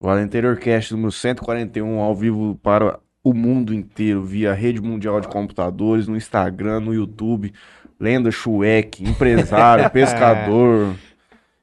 O Além Interior Cast número 141 ao vivo para o mundo inteiro via Rede Mundial de Computadores, no Instagram, no YouTube, Lenda Chueque, empresário, pescador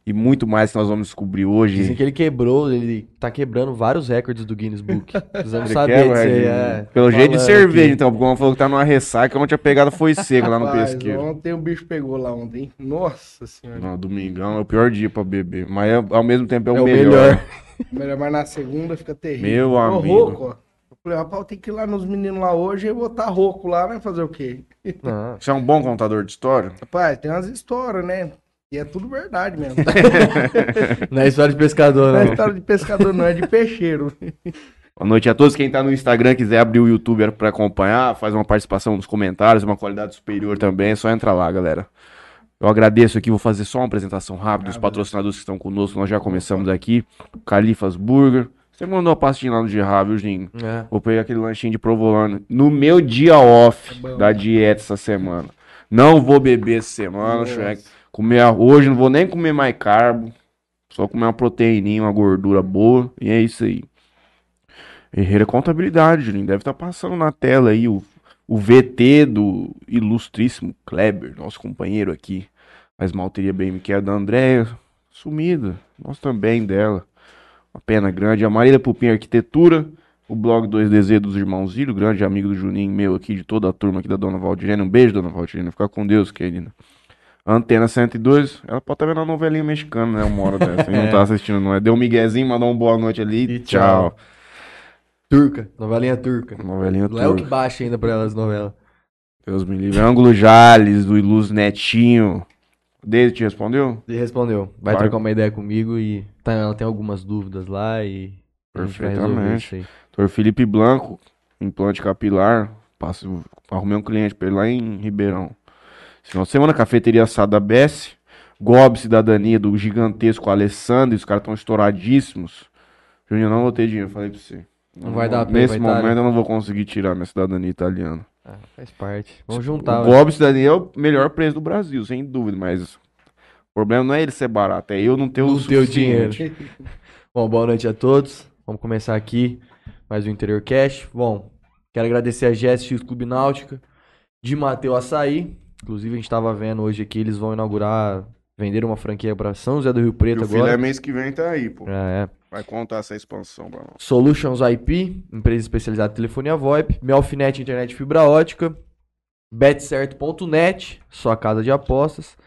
e muito mais que nós vamos descobrir hoje. Dizem que ele quebrou, ele tá quebrando vários recordes do Guinness Book. Precisamos Ele saber quebra, disso aí, é. Pelo jeito de cerveja, aqui. então, porque uma falou que tá numa ressaca, ontem a pegada foi seca lá no Rapaz, pesqueiro. Ontem o bicho pegou lá ontem. Nossa senhora. Não, domingão é o pior dia pra beber, mas é- ao mesmo tempo é o, É o melhor. melhor. Mas na segunda fica terrível. Meu Tô amigo. rouco, ó. Eu falei, rapaz, tem que ir lá nos meninos lá hoje e botar rouco lá, vai fazer o quê? Não. Você é um bom contador de história? Rapaz, tem umas histórias, né? E é tudo verdade mesmo. Não é história de pescador, Não é história de pescador, não, é de peixeiro. Boa noite a todos. Quem tá no Instagram quiser abrir o YouTube para acompanhar, faz uma participação nos comentários, uma qualidade superior também, é só entrar lá, galera. Eu agradeço aqui, vou fazer só uma apresentação rápida dos patrocinadores que estão conosco, nós já começamos aqui. Califas Burger. Você mandou a pastinha lá no Gerard, viu, Juninho? É. Vou pegar aquele lanchinho de provolone. No meu dia off É da dieta essa semana. Não vou beber essa semana. Shrek. Comer hoje, não vou nem comer mais carbo. Só comer uma proteininha, uma gordura boa. E é isso aí. Herreira Contabilidade, Juninho. Deve estar passando na tela aí o, o VT do ilustríssimo Kleber, nosso companheiro aqui. A esmalteria bem que é da Andréia. Sumida. Nós também dela. Uma pena grande. A Marília Pupim Arquitetura. O blog 2DZ dos Irmãos Zílio, grande amigo do Juninho, meu aqui, de toda a turma aqui da Dona Valdirene. Um beijo, Dona Valdirene. Fica com Deus, querida. Antena 102, ela pode estar vendo a novelinha mexicana, né? Uma hora dessa. E não É. tá assistindo, não é? Deu um miguezinho, mandou um boa noite ali. E tchau. tchau. Turca, novelinha turca. Novelinha Não é o que turca. baixa ainda pra elas novelas. Deus me livre. Ângulo Jales, do Iluso Netinho. Dele te respondeu? Ele respondeu. Vai, Vai. trocar uma ideia comigo e tá, ela tem algumas dúvidas lá e Perfeitamente. Doutor Felipe Blanco, implante capilar. Passo, arrumei um cliente pra ele lá em Ribeirão. Final de semana, cafeteria assada Bessi. Gob Cidadania do gigantesco Alessandro. Os caras estão estouradíssimos. Juninho, eu não vou ter dinheiro, falei pra você. Não vai dar pra Nesse Itália. momento eu não vou conseguir tirar minha cidadania italiana. Ah, faz parte. Vamos juntar. o ué. Gob Cidadania é o melhor preço do Brasil, sem dúvida, mas o problema não é ele ser barato, é eu não ter o Não o suficiente. Bom, boa noite a todos. Vamos começar aqui mais um Interior Cash. Bom, quero agradecer a GSX Clube Náutica de Mateu Açaí. Inclusive, a gente estava vendo hoje aqui, eles vão inaugurar, vender uma franquia para São José do Rio E Preto o filé agora. mês que vem tá aí, pô. É, é. Vai contar essa expansão pra nós. Solutions IP, empresa especializada em telefonia VoIP, Melfinet Internet Fibra Ótica, betcerto.net, sua casa de apostas,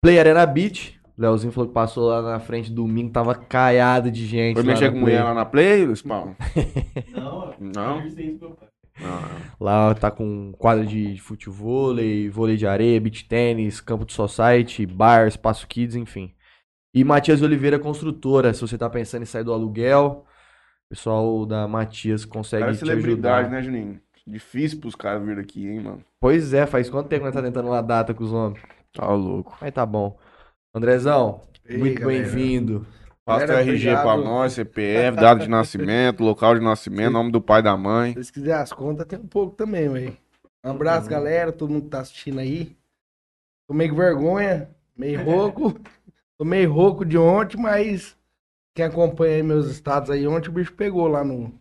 Play Arena Beach, Leozinho falou que passou lá na frente domingo, tava caiado de gente. Foi mexer com mulher lá na Play, Spawn? Não, Não? não. Não. Lá tá com quadra de futevôlei, vôlei de areia, beach tênis, campo de society, bar, espaço kids, enfim. E Matias Oliveira Construtora, se você tá pensando em sair do aluguel, o pessoal da Matias consegue Cara é te celebridade, ajudar. né, Juninho? Difícil pros caras virem aqui, hein, mano? Pois é, faz quanto tempo que nós tá tentando uma data com os homens? Tá louco. Mas tá bom. Andrezão, Ei, muito bem-vindo. Passa o RG obrigado. pra nós, CPF, data de nascimento, local de nascimento, nome do pai e da mãe. Se vocês quiserem as contas, tem um pouco também, velho. Um abraço, galera, todo mundo que tá assistindo aí. Tô meio com vergonha, meio rouco. Tô meio rouco de ontem, mas quem acompanha meus estados aí, ontem o bicho pegou lá no,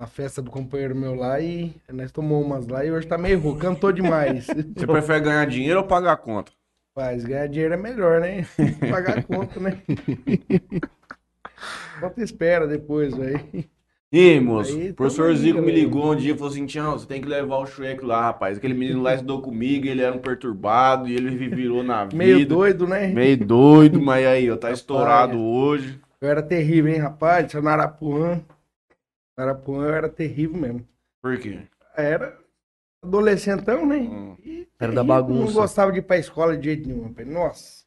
na festa do companheiro meu lá e nós tomamos umas lá e hoje tá meio rouco, cantou demais. Você prefere ganhar dinheiro ou pagar a conta? Mas ganhar dinheiro é melhor, né? Pagar a conta, né? Bota espera depois, velho. E aí, moço, o professor Zico me ligou um dia e falou assim: Tião, você tem que levar o Shrek lá, rapaz. Aquele menino lá estudou comigo, ele era um perturbado e ele virou na vida. Meio doido, né? Meio doido, mas aí, ó, tá Rapaz. estourado hoje. Eu era terrível, hein, rapaz? Seu Narapuã. Narapuã eu era terrível mesmo. Por quê? Era adolescentão, né? Hum. E Era da bagunça. Não gostava de ir pra escola de jeito nenhum. rapaz. Nossa.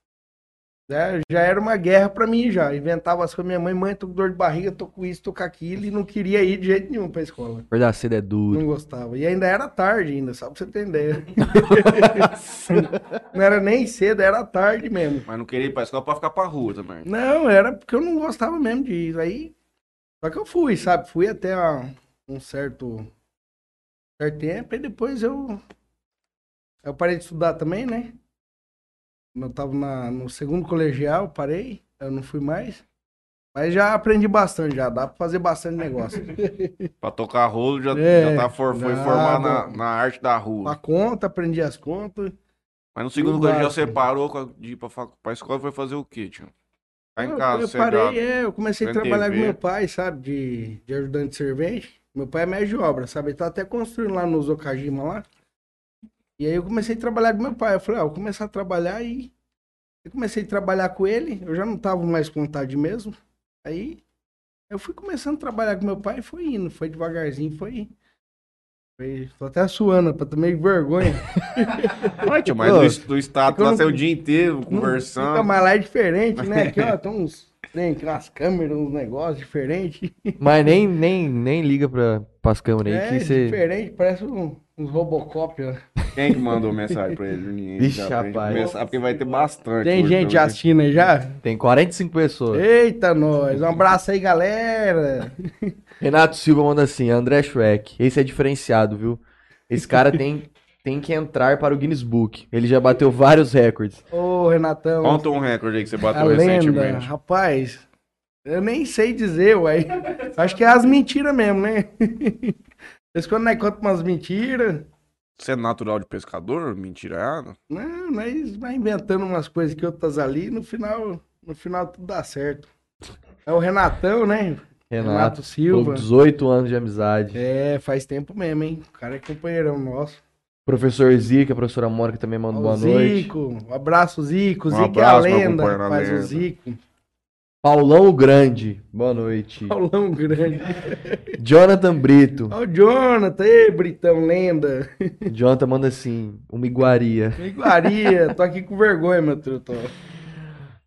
Já, já era uma guerra pra mim já. Inventava as coisas. Minha mãe, mãe, tô com dor de barriga, tô com isso, tô com aquilo. E não queria ir de jeito nenhum pra escola. Acordar cedo é duro. Não gostava. E ainda era tarde ainda, só pra você entender. não era nem cedo, era tarde mesmo. Mas não queria ir pra escola pra ficar pra rua também. Não, era porque eu não gostava mesmo de ir. Aí, só que eu fui, sabe? Fui até a- um certo, certo tempo e depois eu, eu parei de estudar também, né? Eu tava na, no segundo colegial, parei, eu não fui mais. Mas já aprendi bastante, já dá pra fazer bastante negócio. Pra tocar rolo já, É, já tá for, foi já, formar na, na arte da rua. a conta, aprendi as contas. Mas no segundo colegial você parou de ir pra, pra escola e foi fazer o quê, tio? Tá em Eu- casa, eu parei, é, eu comecei a trabalhar TV. com meu pai, sabe, de, de ajudante de servente. Meu pai é mestre de obra, sabe? Ele tá até construindo lá nos Okajima lá. E aí eu comecei a trabalhar com meu pai. Eu falei, ah, vou começar a trabalhar e eu comecei a trabalhar com ele, eu já não tava mais com vontade mesmo. Aí eu fui começando a trabalhar com meu pai e foi indo, foi devagarzinho, foi. foi tô até suando, pra tomei vergonha. Tio, mas do, es- do estado é eu lá saiu o dia inteiro Não conversando. Fica, mas lá é diferente, né? Aqui, ó, tem uns aqui, umas câmeras, uns negócios diferentes. Mas nem, nem, nem liga pra, pras câmeras aí É, que você. diferente, parece um, uns Robocop. ó. Quem que mandou mensagem pra ele? Ninguém Vixe, já pra gente rapaz. começar, porque vai ter bastante. Tem hoje gente pra gente. assistindo aí já? Tem 45 pessoas. Eita, nós! Um abraço aí, galera! Renato Silva manda assim, André Schweck, esse é diferenciado, viu? Esse cara tem, tem que entrar para o Guinness Book. Ele já bateu vários recordes. Ô, Renatão, Conta um recorde aí que você a bateu lenda. recentemente. Rapaz, eu nem sei dizer, uai. Acho que é as mentiras mesmo, né? Eles quando nós contam umas mentiras, Você é natural de pescador? Mentirado? não, nós vai inventando umas coisas que outras ali, no final, no final tudo dá certo. É o Renatão, né? Renato, Renato Silva. com 18 anos de amizade. É, faz tempo mesmo, hein? O cara é companheirão nosso. Professor Zica, a professora Mônica também manda Ó, boa o noite. Zico, um abraço, Zico. Um Zico abraço, é a lenda, faz o lenda. Zico. Paulão Grande, boa noite. Paulão grande. Jonathan Brito. Ó o Jonathan, ei, Britão, lenda. Jonathan manda assim, uma iguaria. Iguaria, tô aqui com vergonha, meu truto.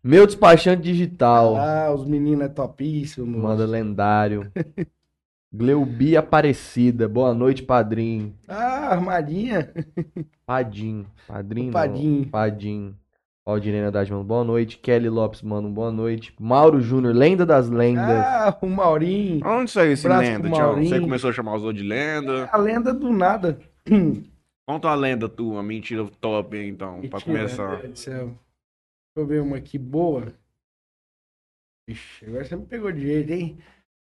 Meu despachante digital. Ah, os meninos é topíssimo. Manda lendário. Gleubi Aparecida. Boa noite, padrinho. Ah, armadinha. Padim. Padrinho? Padim. Padim. Aldinei Haddad manda boa noite. Kelly Lopes manda um boa noite. Mauro Júnior, lenda das lendas. Ah, o Maurinho. Onde saiu esse Abraço lenda? Você começou a chamar os outros de lenda. A lenda do nada. Conta uma lenda tua, mentira top então, pra Mentira, começar. do céu. Deixa eu ver uma aqui boa. Ixi, agora você me pegou de jeito, hein?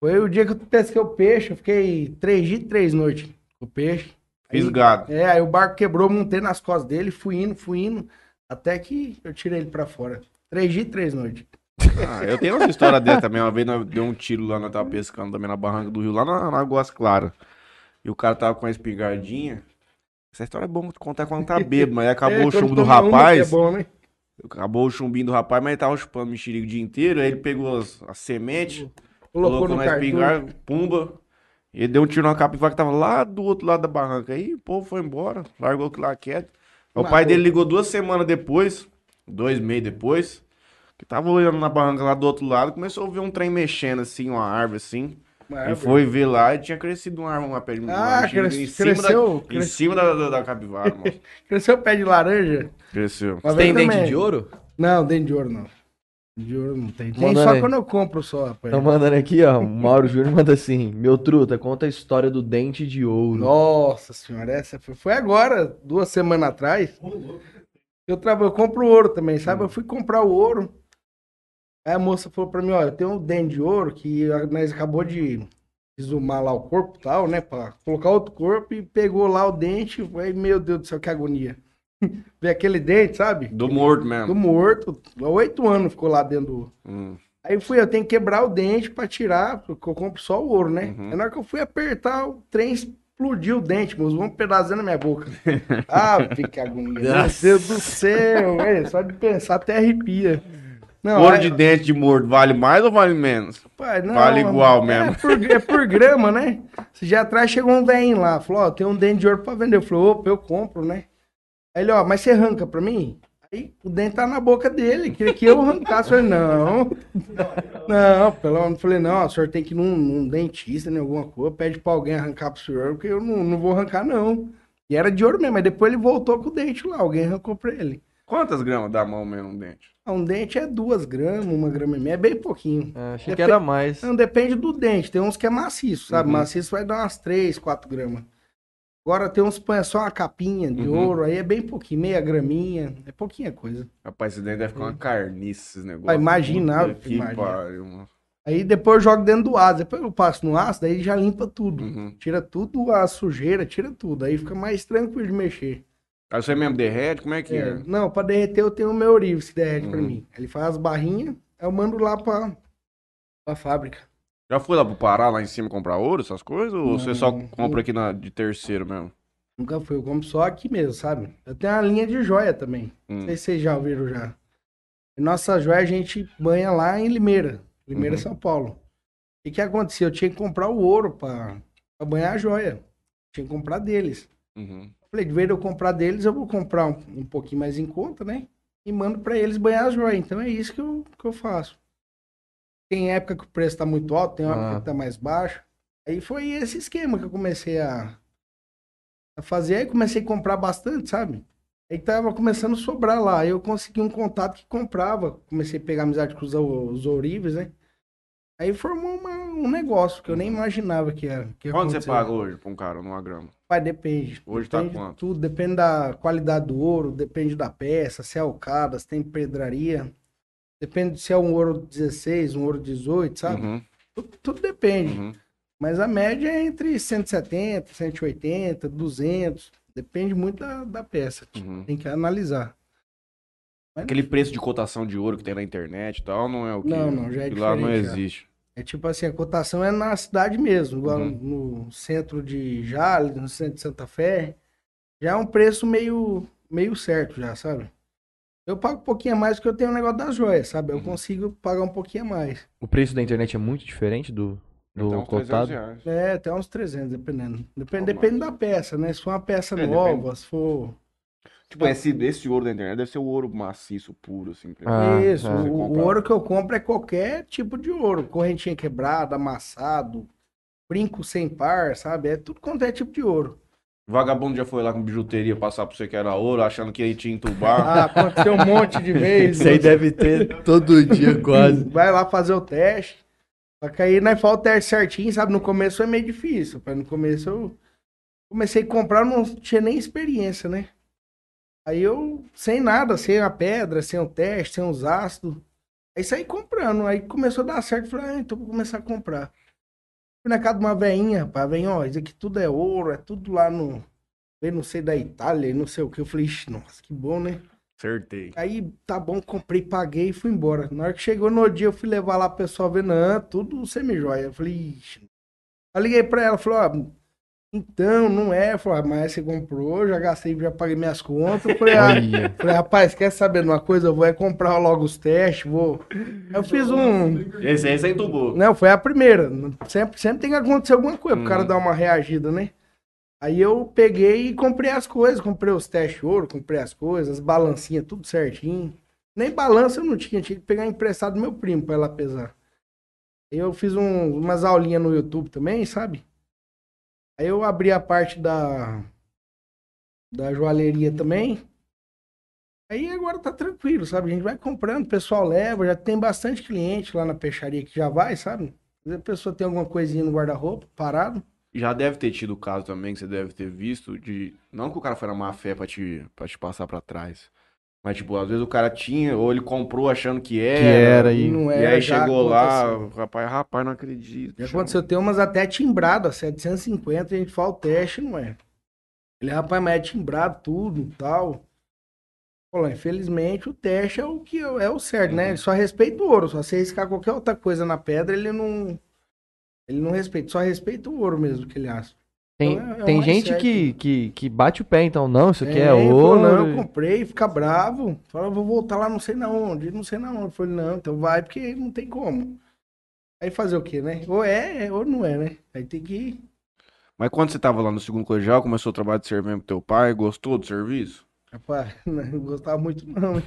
Foi o dia que eu pesquei o peixe, eu fiquei três dias e três noites com o peixe. Aí- Fisgado. É, aí o barco quebrou, montei nas costas dele, fui indo, fui indo, até que eu tirei ele pra fora. Três dias e três noites. Ah, eu tenho umas histórias dessa também. Uma vez nós deu um tiro lá, nós tava pescando também na barranca do rio, lá na, na Águas Claras. E o cara tava com a espingardinha. Essa história é bom contar quando tá bêbado, mas aí acabou É, o chumbo do uma, rapaz. É bom, né? Acabou o chumbinho do rapaz, mas ele tava chupando mexerica o dia inteiro. Aí ele pegou as, as sementes, Colocou, colocou na espingarda, pumba. E ele deu um tiro na capivara que tava lá do outro lado da barranca. Aí o povo foi embora, largou aquilo lá quieto. O pai dele ligou duas semanas depois, dois meses depois, que tava olhando na barranca lá do outro lado, começou a ver um trem mexendo assim, uma árvore assim. Uma árvore. foi ver lá e tinha crescido uma árvore, uma pele uma Ah, mexerica cres- em cima, cresceu, da, em cres- cima da, da, da capivara, moço. Cresceu o pé de laranja. Cresceu. Você tem dente também. de ouro? Não, dente de ouro não. De ouro não tem. Tem Mandando só aí. quando eu compro só, rapaz. Tá mandando aqui, ó. O Mauro Júnior manda assim: Meu truta, conta a história do dente de ouro. Nossa senhora, essa foi, foi agora, duas semanas atrás. Eu, traba, eu compro ouro também, sabe? Eu fui comprar o ouro. Aí a moça falou pra mim, ó, eu tenho um dente de ouro que nós acabou de exumar lá o corpo e tal, né? Pra colocar outro corpo e pegou lá o dente. Aí, meu Deus do céu, que agonia. Ver aquele dente, sabe? Do morto Do mesmo. morto. Há oito anos ficou lá dentro do, Hum. Aí fui, eu tenho que quebrar o dente pra tirar, porque eu compro só o ouro, né? Uhum. Aí na hora que eu fui apertar, o trem explodiu o dente, meus um pedacinho na minha boca. ah, fica agonia. Meu. Deus do céu, velho. Só de pensar até arrepia. Não, Ouro aí- de dente de morto vale mais ou vale menos? Pai, não, Vale igual é mesmo. por, é por grama, né? Esse dia atrás chegou um velhinho lá, falou, ó, tem um dente de ouro pra vender. Eu falei, opa, eu compro, né? Aí ele, ó, mas você arranca pra mim? Aí o dente tá na boca dele, queria que eu arrancasse. Eu falei, não. Não, pelo menos, falei, não, o senhor tem que ir num, num dentista, em alguma coisa, pede pra alguém arrancar pro senhor, porque eu não, não vou arrancar, não. E era de ouro mesmo, mas depois ele voltou com o dente lá, alguém arrancou pra ele. Quantas gramas dá a mão mesmo um dente? Ah, Um dente é duas gramas, uma grama e meia, é bem pouquinho. Ah, achei que era mais. Não, depende do dente. Tem uns que é maciço, sabe? Uhum. Maciço vai dar umas 3, 4 gramas. Agora tem uns põe só uma capinha de Uhum. ouro, aí é bem pouquinho, meia graminha. É pouquinha coisa. Rapaz, esse dente deve ficar uma carniça, esses negócios. Vai imaginar, que imagina. pariu, mano. Aí depois eu jogo dentro do aço. Depois eu passo no aço, daí já limpa tudo. Uhum. Tira tudo a sujeira, tira tudo. Aí fica mais tranquilo de mexer. Aí você mesmo derrete? Como é que É, é? Não, pra derreter eu tenho o meu Orives que derrete pra Uhum. mim. Ele faz as barrinhas, aí eu mando lá pra, pra fábrica. Já foi lá pro Pará, lá em cima, comprar ouro, essas coisas? Ou você só Não. compra aqui na, de terceiro mesmo? Nunca fui, eu compro só aqui mesmo, sabe? Eu tenho uma linha de joia também. Hum. Não sei se vocês já ouviram já. E nossa joia a gente banha lá em Limeira. Limeira, Uhum. São Paulo. O que que acontecia? Eu tinha que comprar o ouro pra, pra banhar a joia. Tinha que comprar deles. Uhum. Falei, de vez de eu comprar deles, eu vou comprar um, um pouquinho mais em conta, né? E mando pra eles banhar as joias. Então é isso que eu, que eu faço. Tem época que o preço tá muito alto, tem época Ah. que tá mais baixo. Aí foi esse esquema que eu comecei a, a fazer. Aí comecei a comprar bastante, sabe? Aí tava começando a sobrar lá. Aí eu consegui um contato que comprava. Comecei a pegar amizade com os, os ourives, né? Aí formou uma- um negócio que eu nem imaginava que era. Que ia Quanto você paga hoje pra um cara numa grama? Pai, depende. Hoje tá depende de quanto? Tudo, depende da qualidade do ouro, depende da peça, se é alcada, se tem pedraria. Depende se é um ouro 16, um ouro 18, sabe? Uhum, Tudo, tudo depende. uhum. Mas a média é entre 170, 180, 200. Depende muito da, da peça. Uhum. Tem que analisar. Aquele preço de cotação de ouro que tem na internet e tal, não é o que? Não, não, já é lá não diferente, já. existe. É tipo assim, a cotação é na cidade mesmo, igual Uhum. no centro de Jales, no centro de Santa Fé. Já é um preço meio, meio certo já, sabe? Eu pago um pouquinho a mais porque eu tenho o negócio das joias, sabe? Eu Uhum. consigo pagar um pouquinho a mais. O preço da internet é muito diferente do, do Então, uns 300 cotado? reais. É, até uns 300, dependendo. Depende, depende da peça, né? Se for uma peça É, nova, se for... Tipo, esse, esse ouro da internet deve ser o ouro maciço, puro, assim. Ah, Isso, tá. o, ouro que eu compro é qualquer tipo de ouro. Correntinha quebrada, amassado, brinco sem par, sabe? É tudo quanto é tipo de ouro. Vagabundo já foi lá com bijuteria passar pra você que era ouro, achando que ele tinha entubar. Ah, aconteceu um monte de vezes. Isso aí deve ter todo dia quase. Vai lá fazer o teste. Só que aí nós faz o teste certinho, sabe? No começo foi meio difícil. pai. No começo eu comecei a comprar, não tinha nem experiência, né? Aí eu, sem nada, sem a pedra, sem o teste, sem os ácidos. Aí saí comprando. Aí começou a dar certo. Falei, ah, então vou começar a comprar. Fui na casa de uma veinha, rapaz. A veinha, ó, isso aqui tudo é ouro, é tudo lá no. Veio, não sei, da Itália, não sei o que. Eu falei, ixi, nossa, que bom, né? Acertei. Aí, tá bom, comprei, paguei e fui embora. Na hora que chegou no dia, eu fui levar lá pro pessoal vendo, não, tudo semi-joia. Eu falei, ixi. Eu liguei pra ela, falou, ó, então, não é. Eu falei, ah, mas você comprou, já gastei, já paguei minhas contas. Eu falei, ah, falei, rapaz, quer saber de uma coisa? Eu vou é comprar logo os testes, vou. Eu fiz um. Esse aí você entubou. Não, foi a primeira. Sempre, sempre tem que acontecer alguma coisa pro Uhum. cara dar uma reagida, né? Aí eu peguei e comprei as coisas. Comprei os testes de ouro, comprei as coisas, as balancinhas, tudo certinho. Nem balança eu não tinha, tinha que pegar emprestado do meu primo pra ela pesar. Aí eu fiz um- umas aulinhas no YouTube também, sabe? Aí eu abri a parte da, da joalheria também. Aí agora tá tranquilo, sabe? A gente vai comprando, o pessoal leva, já tem bastante cliente lá na peixaria que já vai, sabe? A pessoa tem alguma coisinha no guarda-roupa, parado. Já deve ter tido o caso também que você deve ter visto de. Não que o cara foi na má fé pra te, pra te passar pra trás. Mas, tipo, às vezes o cara tinha, ou ele comprou achando que era. Que era E e. não E era, aí já chegou lá, aconteceu. o rapaz, rapaz, não acredito. Já aconteceu, tem umas até timbradas, 750, a gente fala o teste, não é? Ele, rapaz, mas é timbrado tudo e tal. Pô, infelizmente o teste é o que é, é o certo, né? Uhum. Ele só respeita o ouro, só se riscar qualquer outra coisa na pedra, ele não. Ele não respeita, só respeita o ouro mesmo que ele acha. Tem, Então é- é tem gente que, que, que bate o pé, então, não, isso aqui é, falou, ouro. não, eu comprei, fica bravo. Fala, vou voltar lá não sei na onde, não sei na onde. Eu falei, não, então vai, porque não tem como. Aí fazer o quê, né? Ou é, ou não é, né? Aí tem que ir. Mas quando você tava lá no segundo colegial, começou o trabalho de servente pro teu pai, gostou do serviço? Rapaz, não gostava muito não.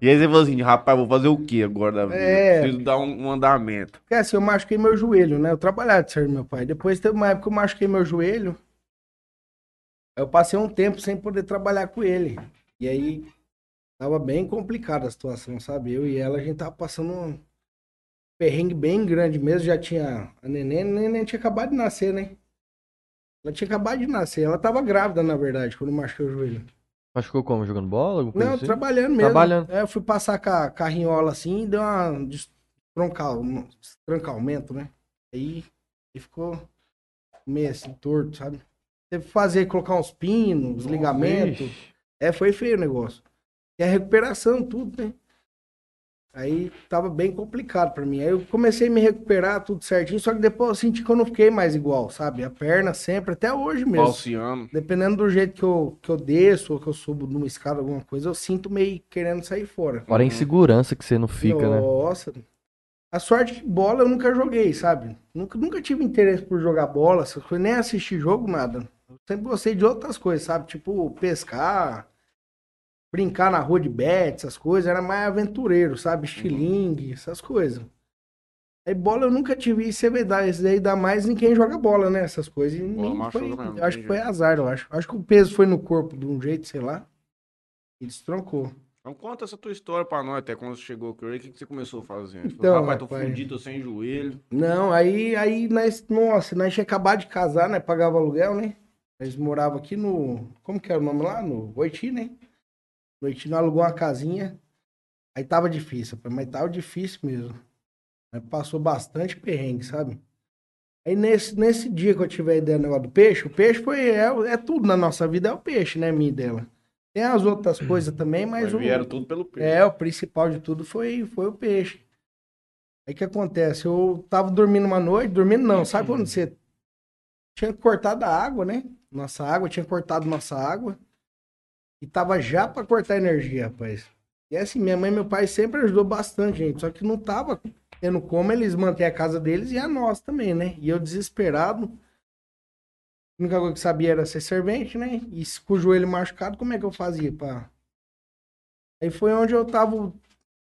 E aí você falou assim, rapaz, vou fazer o que agora da vida? É. Preciso dar um, um andamento. Porque assim, eu machuquei meu joelho, né? Eu trabalhava de servir meu pai. Depois teve uma época que eu machuquei meu joelho. Eu passei um tempo sem poder trabalhar com ele. E aí tava bem complicada a situação, sabe? Eu e ela, a gente tava passando um perrengue bem grande mesmo. Já tinha. A neném, a neném tinha acabado de nascer, né? Ela tinha acabado de nascer. Ela tava grávida, na verdade, quando machuquei o joelho. Machucou como? Jogando bola? Não, assim? trabalhando mesmo. Trabalhando. É, eu fui passar com a carrinhola assim, deu uma. des- troncal, um né? Aí ele ficou meio assim, torto, sabe? Teve que fazer, colocar uns pinos, ligamentos. Vixe. É, foi feio o negócio. E a recuperação, tudo, né? Aí tava bem complicado pra mim. Aí eu comecei a me recuperar, tudo certinho, só que depois eu senti que eu não fiquei mais igual, sabe? A perna sempre, até hoje mesmo. Falciano. Dependendo do jeito que eu, que eu desço ou que eu subo numa escada, alguma coisa, eu sinto meio querendo sair fora. Fora a insegurança que você não fica, né? Nossa. A sorte que bola eu nunca joguei, sabe? Nunca, nunca tive interesse por jogar bola, nem assistir jogo, nada. Eu sempre gostei de outras coisas, sabe? Tipo, pescar, brincar na rua de bet, essas coisas. Era mais aventureiro, sabe? Estilingue, essas coisas. Aí bola eu nunca tive, isso é verdade. Isso daí dá mais em quem joga bola, né? Essas coisas. E Bola foi- mesmo, eu acho que foi azar, eu acho. Acho que o peso foi no corpo de um jeito, sei lá. E destroncou. Então conta essa tua história pra nós, até quando você chegou aqui, o que, que você começou a fazer? Então, falou, rapaz, tô rapaz. fudido, tô sem joelho. Não, aí, aí nós, nossa, nós tinha acabado de casar, né? Pagava aluguel, né? Nós morava aqui no, como que era o nome lá? No Oiti, né? No Oiti, nós alugou uma casinha. Aí tava difícil, mas tava difícil mesmo. Aí passou bastante perrengue, sabe? Aí nesse, nesse dia que eu tive a ideia do negócio do peixe, o peixe foi, é, é tudo na nossa vida, é o peixe, né, minha dela. Tem as outras coisas também, mas, Mas o, vieram tudo pelo peso. é, o principal de tudo foi, foi o peixe. Aí o que acontece? Eu tava dormindo uma noite, dormindo não, sabe quando você tinha cortado a água, né? Nossa água, tinha cortado nossa água. E tava já pra cortar energia, rapaz. E assim, minha mãe e meu pai sempre ajudou bastante, gente. Só que não tava tendo como eles manter a casa deles e a nossa também, né? E eu desesperado. A única coisa que sabia era ser servente, né? E com o joelho machucado, como é que eu fazia pra... Aí foi onde eu tava,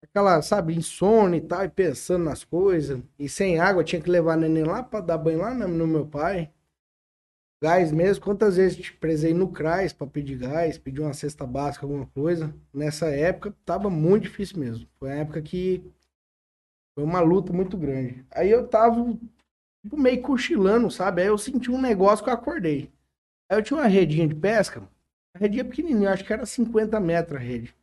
aquela, sabe, insônia e tal, e pensando nas coisas. E sem água, tinha que levar neném lá pra dar banho lá no, no meu pai. Gás mesmo, quantas vezes te presei no CRAS pra pedir gás, pedir uma cesta básica, alguma coisa. Nessa época, tava muito difícil mesmo. Foi uma época que foi uma luta muito grande. Aí eu tava tipo, meio cochilando, sabe? Aí eu senti um negócio que eu acordei. Aí eu tinha uma redinha de pesca, a redinha pequenininha, acho que era 50 metros a rede.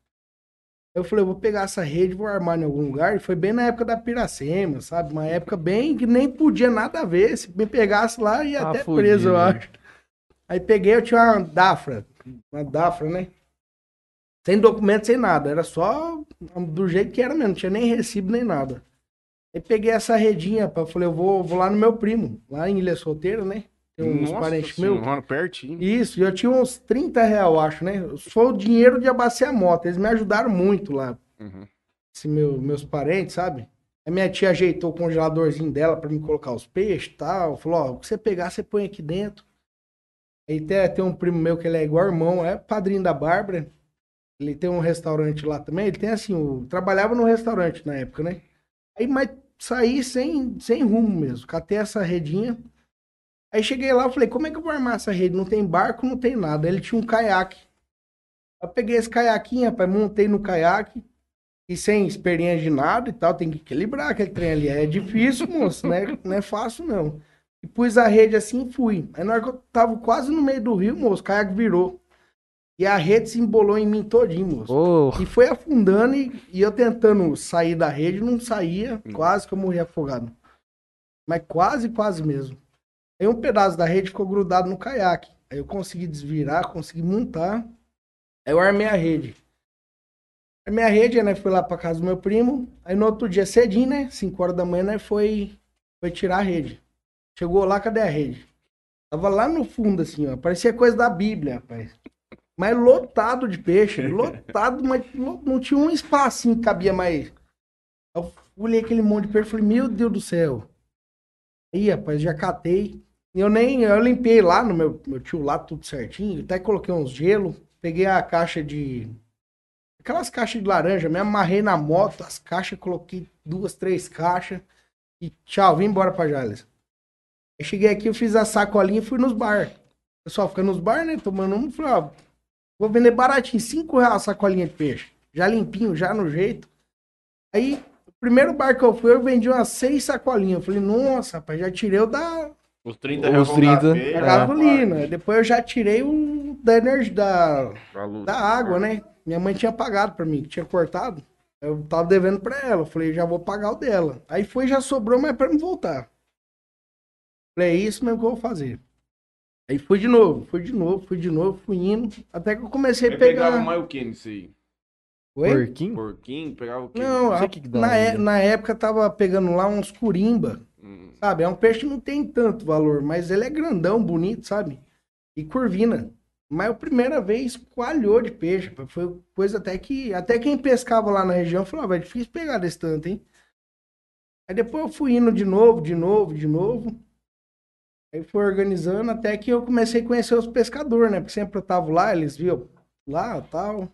Eu falei, eu vou pegar essa rede, vou armar em algum lugar. E foi bem na época da Piracema, sabe? Uma época bem que nem podia nada a ver. Se me pegasse lá, ia Ah, até fudido, preso, eu né? acho. Aí peguei, eu tinha uma Dafra. Uma Dafra, né? Sem documento, sem nada. Era só do jeito que era mesmo. Não tinha nem recibo, nem nada. Aí peguei essa redinha, pá, falei, eu vou, vou lá no meu primo, lá em Ilha Solteira, né? Tem uns Nossa parentes meus. senhora, pertinho. Isso, e eu tinha uns 30 real, acho, né? Foi o dinheiro de abastecer a moto. Eles me ajudaram muito lá, Uhum. esse meu, meus parentes, sabe? A minha tia ajeitou o congeladorzinho dela pra me colocar os peixes e tal. Falou, ó, o que você pegar, você põe aqui dentro. Aí tem, tem um primo meu que ele é igual irmão, é padrinho da Bárbara. Ele tem um restaurante lá também. Ele tem assim, o, trabalhava no restaurante na época, né? Aí, mas saí sem, sem rumo mesmo. Catei essa redinha. Aí cheguei lá, falei, como é que eu vou armar essa rede? Não tem barco, não tem nada. Aí ele tinha um caiaque. Eu peguei esse caiaquinho, rapaz, montei no caiaque. E sem experiência de nada e tal, tem que equilibrar aquele trem ali. É difícil, moço, né? Não é fácil, não. E pus a rede assim e fui. Aí na hora que eu tava quase no meio do rio, moço, o caiaque virou. E a rede se embolou em mim todinho, moço. Ô, E foi afundando e, e eu tentando sair da rede, não saía, Hum. quase que eu morri afogado. Mas quase, quase mesmo. Aí um pedaço da rede ficou grudado no caiaque. Aí eu consegui desvirar, consegui montar. Aí eu armei a rede. Armei a rede, né? Fui lá pra casa do meu primo. Aí no outro dia, cedinho, né? 5 horas da manhã, né? Foi, foi tirar a rede. Chegou lá, cadê a rede? Tava lá no fundo, assim, ó. Parecia coisa da Bíblia, rapaz. Mas lotado de peixe, lotado, mas não tinha um espacinho que cabia mais. Eu olhei aquele monte de peixe e falei, meu Deus do céu. Aí, rapaz, já catei. Eu nem, eu limpei lá no meu, meu tio lá, tudo certinho. Até coloquei uns gelo. Peguei a caixa de. Aquelas caixas de laranja, me amarrei na moto, as caixas, coloquei duas, três caixas. E tchau, vim embora pra Jales. Cheguei aqui, eu fiz a sacolinha e fui nos bar. Pessoal fica nos bar, né? Tomando um. Falei, ó, vou vender baratinho, 5 reais a sacolinha de peixe. Já limpinho, já no jeito. Aí, primeiro bar que eu fui, eu vendi umas seis sacolinhas. Eu falei, nossa, rapaz, já tirei o da, Os 30 Os reais com 30, café, da É. gasolina. Depois eu já tirei o da energia, da, da água, né? Minha mãe tinha pagado pra mim, que tinha cortado. Eu tava devendo pra ela. Eu falei, já vou pagar o dela. Aí foi, já sobrou, mas pra me voltar. Falei, é isso mesmo que eu vou fazer. Aí fui de novo, fui de novo, fui de novo, fui indo. Até que eu comecei a pegar. pegava mais o que nisso aí? Oi? Porquinho? Porquinho, pegava o quê? Não, Não sei a- que que dá na, ainda. é- na época tava pegando lá uns curimba. Hum, Sabe? É um peixe que não tem tanto valor, mas ele é grandão, bonito, sabe? E curvina. Mas a primeira vez coalhou de peixe. Foi coisa até que. Até quem pescava lá na região falava, é difícil pegar desse tanto, hein? Aí depois eu fui indo de novo, de novo, de novo. Aí fui organizando até que eu comecei a conhecer os pescadores, né? Porque sempre eu tava lá, eles viam lá tal.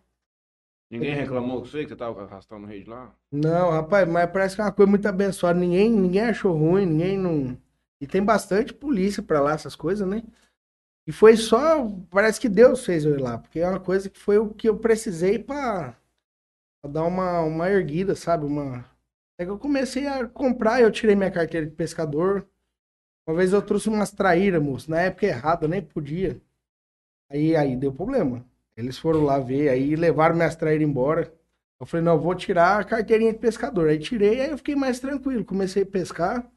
Ninguém reclamou com você que você tava arrastando rede lá? Não, rapaz, mas parece que é uma coisa muito abençoada. Ninguém, ninguém achou ruim, ninguém não. E tem bastante polícia pra lá, essas coisas, né? E foi só. Parece que Deus fez eu ir lá, porque é uma coisa que foi o que eu precisei pra, pra dar uma, uma erguida, sabe? Uma. É que eu comecei a comprar, eu tirei minha carteira de pescador. Uma vez eu trouxe umas traíras, moço. Na época errada, nem podia. Aí, aí deu problema. Eles foram lá ver, aí levaram minhas traíras embora. Eu falei, não, eu vou tirar a carteirinha de pescador. Aí tirei, aí eu fiquei mais tranquilo. Comecei a pescar,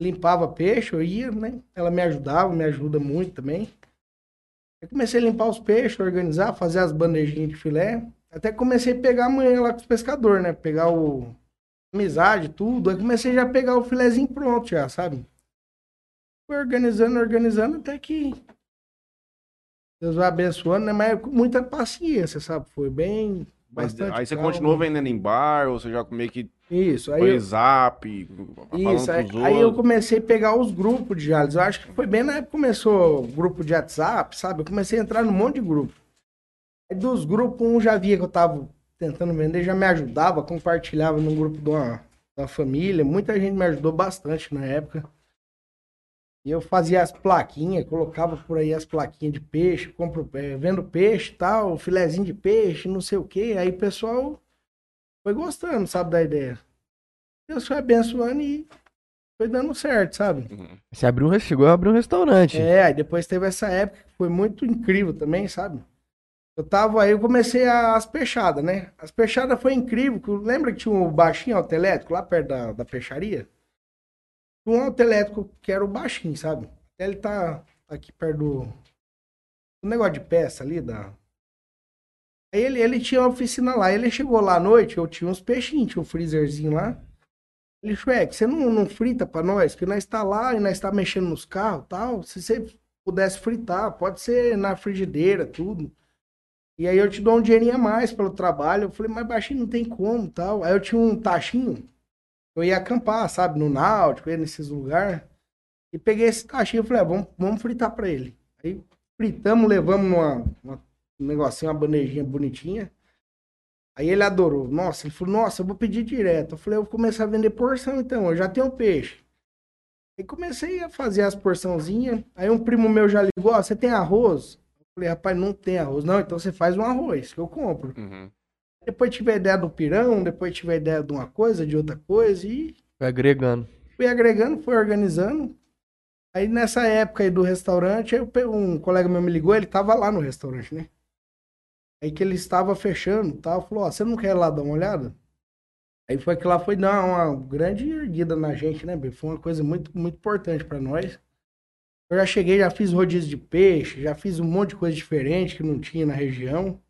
limpava peixe, eu ia, né? Ela me ajudava, me ajuda muito também. Aí comecei a limpar os peixes, organizar, fazer as bandejinhas de filé. Até comecei a pegar amanhã lá com os pescadores, né? Pegar o amizade, tudo. Aí comecei já a pegar o filézinho pronto já, sabe? Fui organizando, organizando, até que Deus vai abençoando, né? Mas com muita paciência, sabe? Foi bem. Mas aí você calma. continuou vendendo em bar, ou você já meio que Isso, aí foi eu, zap, isso, aí, aí eu comecei a pegar os grupos de Jales. Eu acho que foi bem na época que começou o grupo de WhatsApp, sabe? Eu comecei a entrar num monte de grupo. Aí dos grupos, um já via que eu tava tentando vender, já me ajudava, compartilhava no grupo de uma, da família. Muita gente me ajudou bastante na época. E eu fazia as plaquinhas, colocava por aí as plaquinhas de peixe, compro, é, vendo peixe e tal, filezinho de peixe, não sei o quê. Aí o pessoal foi gostando, sabe, da ideia. Deus foi abençoando e foi dando certo, sabe? Uhum. Você abriu um, chegou a abrir um restaurante. É, aí depois teve essa época que foi muito incrível também, sabe? Eu tava aí, eu comecei a- as peixadas, né? As peixadas foi incrível. Lembra que tinha um baixinho autoelétrico lá perto da, da peixaria? Um autoelétrico que era o baixinho, sabe? Ele tá aqui perto do, do negócio de peça ali da. Aí ele, ele tinha uma oficina lá. Ele chegou lá à noite, eu tinha uns peixinhos, tinha um freezerzinho lá. Ele, Shrek, você não, não frita pra nós? Que nós tá lá e nós tá mexendo nos carros tal. Se você pudesse fritar, pode ser na frigideira, tudo. E aí eu te dou um dinheirinho a mais pelo trabalho. Eu falei, mas baixinho não tem como tal. Aí eu tinha um tachinho. Eu ia acampar, sabe, no Náutico, ia nesses lugares. E peguei esse tachinho e falei, ah, vamos, vamos fritar pra ele. Aí fritamos, levamos numa, uma, um negocinho, uma bandejinha bonitinha. Aí ele adorou. Nossa, ele falou, nossa, eu vou pedir direto. Eu falei, eu vou começar a vender porção então, eu já tenho peixe. Aí comecei a fazer as porçãozinhas. Aí um primo meu já ligou, ó, você tem arroz? Eu falei, rapaz, não tem arroz. Não, então você faz um arroz, que eu compro. Uhum. Depois tive a ideia do pirão, depois tive a ideia de uma coisa, de outra coisa, e Foi agregando. fui agregando, fui organizando. Aí nessa época aí do restaurante, eu um colega meu me ligou, ele tava lá no restaurante, né? Aí que ele estava fechando e tal, falou, ó, você não quer ir lá dar uma olhada? Aí foi que lá foi dar uma grande erguida na gente, né? Foi uma coisa muito, muito importante pra nós. Eu já cheguei, já fiz rodízio de peixe, já fiz um monte de coisa diferente que não tinha na região.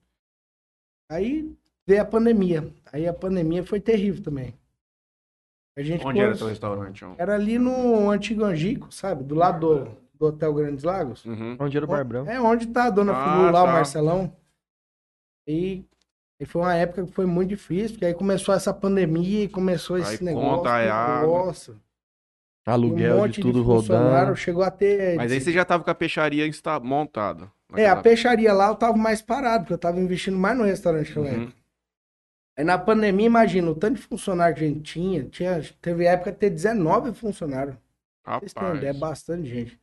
Aí veio a pandemia. Aí a pandemia foi terrível também. A gente Onde era teu restaurante? era ali no antigo Angico, sabe? Do lado do, do Hotel Grandes Lagos. Uhum. Onde era o Bar Branco? É onde tá a dona Ah, Filu lá, o tá. Marcelão. E, e foi uma época que foi muito difícil, porque aí começou essa pandemia e começou esse Aí negócio. conta aí água. Nossa. e um Aluguel monte de tudo funcionário, rodando. Chegou a ter. Mas aí você já tava com a peixaria montada. É, a peixaria lá eu tava mais parado, porque eu tava investindo mais no restaurante naquela Uhum. Aí na pandemia, imagina, o tanto de funcionário que a gente tinha, tinha teve época de ter 19 funcionários. Vocês têm ideia, é Rapaz. bastante gente.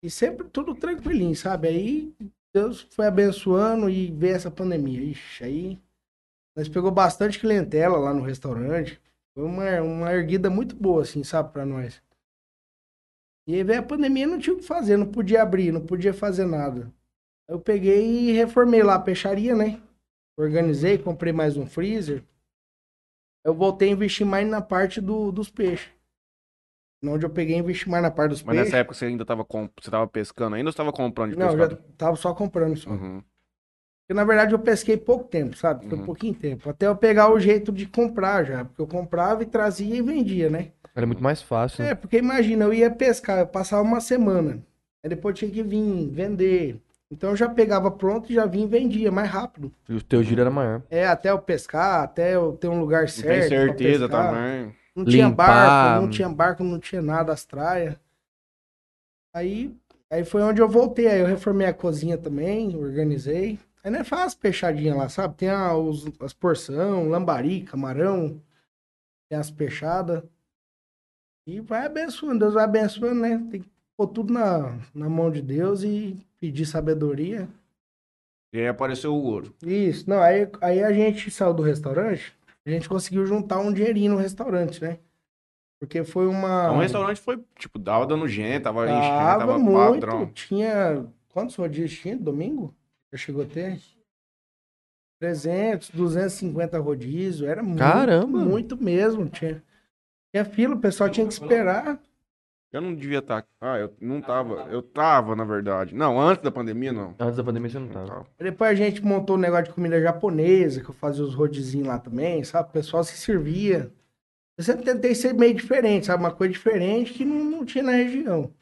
E sempre tudo tranquilinho, sabe? Aí Deus foi abençoando e veio essa pandemia. Ixi, aí nós pegou bastante clientela lá no restaurante. Foi uma, uma erguida muito boa, assim, sabe, pra nós. E aí veio a pandemia não tinha o que fazer, não podia abrir, não podia fazer nada. Eu peguei e reformei lá a peixaria, né? Organizei, comprei mais um freezer. Eu voltei a investir mais na parte do, dos peixes. Onde eu peguei e investi mais na parte dos Mas peixes. nessa época você ainda tava, comp... você tava pescando ainda ou você tava comprando de Não, eu já pescado? tava só comprando só. Uhum. Porque na verdade eu pesquei pouco tempo, sabe? Foi Uhum. pouquinho tempo. Até eu pegar o jeito de comprar já. Porque eu comprava e trazia e vendia, né? Era muito mais fácil. né? É, porque imagina, eu ia pescar, eu passava uma semana. Aí depois tinha que vir vender. Então eu já pegava pronto e já vinha e vendia mais rápido. E o teu giro era maior. É, até eu pescar, até eu ter um lugar certo. tem certeza também. Não tinha Limpar. barco, não tinha barco, não tinha nada, as traias. Aí, aí foi onde eu voltei. Aí eu reformei a cozinha também, organizei. Aí não é fácil peixadinha lá, sabe? Tem a- os, as porção, lambari, camarão, tem as peixadas. E vai abençoando, Deus vai abençoando, né? Tem que pôr tudo na, na mão de Deus e pedir sabedoria. E aí apareceu o ouro. Isso, não, aí, aí a gente saiu do restaurante, a gente conseguiu juntar um dinheirinho no restaurante, né? Porque foi uma. Então o restaurante foi, tipo, dava dando gente, tava enchendo, Tava tava muito. padrão. Tinha. Quantos rodízios tinha? Domingo? Já chegou a ter? 300, 250 rodízios. Era muito, Caramba! muito mesmo. Tinha, tinha fila, o pessoal tinha que esperar. Eu não devia estar. Ah, eu não tava. Eu tava, na verdade. Não, antes da pandemia, não. Antes da pandemia você não Não tava. tava. Depois a gente montou um negócio de comida japonesa, que eu fazia os rodizinhos lá também, sabe? O pessoal se servia. Eu sempre tentei ser meio diferente, sabe? Uma coisa diferente que não, não tinha na região.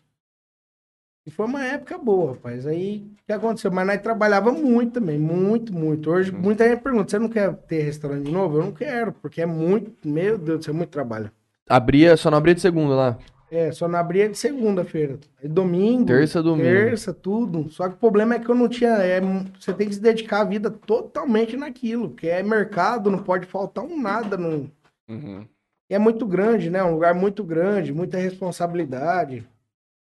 E foi uma época boa, rapaz. Aí, o que aconteceu? Mas nós trabalhava muito também, muito, muito. Hoje, Uhum. muita gente pergunta, você não quer ter restaurante de novo? Eu não quero, porque é muito, meu Deus do céu, é muito trabalho. Abria, só não abria de segunda lá. É, só não abria de segunda-feira. Domingo, Terça, domingo. terça, tudo. Só que o problema é que eu não tinha. é, você tem que se dedicar a vida totalmente naquilo, porque é mercado, não pode faltar um nada. No... Uhum. E é muito grande, né? Um lugar muito grande, muita responsabilidade.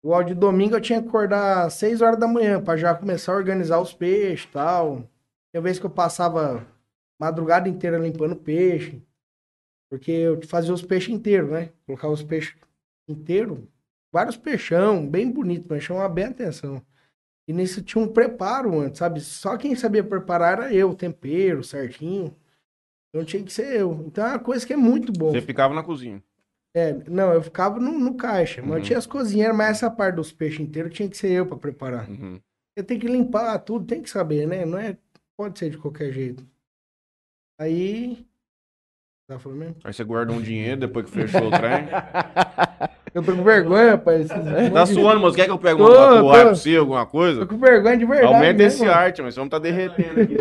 Igual de domingo eu tinha que acordar às 6 horas da manhã para já começar a organizar os peixes e tal. Tinha vez que eu passava madrugada inteira limpando peixe. Porque eu fazia os peixes inteiros, né? Colocava os peixes inteiros. Vários peixão, bem bonito, mas chamava bem a atenção. E nisso tinha um preparo antes, sabe? Só quem sabia preparar era eu, o tempero, certinho. Então tinha que ser eu. Então é uma coisa que é muito boa. Você ficava na cozinha. É, não, eu ficava no, no caixa. Uhum. Mantinha as cozinheiras, mas essa parte dos peixes inteiros tinha que ser eu pra preparar. Uhum. Eu tenho que limpar tudo, tem que saber, né? Não é. Pode ser de qualquer jeito. Aí. Tá falando mesmo? Aí você guardou um dinheiro depois que fechou o trem. Eu tô com vergonha, rapaz. Tá suando, moço. Quer que eu pegue Tô, uma coar tô. pra você, alguma Tô coisa? com vergonha de verdade. Aumenta mesmo. esse arte, mas esse homem tá derretendo aqui.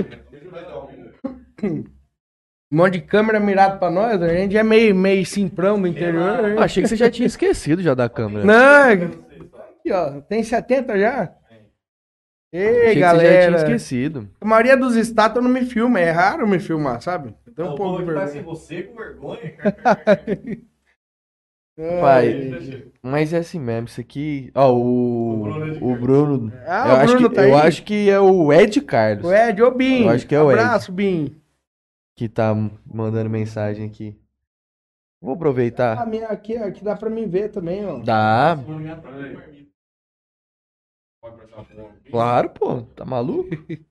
Um monte de câmera mirado pra nós. A gente é meio, meio simprão do interior. né? Ah, achei que você já tinha esquecido já da câmera. Não, aqui, ó, tem 70 já? Ei, achei que você já galera. tinha esquecido. A maioria dos estátuas não me filma, é raro me filmar, sabe? Então um pouco de tá vergonha. sem você com vergonha, cara. Ai, Pai. Mas é assim mesmo, isso aqui. Ó, o. O Bruno. Ah, eu o acho Bruno que, tá eu aí? acho que é o Ed Carlos O Ed, ô Bim. Eu acho que é o Ed. Abraço, Bim. que tá mandando mensagem aqui. Vou A aproveitar. minha aqui, aqui dá pra mim ver também, ó. Dá, claro, pô. Tá maluco?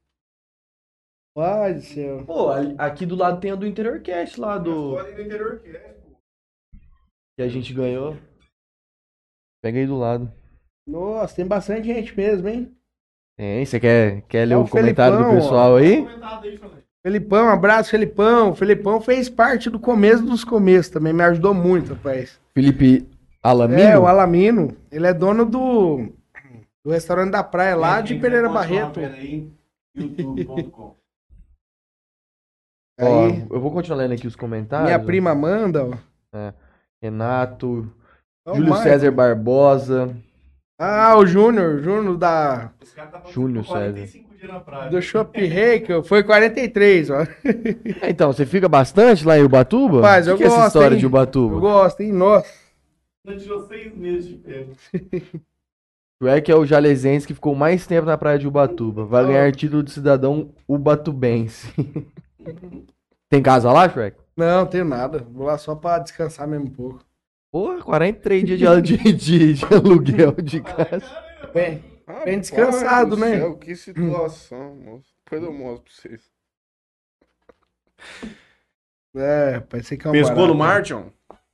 Pai do céu. Pô, aqui do lado tem a do Interior Cast lá do. Que a gente ganhou. Pega aí do lado. Nossa, tem bastante gente mesmo, hein? Tem, você quer, quer ler É o o comentário do Felipão, pessoal aí? Felipão, abraço, Felipão. Felipão fez parte do começo dos começos também, me ajudou muito, rapaz. Felipe Alamino? É, o Alamino. Ele é dono do, do restaurante da praia lá de Pereira Barreto. youtube.com. Ó, Aí, eu vou continuar lendo aqui os comentários. minha prima Amanda, ó. Renato, Ó, o Júlio Maicon. César Barbosa. Ah, o Júnior, Júnior da, Esse cara tá Júnior passando 45 dias na praia. do Shop Reiki, foi 43, ó. É, Então, você fica bastante lá em Ubatuba? Rapaz, O eu que, que é essa gosto, história hein? de Ubatuba? Eu gosto, hein? Nossa. Não tirou seis meses de pego. O Shrek é o jalezense que ficou mais tempo na praia de Ubatuba. Vai ganhar título de cidadão ubatubense. Tem casa lá, Shrek? Não, tenho nada. Vou lá só pra descansar mesmo um pouco. Porra, 43 dias de, de, de, de aluguel de casa. Bem, Bem descansado, Pai do né? céu, que situação, moço. Depois eu mostro pra vocês. É, pensei que é um Pescou barato. no mar?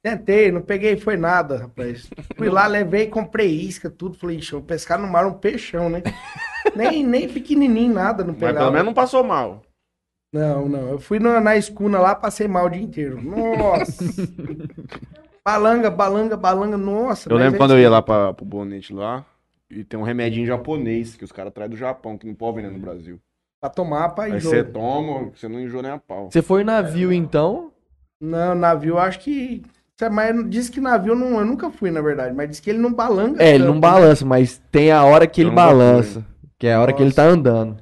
Tentei, não peguei, foi nada, rapaz. Fui lá, levei, comprei isca, tudo. Falei, deixa eu pescar no mar um peixão, né? nem, nem pequenininho, nada, não Mas pegava. pelo menos não passou mal. Não, não. Eu fui na, na escuna lá, passei mal o dia inteiro. Nossa! balanga, balanga, balanga, nossa. Eu mas lembro é quando eu ia aí. lá pra, pro Bonete lá, e tem um remedinho japonês que os caras trazem do Japão, que não pode vender no Brasil. Pra tomar, pra Aí enjoo. você toma, você não enjoa nem a pau. Você foi navio, então? Não, navio, acho que. Mas diz que navio não, eu nunca fui, na verdade, mas diz que ele não balanga. É, ele não né? balança, mas tem a hora que Eu ele balança. Que é a hora que ele tá andando.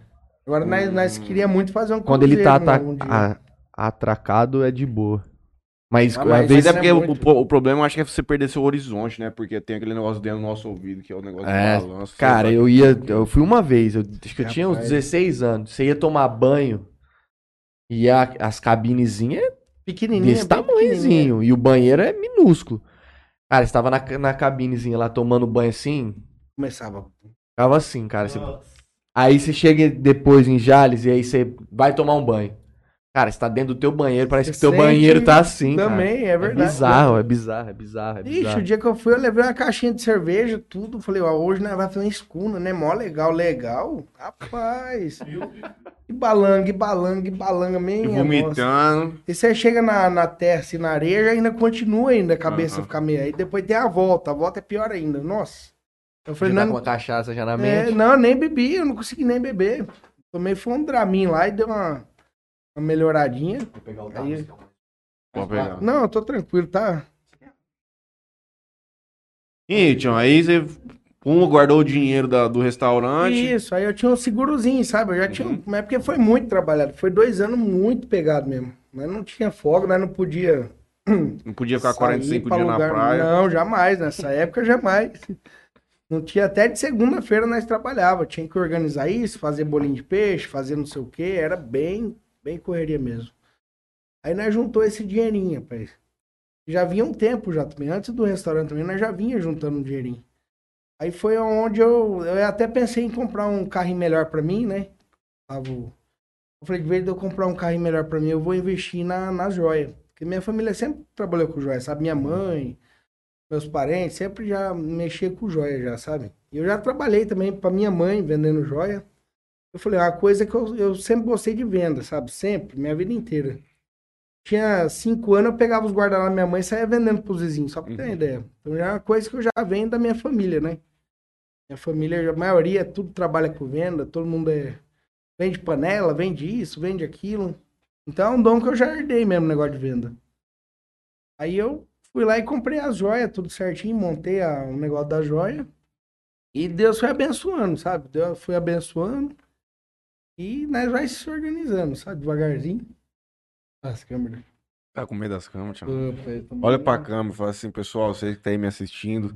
Agora nós, nós queríamos muito fazer um Quando ele tá cruzeiro, ata- um dia. a- atracado, é de boa. Mas, Ah, às mas é porque é o, muito. o- o problema eu acho que é você perder seu horizonte, né? Porque tem aquele negócio dentro do nosso ouvido, que é o negócio É, do balanço. Cara, eu ia. Eu fui uma vez, eu, acho que eu tinha uns Rapaz. 16 anos. Você ia tomar banho e a- as cabinezinhas Pequenininho. desse tamanhozinho. E o banheiro é minúsculo. Cara, você tava na, na cabinezinha lá tomando banho assim. Começava. Ficava assim, cara. Você- aí você chega depois em Jales e aí você vai tomar um banho. Cara, você tá dentro do teu banheiro, parece Você que teu sente banheiro tá assim. cara. Também, é verdade. É bizarro, é bizarro, é bizarro, é Ixi, bizarro. o dia que eu fui, eu levei uma caixinha de cerveja, tudo. Falei, ó, hoje nós vai fazer uma escuna, né? Mó legal, legal. Rapaz. E balanga, e balanga, e balanga, E minha nossa. vomitando. E você chega na, na terra, assim, na areia, ainda continua ainda, a cabeça Aham. fica meio. Aí depois tem a volta, a volta é pior ainda. Nossa. Eu Já falei, tá não, com uma cachaça já na é, mente. não, eu nem bebi, eu não consegui nem beber. Tomei foi um Dramin lá e deu uma, uma melhoradinha. Vou pegar o Aí- Pode pegar. Não, eu tô tranquilo, tá? E, Tião, aí você um guardou o dinheiro da- do restaurante. Isso, aí eu tinha um segurozinho, sabe? Eu já tinha. Uhum. Mas é porque foi muito trabalhado. Foi dois anos muito pegado mesmo. Mas não tinha folga, nós não podia. Não podia ficar sair 45 pra dias na lugar- praia. Não, jamais. Nessa época, jamais. Não tinha até de segunda-feira nós trabalhava. Tinha que organizar isso, fazer bolinho de peixe, fazer não sei o quê. Era bem, bem correria mesmo. Aí nós juntou esse dinheirinho, rapaz. Já vinha um tempo já também. Antes do restaurante também, nós já vinha juntando um dinheirinho. Aí foi onde eu, eu até pensei em comprar um carrinho melhor pra mim, né? Eu falei, de vez de eu comprar um carrinho melhor pra mim, eu vou investir na, na joia. Porque minha família sempre trabalhou com joia, sabe? Minha mãe, meus parentes, sempre já mexia com joia já, sabe? E eu já trabalhei também pra minha mãe vendendo joia. Eu falei, uma coisa que eu, eu sempre gostei de venda, sabe? Sempre, minha vida inteira. Tinha cinco anos, eu pegava os guarda-lá da minha mãe e saía vendendo pros vizinhos, só pra ter uma Uhum. ideia. Então já é uma coisa que eu já venho da minha família, né? Minha família, a maioria, tudo trabalha com venda, todo mundo é... Vende panela, vende isso, vende aquilo. Então é um dom que eu já herdei mesmo, negócio de venda. Aí eu fui lá e comprei as joias, tudo certinho, montei o negócio da joia. E Deus foi abençoando, sabe? Deus foi abençoando. E nós vai se organizando, sabe? Devagarzinho. As câmeras. Tá com medo das câmeras, tô Olha pra câmera e fala assim, pessoal, você que tá aí me assistindo,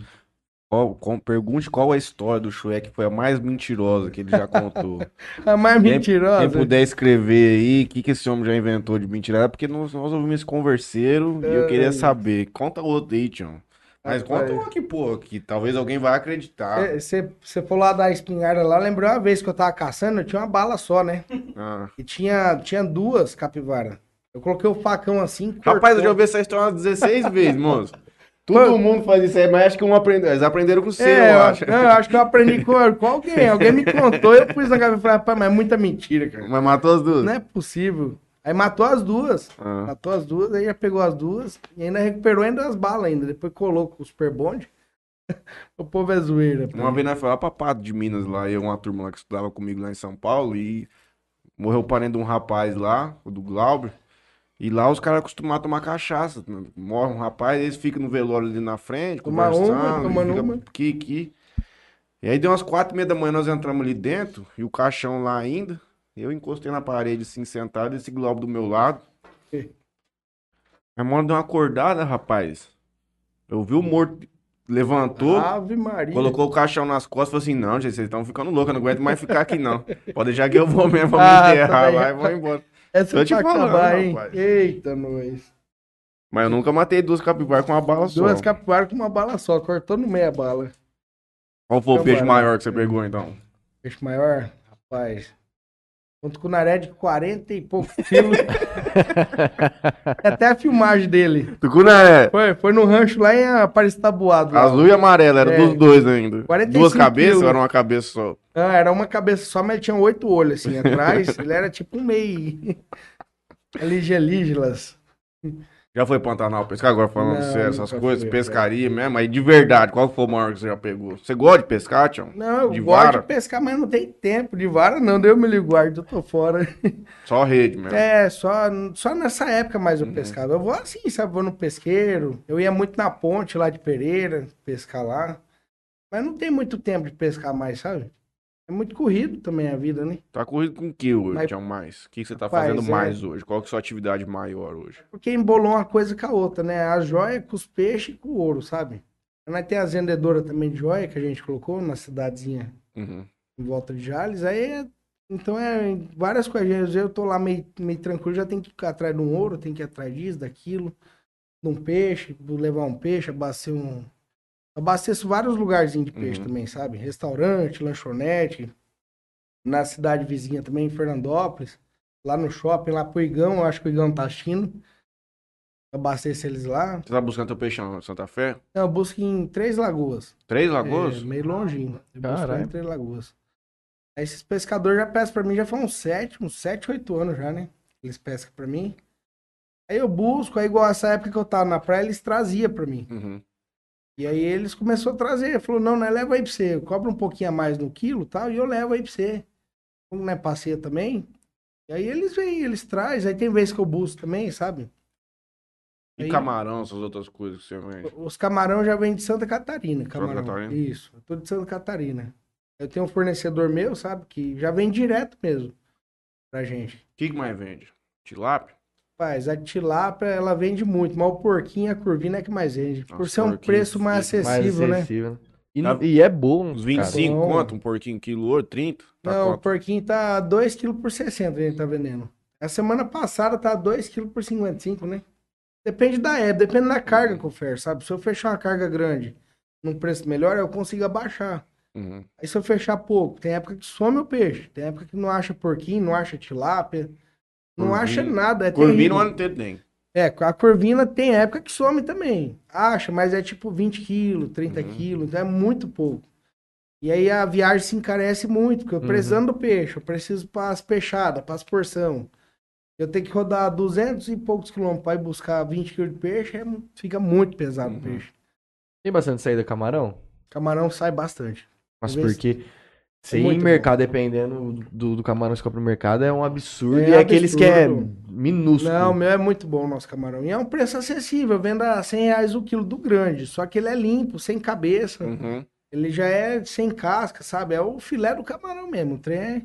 qual- com- pergunte qual a história do Shrek que foi a mais mentirosa que ele já contou. A mais Quem- mentirosa. Quem puder escrever aí o que, que esse homem já inventou de mentira, é porque nós, nós ouvimos esse converseiro e eu queria Ai. saber. Conta outro aí, Tião. Mas conta um aqui, pô, que talvez alguém vá acreditar. Você falou lá da espingarda lá, lembrou uma vez que eu tava caçando, eu tinha uma bala só, né? Ah. E tinha, tinha duas capivaras. Eu coloquei o facão assim, cortou. Rapaz, eu já ouvi essa história umas 16 vezes, moço. Todo mundo faz isso aí, mas acho que um aprendeu. Eles aprenderam com o seu, É, eu eu, acho. não, eu acho que eu aprendi com, com alguém. Alguém me contou, eu pus na cabeça e falei, rapaz, mas é muita mentira, cara. Mas matou as duas. Não é possível. Aí matou as duas. Ah. Matou as duas, aí já pegou as duas e ainda recuperou ainda as balas ainda. Depois colou com o super bonde. o povo é zoeira. Uma vez nós foi lá pra Pato de Minas, lá, eu uma turma lá que estudava comigo lá em São Paulo, e morreu o parente de um rapaz lá, o do Glauber, e lá os caras acostumaram a tomar cachaça. Morre um rapaz, eles ficam no velório ali na frente, Tomar uma, conversando, tomando e fica uma. aqui, aqui. E aí deu umas quatro e meia da manhã, nós entramos ali dentro, e o caixão lá ainda, eu encostei na parede assim, sentado, esse Glauber do meu lado. A mão deu uma acordada, rapaz. Eu vi o morto, levantou, Ave Maria. Colocou o caixão nas costas e falou assim: Não, gente, vocês estão ficando loucos, eu não aguento mais ficar aqui, não. Pode deixar que eu vou mesmo, vou Ah, me enterrar lá e vou embora. Essa Tô te pra falando, acabar, hein? rapaz. Eita, nós. Mas eu nunca matei duas capivaras com uma bala só. Duas capivaras com uma bala só. Cortou no meio a bala. Qual foi o peixe maior que você pegou, então? Peixe maior, rapaz. Junto com o naré de 40 e poucos quilos. É até a filmagem dele. Tucuna é Foi, foi no rancho lá em Aparecida Tabuado. lá. azul e amarelo, era É. dos dois ainda. 45 Duas cabeças quilos. ou era uma cabeça só? Ah, era uma cabeça só, mas ele tinha oito olhos assim atrás. ele era tipo um meio. Alígelas. Já foi Pantanal pescar? Agora falando Não, sério, essas coisas, fui, pescaria mesmo. Aí de verdade, qual foi o maior que você já pegou? Você gosta de pescar, Tião? Não, eu De gosto vara? de pescar, mas não tem tempo de vara, não. Deu me guardo, eu tô fora. Só rede mesmo. É, só, só nessa época mais eu Uhum. pescava. Eu vou assim, sabe? Vou no pesqueiro. Eu ia muito na ponte lá de Pereira, pescar lá. Mas não tem muito tempo de pescar mais, sabe? É muito corrido também a vida, né? Tá corrido com o que hoje, Mas- Tião, mais? O que você tá Rapaz, fazendo é- mais hoje? Qual que é a sua atividade maior hoje? Porque embolou uma coisa com a outra, né? A joia com os peixes e com o ouro, sabe? Nós tem as vendedoras também de joia que a gente colocou na cidadezinha Uhum. em volta de Jales. Aí, é- então é várias coisas. Eu tô lá meio, meio tranquilo, já tem que ir atrás de um ouro, tem que ir atrás disso, daquilo, de um peixe, levar um peixe, abastecer um. Abasteço vários lugarzinhos de peixe Uhum. também, sabe? Restaurante, lanchonete. Na cidade vizinha também, em Fernandópolis. Lá no shopping, lá pro Igão, eu acho que o Igão tá assistindo. Abasteço eles lá. Você tá buscando teu peixe em Santa Fé? Não, eu busco em Três Lagoas. Três lagoas? É, meio longinho. Eu busco Caralho. em Três Lagoas. Aí esses pescadores já pescam pra mim já faz uns sete, uns sete, oito anos já, né? Eles pescam pra mim. Aí eu busco, aí igual essa época que eu tava na praia, eles traziam pra mim. Uhum. E aí eles começaram a trazer. Falou, não, não, leva aí pra você. Cobra um pouquinho a mais no quilo e tal, e eu levo aí pra você. Como não é passeio também. E aí eles vêm, eles trazem. Aí tem vezes que eu busco também, sabe? E Aí- camarão, essas outras coisas que você vende? Os camarão já vêm de Santa Catarina. Camarão. Catarina? Isso, eu tô de Santa Catarina. Eu tenho um fornecedor meu, sabe, que já vem direto mesmo pra gente. O que, que mais vende? Tilápia? Rapaz, a tilápia, ela vende muito, mas o porquinho e a curvina é que mais vende. Por Nossa, ser um preço mais fica Mais acessível, né? acessível, né? E, Tá- e é bom. Uns cara. 25 Bom. quanto? Um porquinho quilo ouro? 30? Tá Não, o quanto? porquinho tá 2 kg por 60, a gente tá vendendo. A semana passada tá 2 kg por 55, né? Depende da época, depende da carga que eu fecho, sabe? Se eu fechar uma carga grande num preço melhor, eu consigo abaixar. Uhum. Aí se eu fechar pouco, tem época que some o peixe, tem época que não acha porquinho, não acha tilápia, não Corvina. acha nada. É Corvina o ano inteiro tem. É, a corvina tem época que some também. Acha, mas é tipo 20 quilos, 30 Uhum. quilos, então é muito pouco. E aí a viagem se encarece muito, porque eu Uhum. precisando do peixe, eu preciso para as peixadas, para as porção. Eu tenho que rodar 200 e poucos quilômetros para ir buscar 20 quilos de peixe, é- fica muito pesado Uhum. o peixe. Tem bastante saída camarão? Camarão sai bastante. Mas Talvez- porque se É em muito mercado, dependendo do, do camarão que você compra no mercado, é um absurdo. É e aqueles que é minúsculo. Não, o meu é muito bom o nosso camarão. E é um preço acessível, vendo a 100 reais o quilo do grande. Só que ele é limpo, sem cabeça. Uhum. Ele já é sem casca, sabe? É o filé do camarão mesmo. O trem é...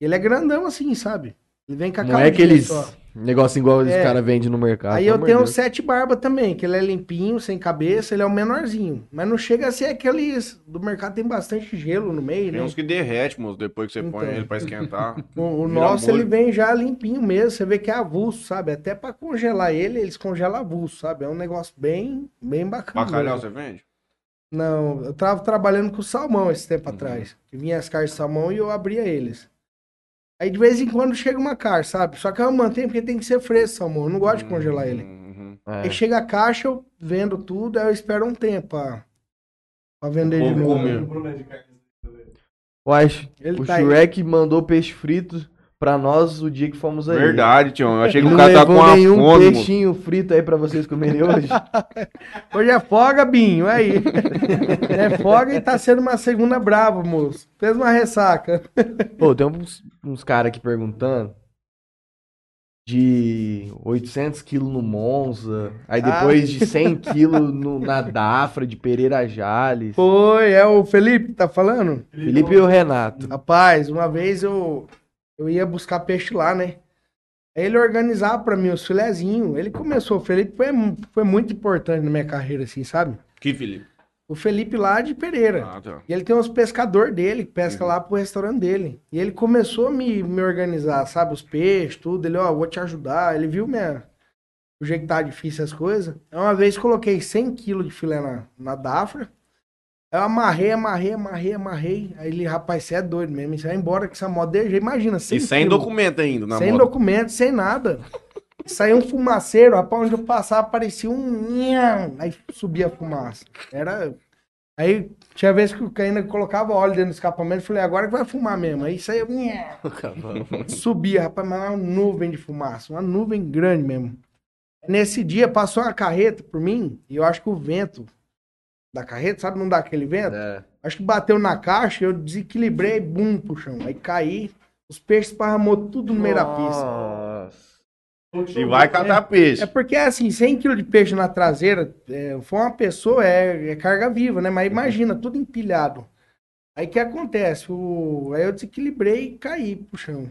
Ele é grandão assim, sabe? Ele vem com a Não é aqueles só. Negócio igual os É. caras vendem no mercado. Aí eu tenho Deus. sete barba também, que ele é limpinho, sem cabeça, ele é o menorzinho. Mas não chega a ser aqueles... Do mercado tem bastante gelo no meio, Tem né? uns que derrete, moço, depois que você põe Então. ele pra esquentar. O, o nosso, molho. ele vem já limpinho mesmo. Você vê que é avulso, sabe? Até pra congelar ele, eles congelam avulso, sabe? É um negócio bem, bem bacana. Bacalhau mesmo. você vende? Não, eu tava trabalhando com salmão esse tempo Uhum. atrás. Que vinha as carnes de salmão e eu abria eles. Aí de vez em quando chega uma carne, sabe? Só que eu mantenho porque tem que ser fresco salmão. Eu não gosto de congelar ele. Uhum. É. Aí chega a caixa, eu vendo tudo, aí eu espero um tempo pra, pra vender de Como novo. comer. É de. Uai, Ele o tá aí. Shrek mandou peixe frito pra nós o dia que fomos aí. Verdade, Tião. Eu achei que Não o cara tá levou com uma nenhum fome, peixinho frito aí pra vocês comerem hoje? Hoje é folga, Binho, aí. é folga e tá sendo uma segunda brava, moço. Fez uma ressaca. Pô, tem uns, uns caras aqui perguntando de 800 quilos no Monza, aí Ah. depois de 100 quilos no- na Dafra, de Pereira Jales. Foi, é o Felipe que tá falando? Felipe e o Renato. Rapaz, uma vez eu, eu ia buscar peixe lá, né? Aí ele organizava pra mim os filezinhos. Ele começou, o Felipe foi, foi muito importante na minha carreira, assim, sabe? Que, Felipe? O Felipe lá de Pereira. Ah, tá. E ele tem uns pescador dele, que pesca Uhum. lá pro restaurante dele. E ele começou a me, me organizar, sabe? Os peixes, tudo. Ele, ó, vou te ajudar. Ele viu minha, o jeito que tá difícil as coisas. Uma vez coloquei 100 quilos de filé na, na Dafra. Aí eu amarrei, amarrei, amarrei, amarrei. Aí ele, rapaz, você é doido mesmo. Você vai embora com essa de jeito. Imagina, 100 E sem documento ainda na Sem moto. documento, sem nada. Saiu um fumaceiro, rapaz, onde eu passava parecia um. Aí subia a fumaça. Era. Aí tinha vezes que o ainda colocava óleo dentro do escapamento, falei, agora que vai fumar mesmo. Aí saiu. Subia, rapaz, mas uma nuvem de fumaça, uma nuvem grande mesmo. Nesse dia passou uma carreta por mim, e eu acho que o vento da carreta, sabe, não dá aquele vento? É. Acho que bateu na caixa, eu desequilibrei, bum, pro chão. Aí caí, os peixes esparramou tudo no meio da pista. Nossa. E vai catar peixe. É porque, assim, 100 kg de peixe na traseira, é, foi uma pessoa, é, é carga viva, né? Mas imagina, tudo empilhado. Aí o que acontece? O, aí eu desequilibrei e caí pro chão.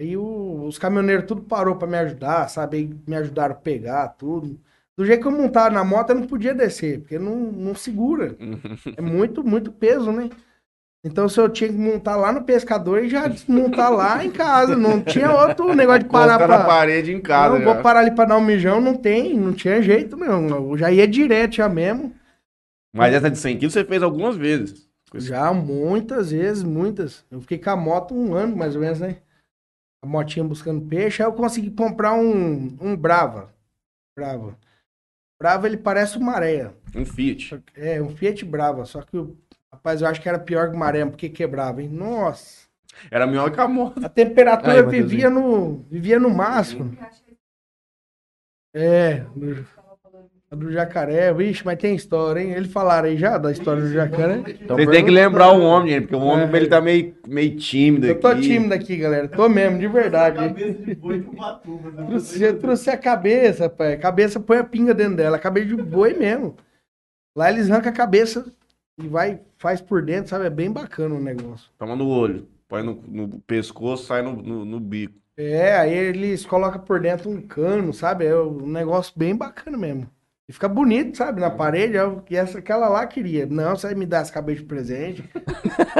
Aí o- os caminhoneiros tudo parou pra me ajudar, sabe? Aí me ajudaram a pegar tudo. Do jeito que eu montava na moto, eu não podia descer, porque não, não segura. É muito, muito peso, né? Então, se eu tinha que montar lá no pescador e já desmontar lá em casa. Não tinha outro negócio de parar Encosta na parede em casa. Não, já. vou parar ali pra dar um mijão, não tem, não tinha jeito não. Eu já ia direto já mesmo. Mas essa de 100 quilos você fez algumas vezes. Já muitas vezes, muitas. Eu fiquei com a moto um ano, mais ou menos, né? A motinha buscando peixe, aí eu consegui comprar um, um Brava. Brava. Brava, ele parece uma areia. Um Fiat. É, um Fiat Brava, só que, o- rapaz, eu acho que era pior que maré, porque quebrava, hein? Nossa. Era melhor que a moto. A temperatura Matheusinho. vivia no, vivia no máximo. É, do jacaré, vixe, mas tem história, hein? Eles falaram aí já da história do jacaré. Então, Vocês têm que lembrar o homem, gente, porque o homem ele tá meio, meio tímido Eu tô aqui. tímido aqui, galera. Tô mesmo, de verdade. Cabeça de boi de Ubatuba. né? Trouxe, eu trouxe a cabeça, pai. A cabeça põe a pinga dentro dela. Cabeça de boi mesmo. Lá eles arrancam a cabeça e vai, faz por dentro, sabe? É bem bacana o negócio. Toma no olho. Põe no, no pescoço, sai no, no, no bico. É, aí eles colocam por dentro um cano, sabe? É um negócio bem bacana mesmo. E fica bonito, sabe? Na parede. é o que essa, aquela lá queria. Não, você vai me dar essa cabeça de presente.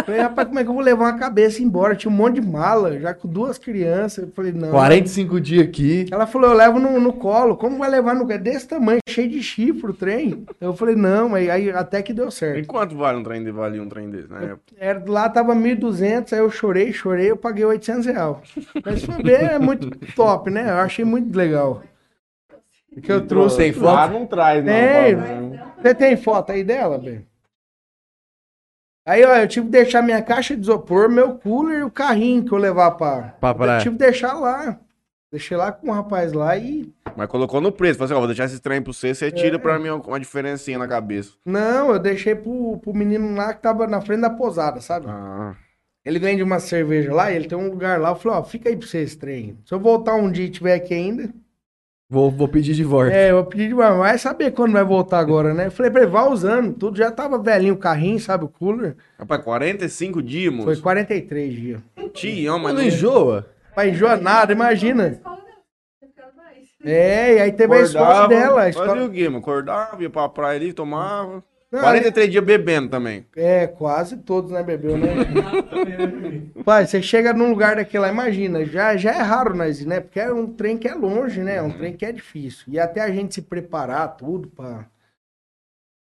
falei, rapaz, como é que eu vou levar uma cabeça embora? Tinha um monte de mala, já com duas crianças. Eu falei, não. 45 dias aqui. Ela falou, eu levo no, no colo. Como vai levar no... É desse tamanho, cheio de chifre o trem. Eu falei, não, aí, aí até que deu E certo. quanto vale um trem de valia um trem desse na época? Era, lá tava 1.200, aí eu chorei, chorei, eu paguei 800 reais. Mas se for ver, é muito top, né? Eu achei muito legal. Que eu trouxe. Tem foto? Ah, não traz, não. Tem. Paulo. Você tem foto aí dela, velho? Aí, ó, eu tive que deixar minha caixa de isopor, meu cooler e o carrinho que eu levar pra... Pra Eu praia. tive que deixar lá. Deixei lá com o rapaz lá e... Mas colocou no preço. Falou assim, ó, vou deixar esse trem pra você, você É. tira pra mim uma diferencinha na cabeça. Não, eu deixei pro, pro menino lá que tava na frente da posada, sabe? Ah. Ele vende uma cerveja lá, ele tem um lugar lá. Eu falei, ó, fica aí pra você esse trem. Se eu voltar um dia e tiver aqui ainda, Vou, vou pedir de volta. é, eu vou pedir de mas vai saber quando vai voltar agora, né? Eu falei pra ele, vai usando, tudo já tava velhinho o carrinho, sabe, o cooler. Rapaz, 45 dias, Foi moço. 43 dias. Tião, mas Mas não enjoa? Vai enjoar nada, imagina. É, e aí teve a escola dela. A escola... Fazia o quê, mano? Acordava, ia pra praia ali, tomava. Não, 43 dias bebendo também. É, quase todos, né, bebeu, né? Pai, você chega num lugar daquele lá, imagina, já, já é raro nós, ir, né? Porque é um trem que é longe, né? É um trem que é difícil. E até a gente se preparar, tudo, pá.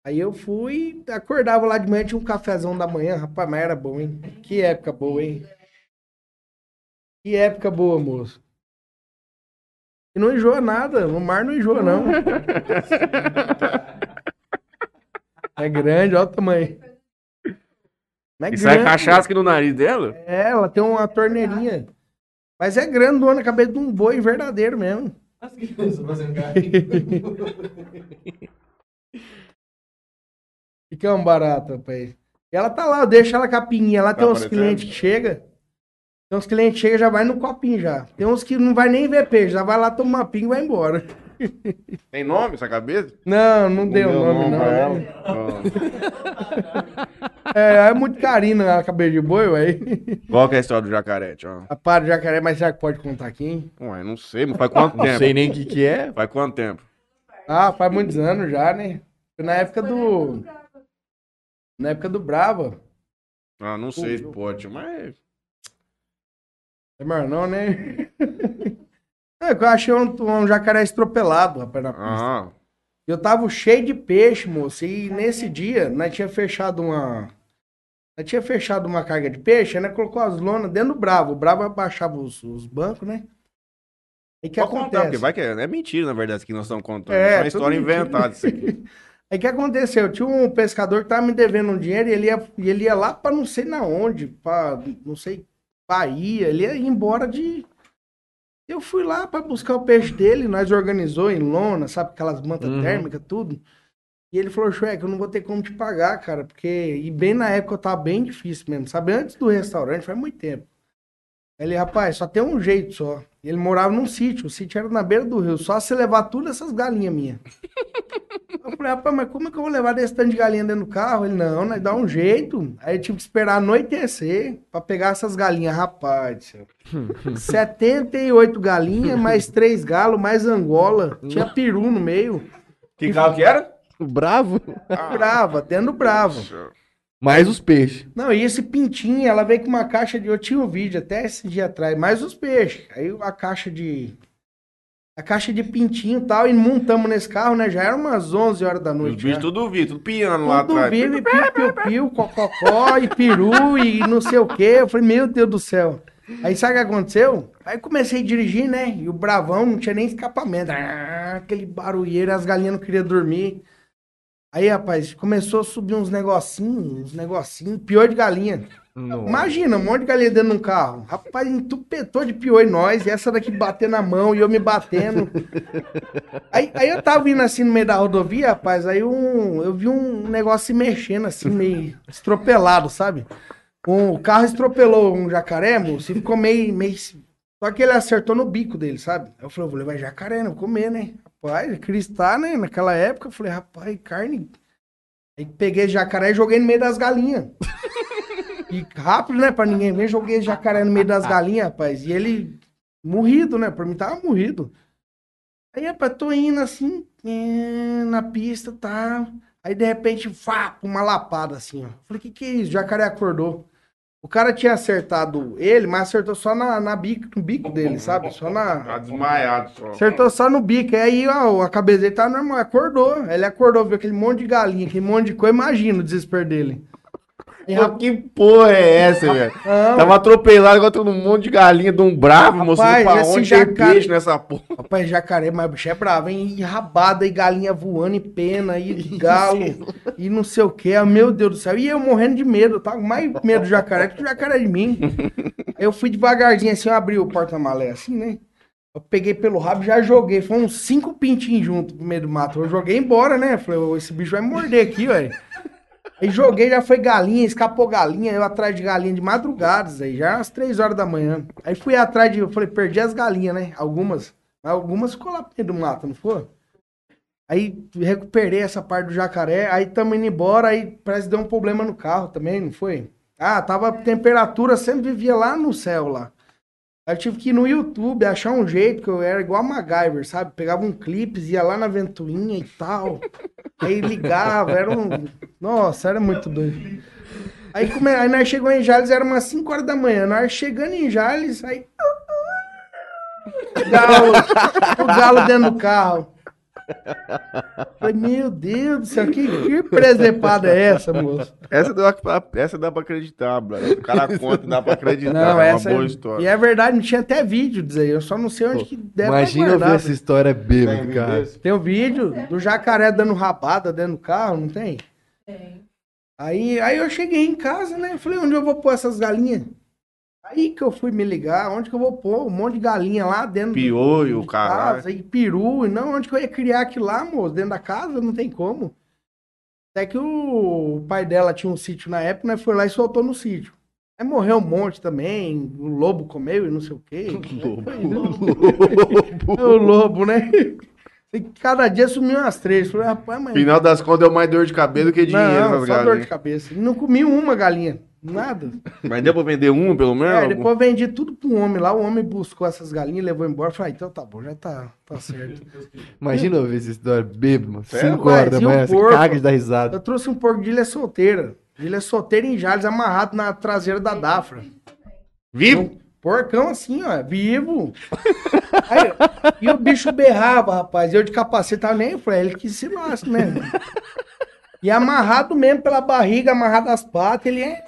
Aí eu fui, acordava lá de manhã, tinha um cafezão da manhã, rapaz, mas era bom, hein? Que época boa, hein? Que época boa, moço. E não enjoa nada, o mar não enjoa, não. É grande, olha o tamanho. É E sai grande. cachaça aqui no nariz dela? É, ela tem uma torneirinha. Mas é grandona, a cabeça de um boi verdadeiro mesmo. As crianças fazendo carinho. E que é um barato, rapaz. E ela tá lá, eu deixo ela com a pinguinha. Lá Tá tem uns aparecendo? clientes que chegam. Tem uns clientes que chegam já vai no copinho já. Tem uns que não vai nem ver peixe, já vai lá tomar pinga e vai embora. Tem nome essa cabeça? Não, não deu deu nome, não. né? ela? É, é muito carinho na cabeça de boi, ué. Qual que é a história do jacaré, tio? A para de jacaré, mas será que pode contar aqui, hein? Ué, não sei, mas faz quanto Não tempo? sei nem o que, que é. Faz quanto tempo? Ah, faz muitos anos já, né? Foi na época do. Na época do Brava. Ah, não sei se pode, mas... É melhor não, né? É eu achei um, um jacaré estropelado, rapaz, na pista. Ah, Eu tava cheio de peixe, moço. E nesse dia, nós tinha fechado uma. Nós tinha fechado uma carga de peixe, né? Colocou as lonas dentro do Bravo. O Bravo abaixava os, os bancos, né? Aí que Pode contar, porque acontece? vai que é, é mentira, na verdade, que nós estamos contando. É, É, uma história mentira. inventada isso aqui. Aí que aconteceu? Tinha um pescador que tava me devendo um dinheiro e ele ia, e ele ia lá pra não sei na onde, pra não sei, Bahia, ele ia embora de. Eu fui lá pra buscar o peixe dele, nós organizou em lona, sabe, aquelas mantas Uhum. térmicas, tudo. E ele falou, Shrek, eu não vou ter como te pagar, cara, porque. E bem na época eu tava bem difícil mesmo, sabe? Antes do restaurante, faz muito tempo. Ele, rapaz, só tem um jeito só. Ele morava num sítio, o sítio era na beira do rio, só você levar tudo essas galinhas minhas. Eu falei, rapaz, mas como é que eu vou levar desse tanto de galinha dentro do carro? Ele, não, né? Dá um jeito. Aí eu tive que esperar anoitecer pra pegar essas galinhas, rapaz. do céu. 78 galinhas, mais três galos, mais Angola. Tinha peru no meio. Que carro que era? Bravo. Brava, dentro do bravo. Mais os peixes. Não, e esse pintinho, ela veio com uma caixa de. Eu tinha um vídeo até esse dia atrás, mais os peixes. Aí a caixa de. A caixa de pintinho e tal, e montamos nesse carro, né? Já era umas 11 horas da Os noite. bichos já. tudo vi, tudo piando lá Tudo atrás. vivo, e piu, piu, piu, cococó, e peru, e não sei o quê. Eu falei, meu Deus do céu. Aí sabe o que aconteceu? Aí comecei a dirigir, né? E o bravão não tinha nem escapamento. Ah, aquele barulheiro, as galinhas não queriam dormir. Aí, rapaz, começou a subir uns negocinhos, uns negocinhos, pior de galinha. Imagina, um monte de galinha dentro de um carro. Rapaz, entupetou de pior em nós, e essa daqui batendo na mão e eu me batendo. Aí, aí eu tava vindo assim no meio da rodovia, rapaz, aí um, eu vi um negócio se mexendo assim, meio estropelado, sabe? Um, o carro estropelou um jacaré, moço, e ficou meio, meio. Só que ele acertou no bico dele, sabe? Aí eu falei, eu vou levar jacaré, não vou comer, né? Rapaz, cristal, né? Naquela época, eu falei, rapaz, carne. Aí peguei jacaré e joguei no meio das galinhas. E rápido, né? Pra ninguém ver, joguei jacaré no meio das galinhas, rapaz. E ele morrido, né? Pra mim tava morrido. Aí, rapaz, tô indo assim, eh, na pista, tá. Aí de repente, fá, uma lapada assim, ó. Falei, que que é isso? O jacaré acordou. O cara tinha acertado ele, mas acertou só na, na bico, no bico dele, sabe? Só na. Tá desmaiado só. Acertou só no bico. E aí, ó, a cabeça dele tá normal. Acordou. Ele acordou, viu aquele monte de galinha, aquele monte de coisa. Imagina o desespero dele. Pô, que porra é essa, velho? Tava atropelado todo um monte de galinha de um bravo, mostrando pra onde jacaré- peixe nessa porra. rapaz, jacaré, mas o bicho é bravo, hein? E rabada, e galinha voando, e pena, e galo, e não sei o que. Meu Deus do céu. E eu morrendo de medo, com mais medo do jacaré que o jacaré de mim. Aí eu fui devagarzinho assim, eu abri o porta-malé assim, né? Eu peguei pelo rabo e já joguei. Foi uns cinco pintinhos junto no meio do mato. Eu joguei embora, né? Falei, "Ô, esse bicho vai morder aqui, velho. Aí joguei, já foi galinha, escapou galinha, eu atrás de galinha de madrugadas aí, já às três horas da manhã. Aí fui atrás de, eu falei, perdi as galinhas, né? Algumas, mas algumas ficou lá dentro do mato, não foi? Aí recuperei essa parte do jacaré, aí tamo indo embora, aí parece que deu um problema no carro também, não foi? Ah, tava temperatura, sempre vivia lá no céu lá. Eu tive que ir no YouTube, achar um jeito, que eu era igual a MacGyver, sabe? Pegava um clipe, ia lá na ventoinha e tal. Aí ligava, era um. Nossa, era muito doido. Aí, come... aí nós chegamos em Jales, era umas 5 horas da manhã. Nós chegando em Jales, aí. O galo, o galo dentro do carro. Falei, meu Deus do céu, que, que presepada é essa, moço? Essa dá pra, essa dá pra acreditar, brother. O cara conta dá pra acreditar. Não, é essa uma boa é... história. E é verdade, não tinha até vídeo dizer, eu só não sei onde que deve Imagina estar eu ver essa história bêbado, Tem cara. desse? Tem o vídeo do jacaré dando rabada dentro do carro, não tem? Tem. Aí, aí eu cheguei em casa, né? Falei, onde eu vou pôr essas galinhas? Aí que eu fui me ligar, onde que eu vou pôr um monte de galinha lá dentro Piolho, de caralho. casa, e peru, e não, onde que eu ia criar aquilo lá, moço? Dentro da casa? Não tem como. Até que o pai dela tinha um sítio na época, né? Foi lá e soltou no sítio. Aí morreu um monte também, o lobo comeu e não sei o quê. É o lobo, né? E cada dia sumiu umas três. Falei, rapaz, mas. Final das contas deu mais dor de cabeça do que dinheiro não, essas só dor de galinhas. cabeça. Não comi uma galinha. Nada. Mas deu pra vender um, pelo menos? É, depois eu vendi tudo pro homem lá. O homem buscou essas galinhas, levou embora. Falei, ah, então tá bom, já tá, tá certo. Imagina eu ver essa história bêbado, mano. 5 horas da manhã, porco? caga de dar risada. Eu trouxe um porco de ilha solteira. De ilha solteira em Jales, amarrado na traseira da Dafra. Vivo? Porcão assim, ó, vivo. Aí, e o bicho berrava, rapaz. Eu de capacete tava nem. Eu falei, ele que se lasca, né? E amarrado mesmo pela barriga, amarrado as patas, ele é.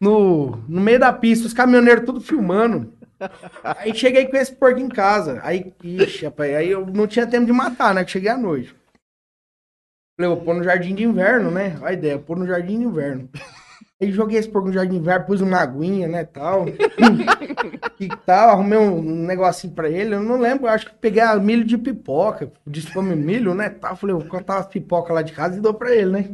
No, no meio da pista, os caminhoneiros tudo filmando. Aí cheguei com esse porco em casa. Aí, ixi, rapaz, aí eu não tinha tempo de matar, né? Que cheguei à noite. Falei, vou pôr no jardim de inverno, né? A ideia, pôr no jardim de inverno. Aí joguei esse porco no jardim de inverno, pus uma aguinha, né, tal. e tal, arrumei um negocinho pra ele. Eu não lembro, eu acho que peguei milho de pipoca. Mim, milho, né, tal. Falei, vou cortar as pipocas lá de casa e dou pra ele, né?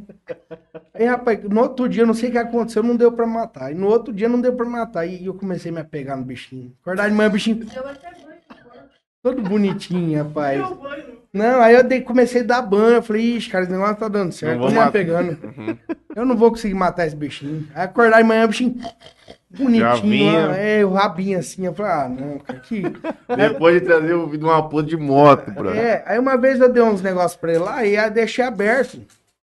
Aí, rapaz, no outro dia, eu não sei o que aconteceu, não deu pra matar. E no outro dia não deu pra matar. E eu comecei a me apegar no bichinho. Acordar de manhã, o bichinho todo bonitinho, rapaz. Não, aí eu dei- comecei a dar banho. Eu falei, ixi, cara, esse negócio tá dando certo. vou Tô me matar. apegando. Eu não vou conseguir matar esse bichinho. Aí acordar de manhã, o bichinho bonitinho. ó, É, o rabinho assim. Eu falei, ah, não, cara, que. Depois de trazer o vídeo de uma puta de moto, bro. É, aí uma vez eu dei uns negócios pra ele lá e aí deixei aberto.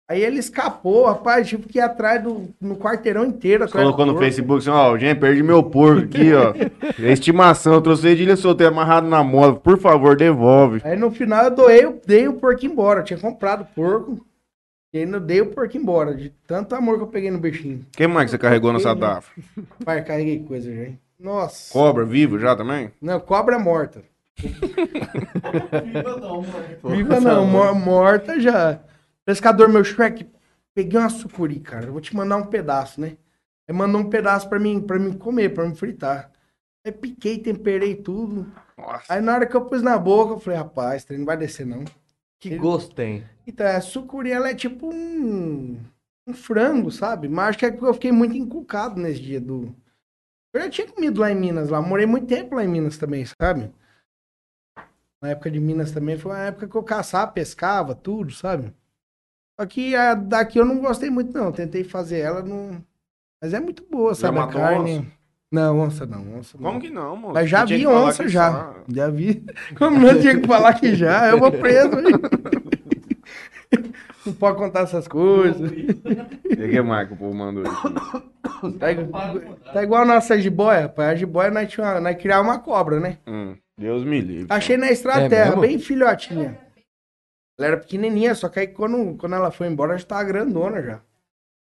Aí ele escapou, rapaz, tive que ir atrás do no quarteirão inteiro. atrás Colocou no. Facebook assim, ó, gente, perdi meu porco aqui, ó. Estimação, eu trouxe ele de ilha solteiro amarrado na moto. Por favor, devolve. Aí no final eu doei, eu dei o porco embora. Eu tinha comprado o porco. E aí eu dei o porco embora. De tanto amor que eu peguei no bichinho. Quem mais que você carregou nessa DAF? Pai, carreguei coisa hein? Nossa. Cobra, vivo já também? Não, cobra morta. Viva não, mano. Viva não, mo- morta já. Pescador, meu Shrek, peguei uma sucuri, cara. Eu vou te mandar um pedaço, né? Aí mandou um pedaço pra mim, pra mim comer, pra mim fritar. Aí piquei, temperei tudo. Nossa. Aí na hora que eu pus na boca, eu falei, rapaz, trem não vai descer não. Que gosto tem? Então, a sucuri, ela é tipo um, um frango, sabe? Mas acho que é porque eu fiquei muito encucado nesse dia do... Eu já tinha comido lá em Minas, lá. Morei muito tempo lá em Minas também, sabe? Na época de Minas também, foi uma época que eu caçava, pescava, tudo, sabe? Só que a daqui eu não gostei muito, não. Tentei fazer ela, não... Mas é muito boa, sabe? A matou carne... onça? Não, onça não, onça não. Como que não, mano? Mas já vi onça, já. só- Já vi. Como não tinha que falar que já, eu vou preso. Não pode contar essas coisas. E que mais que o povo mandou aqui? Tá, igual- tá igual a nossa jiboia, rapaz. A jiboia nós, tinha uma- nós criava uma cobra, né? Hum, Deus me livre. Achei na estrada É terra, mesmo? bem filhotinha. Ela era pequenininha, só que aí quando, quando ela foi embora, já tava grandona já.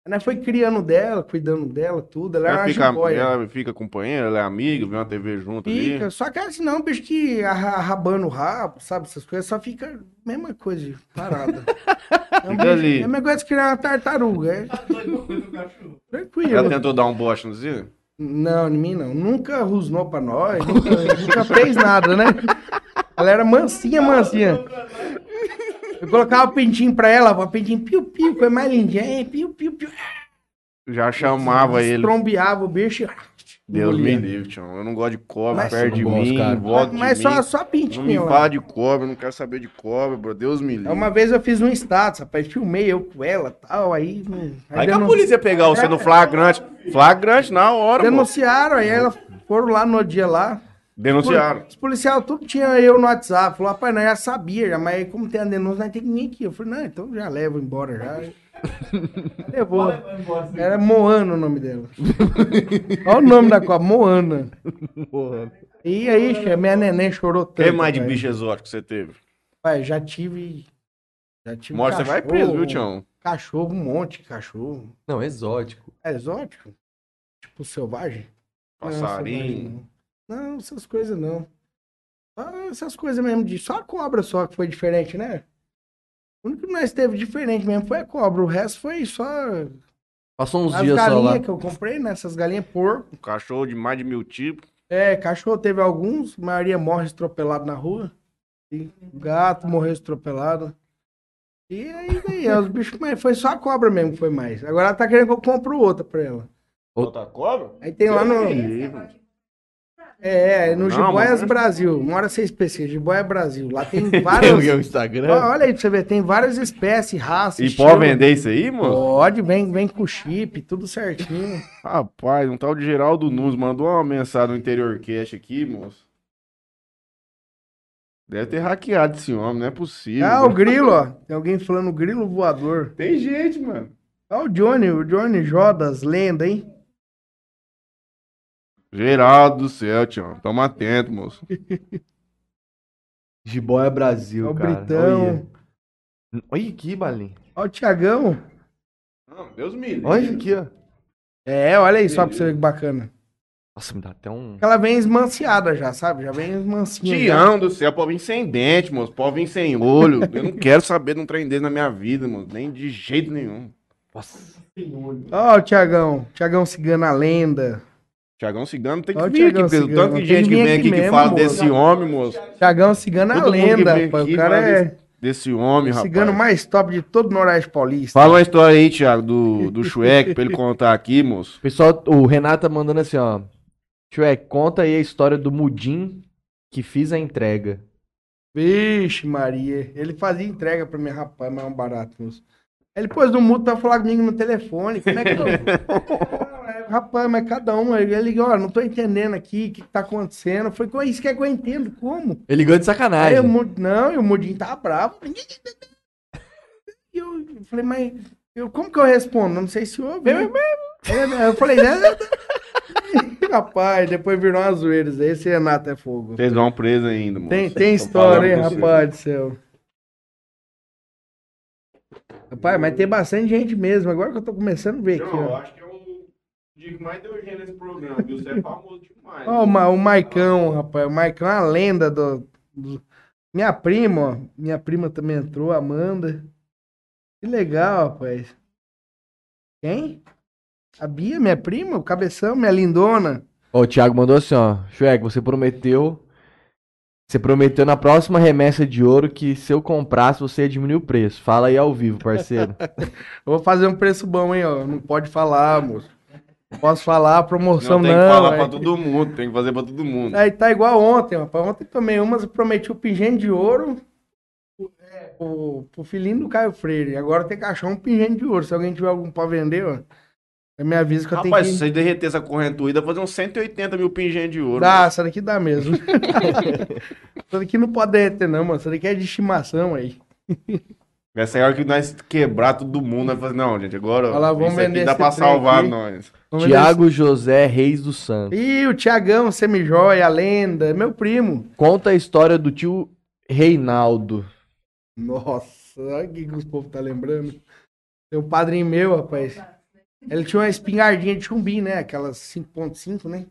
Nós foi criando dela, cuidando dela, tudo. Ela era Ela uma fica, jiboia. ela fica companheira, ela é amiga, vê uma TV junto ali. Fica, só que assim, não, bicho que arra- arrabando o rabo, sabe? Essas coisas, só fica a mesma coisa, parada. É, um Fica bicho- ali. é a mesma coisa que criar uma tartaruga, é cachorro. tranquilo. Ela tentou dar um bote no Zé? Não, em mim não. Nunca rusnou pra nós, nunca, nunca fez nada, né? Ela era mansinha, mansinha. Eu colocava o pintinho pra ela, o pintinho piu-piu, coisa mais lindinha, hein? piu-piu-piu. Já chamava ele. Trombeava o bicho. Deus me livre, tio. Eu não gosto de cobra, Mas- perto de gosto, mim, volta de Mas mim. só, só Não me pintinho. fala de cobra, eu não quero saber de cobra, bro. Deus me livre. Uma vez eu fiz um status, rapaz, filmei eu com ela e tal, aí... não- Aí que a polícia ia pegar você no flagrante. Flagrante na hora, mano. Denunciaram, aí elas foram lá no dia lá. Denunciaram. Os policiais tudo tinha eu no WhatsApp. Falou, rapaz, nós já sabia, já, mas aí como tem a denúncia, nós tem que vir aqui. Eu falei, não, então já levo embora já. Levou. Era Moana o nome dela. Olha o nome da cobra, Moana. E aí, che, minha neném chorou O tanto. que mais de bicho exótico você teve? Pai, já tive. Já tive. Mostra, você vai preso, viu, Tião? Cachorro, um monte de cachorro. Não, exótico. É exótico? Tipo selvagem? Não, Passarinho. Não, essas coisas não. Só essas coisas mesmo de. Só a cobra só que foi diferente, né? O único que nós teve diferente mesmo foi a cobra. O resto foi só Passou uns as dias só lá. galinhas que eu comprei, né? Essas galinhas porco. Um cachorro de mais de mil tipos. É, cachorro teve alguns, a maioria morre estropelado na rua. E gato morreu estropelado. E aí, daí, os bichos, mas foi só a cobra mesmo que foi mais. Agora ela tá querendo que eu compre outra pra ela. Outra cobra? Aí tem lá no. É, no Não, Jiboias mas- Brasil. Mora ser específico, Jiboia Brasil. Lá tem Tem o Instagram. Olha aí pra você ver, tem várias espécies, raças. E estilo. pode vender isso aí, mano? Pode, vem, vem com chip, tudo certinho. Rapaz, um tal de Geraldo Nunes mandou uma mensagem no interior cash aqui, moço. Deve ter hackeado esse homem, não é possível. Ah, o grilo, ó. Tem alguém falando grilo voador. Tem gente, mano. Olha o Johnny, o Johnny Jodas, lenda, hein? Geraldo do céu, tio. Toma atento, moço. Jiboia Brasil, Olha o cara. Britão. Olha. Olha aqui, Balim. Olha o Tiagão. Não, Deus me livre. Olha aqui, ó. É, olha aí só pra você ver que bacana. Nossa, me dá até um. Ela vem esmanciada já, sabe? Já vem mansinha. já. Tião do céu, pode vir sem dente, moço. Pode vir sem olho. Eu não quero saber de um trem desse na minha vida, moço. Nem de jeito nenhum. Nossa. Ó, o Tiagão. Tiagão Cigano, a lenda. Tiagão Cigano tem que Ó, o vir aqui, Pedro. Cigano. Tanto Tem de gente que vem aqui aqui que mesmo, fala moço. desse homem, moço. Tiagão Cigano, é a Todo mundo que lenda, vem rapaz. aqui O cara fala é desse, desse homem, o rapaz. cigano mais top de todo o Noroeste Paulista. Fala uma história aí, Thiago, do, do Shrek, pra ele contar aqui, moço. Pessoal, o Renato tá mandando assim, ó. Shrek, conta aí a história do Mudim que fiz a entrega. Vixe, Maria. Ele fazia entrega pra mim, rapaz, mas é um barato, moço. Ele pôs no mudo pra falar comigo no telefone. Como é que eu. Rapaz, mas cada um. Ele ligou, ó, não tô entendendo aqui o que, que tá acontecendo. Eu "Como é isso que é que eu entendo? Como? Ele ganhou de Aí sacanagem. o Mud- não, e o Mudinho tava bravo. E eu falei, mas eu, como que eu respondo? Eu Não sei se ouve. né? É, Eu falei, né? Rapaz, depois virou uma zoeira. isso aí. Esse Renato é fogo. Vocês vão preso ainda, moço. Tem, tem história, hein, com rapaz do céu. Rapaz, mas tem bastante gente mesmo. Agora que eu tô começando a ver aqui, eu ó. acho que é mais deu gênero nesse programa, viu? Você é famoso demais. Ó, o, Ma- o Maicão, rapaz. O Maicão é uma lenda do, do- Minha prima, ó. Minha prima também entrou, Amanda. Que legal, rapaz. Quem? A Bia, minha prima, o Cabeção, minha lindona. Ó, o Thiago mandou assim, ó. Shrek, você prometeu. Você prometeu na próxima remessa de ouro que se eu comprasse, você ia diminuir o preço. Fala aí ao vivo, parceiro. Eu vou fazer um preço bom, hein, ó. Não pode falar, moço. Posso falar, promoção Não não. tem que falar pra todo mundo, tem que fazer pra todo mundo. Aí tá igual ontem, rapaz. Ontem também umas eu prometi o pingente de ouro é, pro, pro filhinho do Caio Freire. Agora tem que achar um pingente de ouro. Se alguém tiver algum pra vender, ó, me avisa que eu Rapaz, tenho se que... você derreter essa correntuída, fazer uns 180 mil pingentes de ouro. Dá, essa daqui dá mesmo. essa daqui não pode derreter não, mano. Essa daqui é de estimação aí. Essa é a hora que nós quebrar todo mundo, nós fazer, não, gente, agora Olha lá, vamos isso aqui dá pra salvar aqui. nós. Tiago José Reis do Santos. Ih, o Tiagão, semijóia, a lenda, é meu primo. Conta a história do tio Reinaldo. Nossa, olha o que que os povos tá lembrando. Tem um padrinho meu, rapaz. Ele tinha uma espingardinha de chumbim, né? Aquelas 5.5, né?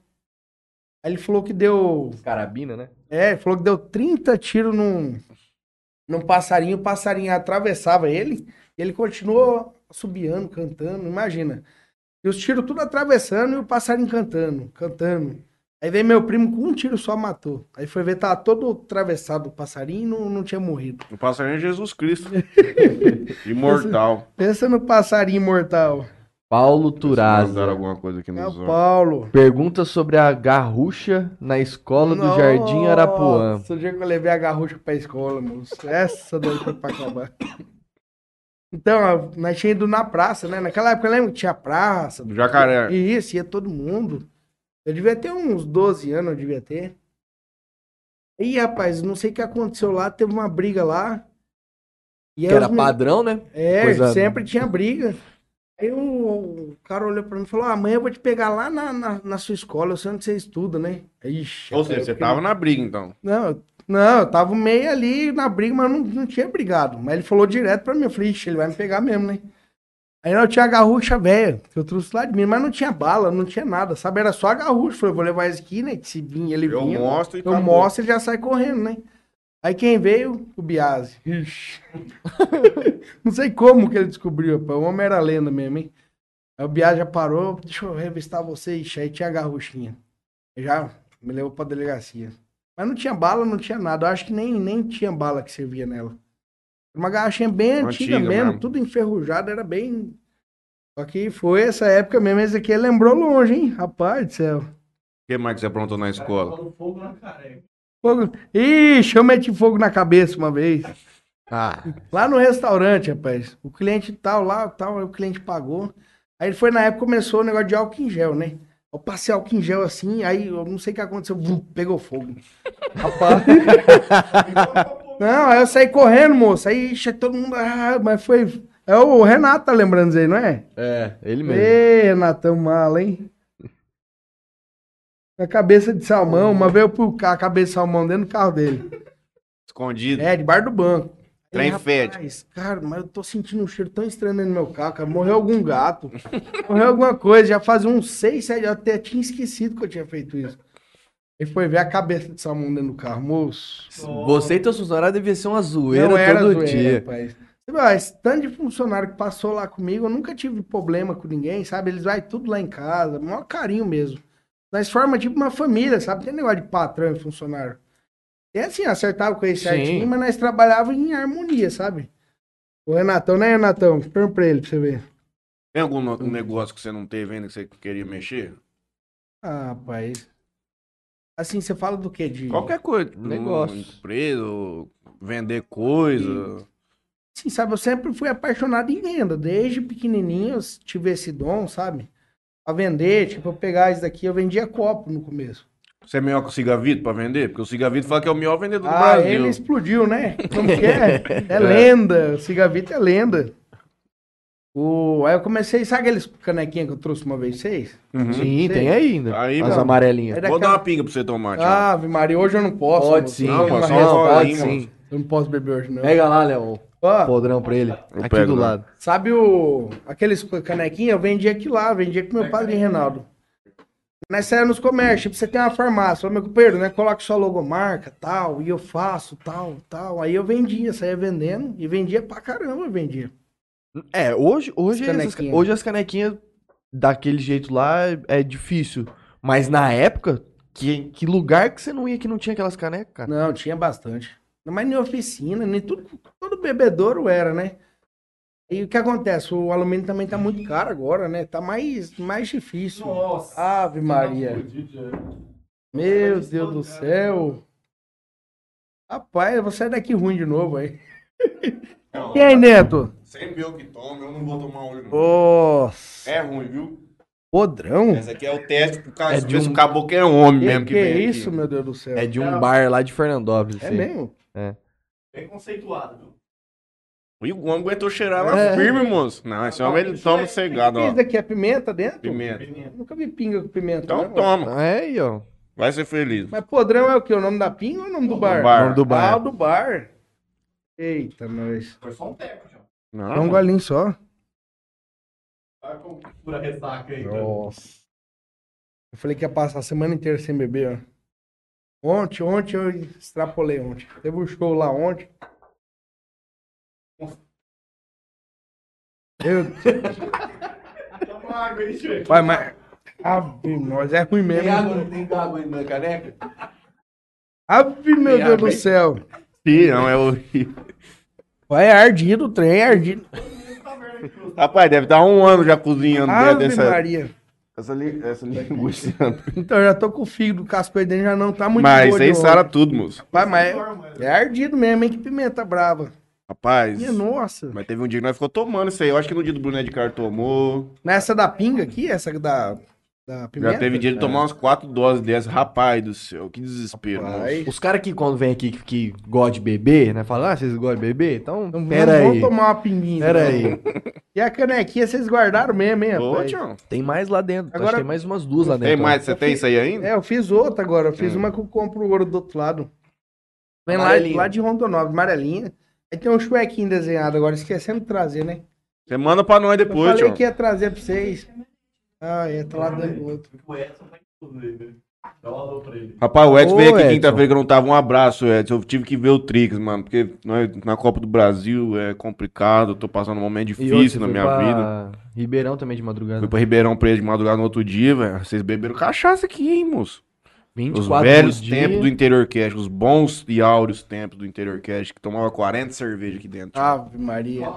Aí ele falou que deu. Carabina, né? É, ele falou que deu 30 tiros num, num passarinho. O passarinho atravessava ele. E ele continuou subiando, cantando. Imagina. E os tiros tudo atravessando e o passarinho cantando, cantando. Aí veio meu primo com um tiro só matou. Aí foi ver, tava todo atravessado o passarinho e não, não tinha morrido. O passarinho é Jesus Cristo. Imortal. Pensa no passarinho imortal. Paulo Mandaram Turaza. alguma coisa aqui É nos o. Paulo. Pergunta sobre a garrucha na escola do Jardim Arapuã. Nossa, o dia que eu levei a garrucha pra escola, moço. Essa daí foi pra acabar. Então, nós tínhamos ido na praça, né? Naquela época, lembra que tinha praça? Do jacaré. E isso, ia todo mundo. Eu devia ter uns 12 anos, eu devia ter. E, rapaz, não sei o que aconteceu lá, teve uma briga lá. E Que era men- padrão, né? É, Coisa- sempre tinha briga. Aí o, o cara olhou pra mim e falou: ah, amanhã eu vou te pegar lá na, na, na sua escola, eu sei onde você estuda, né? Ixi, Ou seja, eu você tava na briga, então. Não, eu- não, eu tava meio ali na briga, mas não, não tinha brigado. Mas ele falou direto pra mim, eu falei, ixi, ele vai me pegar mesmo, né? Aí eu tinha a garrucha velha, que eu trouxe lá de mim, mas não tinha bala, não tinha nada, sabe? Era só a garrucha. Eu falei, vou levar esse aqui, né? Que se vir ele Eu vinha, mostro e eu acabou. mostro e já sai correndo, né? Aí quem veio? O Biase. Ixi. não sei como que ele descobriu, pô. O homem era lenda mesmo, hein? Aí o Biase já parou, deixa eu revistar você. Ixi, aí tinha a garruchinha. Já me levou pra delegacia. Mas não tinha bala, não tinha nada. Eu acho que nem, nem tinha bala que servia nela. Uma garrafinha bem antiga, Antiga mesmo, mesmo. tudo enferrujado, era bem. Só que foi essa época mesmo, esse aqui lembrou longe, hein? Rapaz do céu. O que mais que você aprontou na escola? Fogo. Ixi, eu meti fogo na cabeça uma vez. Ah, Lá no restaurante, rapaz. O cliente tal, lá, tal, o cliente pagou. Aí foi na época começou o negócio de álcool em gel, né? Eu passei álcool em gel assim, aí eu não sei o que aconteceu, vum, pegou fogo. Rapaz. não, aí eu saí correndo, moço. Aí todo mundo. Ah, mas foi. É o Renato tá lembrando isso aí, não é? é, ele mesmo. Ê, Renatão mala, hein? A cabeça de salmão, uma vez eu pus a cabeça de salmão dentro do carro dele. Escondido. É, debaixo do banco. Trem Rapaz, fede. Cara, mas eu tô sentindo um cheiro tão estranho dentro do meu carro, cara. Morreu algum gato. morreu alguma coisa. Já fazia uns seis, sete, eu até tinha esquecido que eu tinha feito isso. E foi ver a cabeça de salmão dentro do carro, moço. Você e teus funcionários devia ser uma zoeira Não era todo zoeira, dia. rapaz. Você vê, ó, Esse tanto de funcionário que passou lá comigo, eu nunca tive problema com ninguém, sabe? Eles vai tudo lá em casa, maior carinho mesmo. Nós forma tipo uma família, sabe? Tem negócio de patrão e funcionário. É assim, acertava com ele certinho, mas nós trabalhávamos em harmonia, sabe? O Renatão, né, Renatão? Pergunta pra ele pra você ver. Tem algum no- um negócio que você não teve ainda que você queria mexer? Ah, rapaz. Assim, você fala do quê? De... Qualquer coisa. Negócio. Um empresa, vender coisa. Sim, sabe? Eu sempre fui apaixonado em venda. Desde pequenininho eu tive esse dom, sabe? A vender, tipo, eu pegar isso daqui, eu vendia copo no começo. Você é melhor que o Cigavito pra vender? Porque o Cigavito fala que é o melhor vendedor do Ah, Brasil. ele explodiu, né? Como que é? É lenda. O Cigavito é lenda. O... Aí eu comecei, sabe aqueles canequinhos que eu trouxe uma vez vocês? Uhum. Sim, tem ainda. Aí, As mano. amarelinhas. Vou dar uma pinga pra você tomar, tio. Ah, Maria, hoje eu não posso. Pode sim, Não, só uma pode sim. Eu não posso beber hoje, não. Pega lá, Léo, Ó, podrão pra ele. Eu Aqui pego do lá. lado. Sabe o aqueles canequinhos? Eu vendia aqui lá, vendia com meu padre Reinaldo. Nós saímos nos comércios, tipo, você tem uma farmácia, meu companheiro, né? Coloca sua logomarca, tal, e eu faço, tal, tal. Aí eu vendia, saía vendendo, e vendia pra caramba, eu vendia. É, hoje, hoje, As essas- canequinhas. hoje as canequinhas daquele jeito lá é difícil. Mas na época, que, que lugar que você não ia que não tinha aquelas canecas, cara? Não, tinha bastante. Mas nem oficina, nem tudo, todo bebedouro era, né? E o que acontece? O alumínio também tá muito caro agora, né? Tá mais, mais difícil. Nossa. Ave Maria. Meu Deus do céu. Rapaz, eu vou sair daqui ruim de novo aí. E aí, Neto? Sempre eu que tomo, eu não vou tomar hoje. não. Nossa. É ruim, viu? Podrão? Esse aqui é o teste pro cara É é de um- o caboclo é homem Que, mesmo que, que vem aqui. isso, meu Deus do céu? É de um bar lá de Fernandópolis. É assim. mesmo? Bem conceituado, viu? O homem aguentou cheirar lá É. firme, moço. Não, esse homem ele toma cegado, ó. Isso daqui é pimenta dentro? Pimenta. Nunca vi pinga com pimenta. Então né, toma. É aí, ó. Vai ser feliz. Mas podrão é o quê? O nome da pinga ou o nome do bar? bar. Nome do bar. Ah, o do bar. Eita, nós. Foi só um teco, João. Não, Só um golinho só. Olha como pura ressaca aí, cara. Nossa. Eu falei que ia passar a semana inteira sem beber, ó. Ontem, ontem eu extrapolei ontem. Teve um show lá ontem. Eu, Toma água aí, tio. vai, mas. Ave, nós é ruim mesmo. não tem água aí na caneca? Ave, meu Tem Deus água do céu. Sim, não, é horrível. Vai, é ardido o trem, é ardido. Rapaz, deve estar um ano já cozinhando dentro Ave dessa, Maria. Essa, li- essa linguiça. Então, eu já tô com o fígado, o casco aí dentro já não tá muito Mas aí sara tudo, moço. Pai, mas é, é ardido mesmo, hein? Que pimenta brava. Rapaz, Minha nossa. mas teve um dia que nós ficou tomando isso aí. Eu acho que no dia do Brunet de Car tomou. Nessa da pinga aqui, essa da, da? Já teve dia de tomar umas quatro doses dessas. Rapaz do céu, que desespero, Rapaz. Os caras que quando vem aqui que, que gostam de beber, né? Falam, ah, vocês gostam de beber? Então, Então, pera vamos, aí. vamos tomar uma pinguinha. Pera então. aí. E a canequinha vocês guardaram mesmo, hein, Ô, rapaz? tio. Tem mais lá dentro. Acho Agora- que tem mais umas duas lá dentro. Tem ó. mais? Você tem isso aí ainda? É, eu fiz outra agora. Eu fiz Hum. uma que eu compro o ouro do outro lado. Vem lá, lá de Rondonópolis, amarelinha. Aí tem um chuequinho desenhado agora, esquecendo de trazer, né? Você manda pra nós Eu depois, falei tio. que ia trazer pra vocês. Ah, é, tá lá dentro do outro. O Edson tá né? Dá um alô pra ele. Rapaz, o Edson Ô, veio aqui Edson. quinta-feira que eu não tava. Um abraço, Edson. Eu tive que ver o Trix, mano. Porque nós, na Copa do Brasil é complicado. Eu tô passando um momento E difícil na foi minha pra vida. Ribeirão também de madrugada. Fui pra Ribeirão Preto de madrugada no outro dia, velho. Vocês beberam cachaça aqui, hein, moço? 24 Os velhos por dia. tempos do Interior Cash, os bons e áureos tempos do Interior Cash, que tomava 40 cerveja aqui dentro. Ave Maria.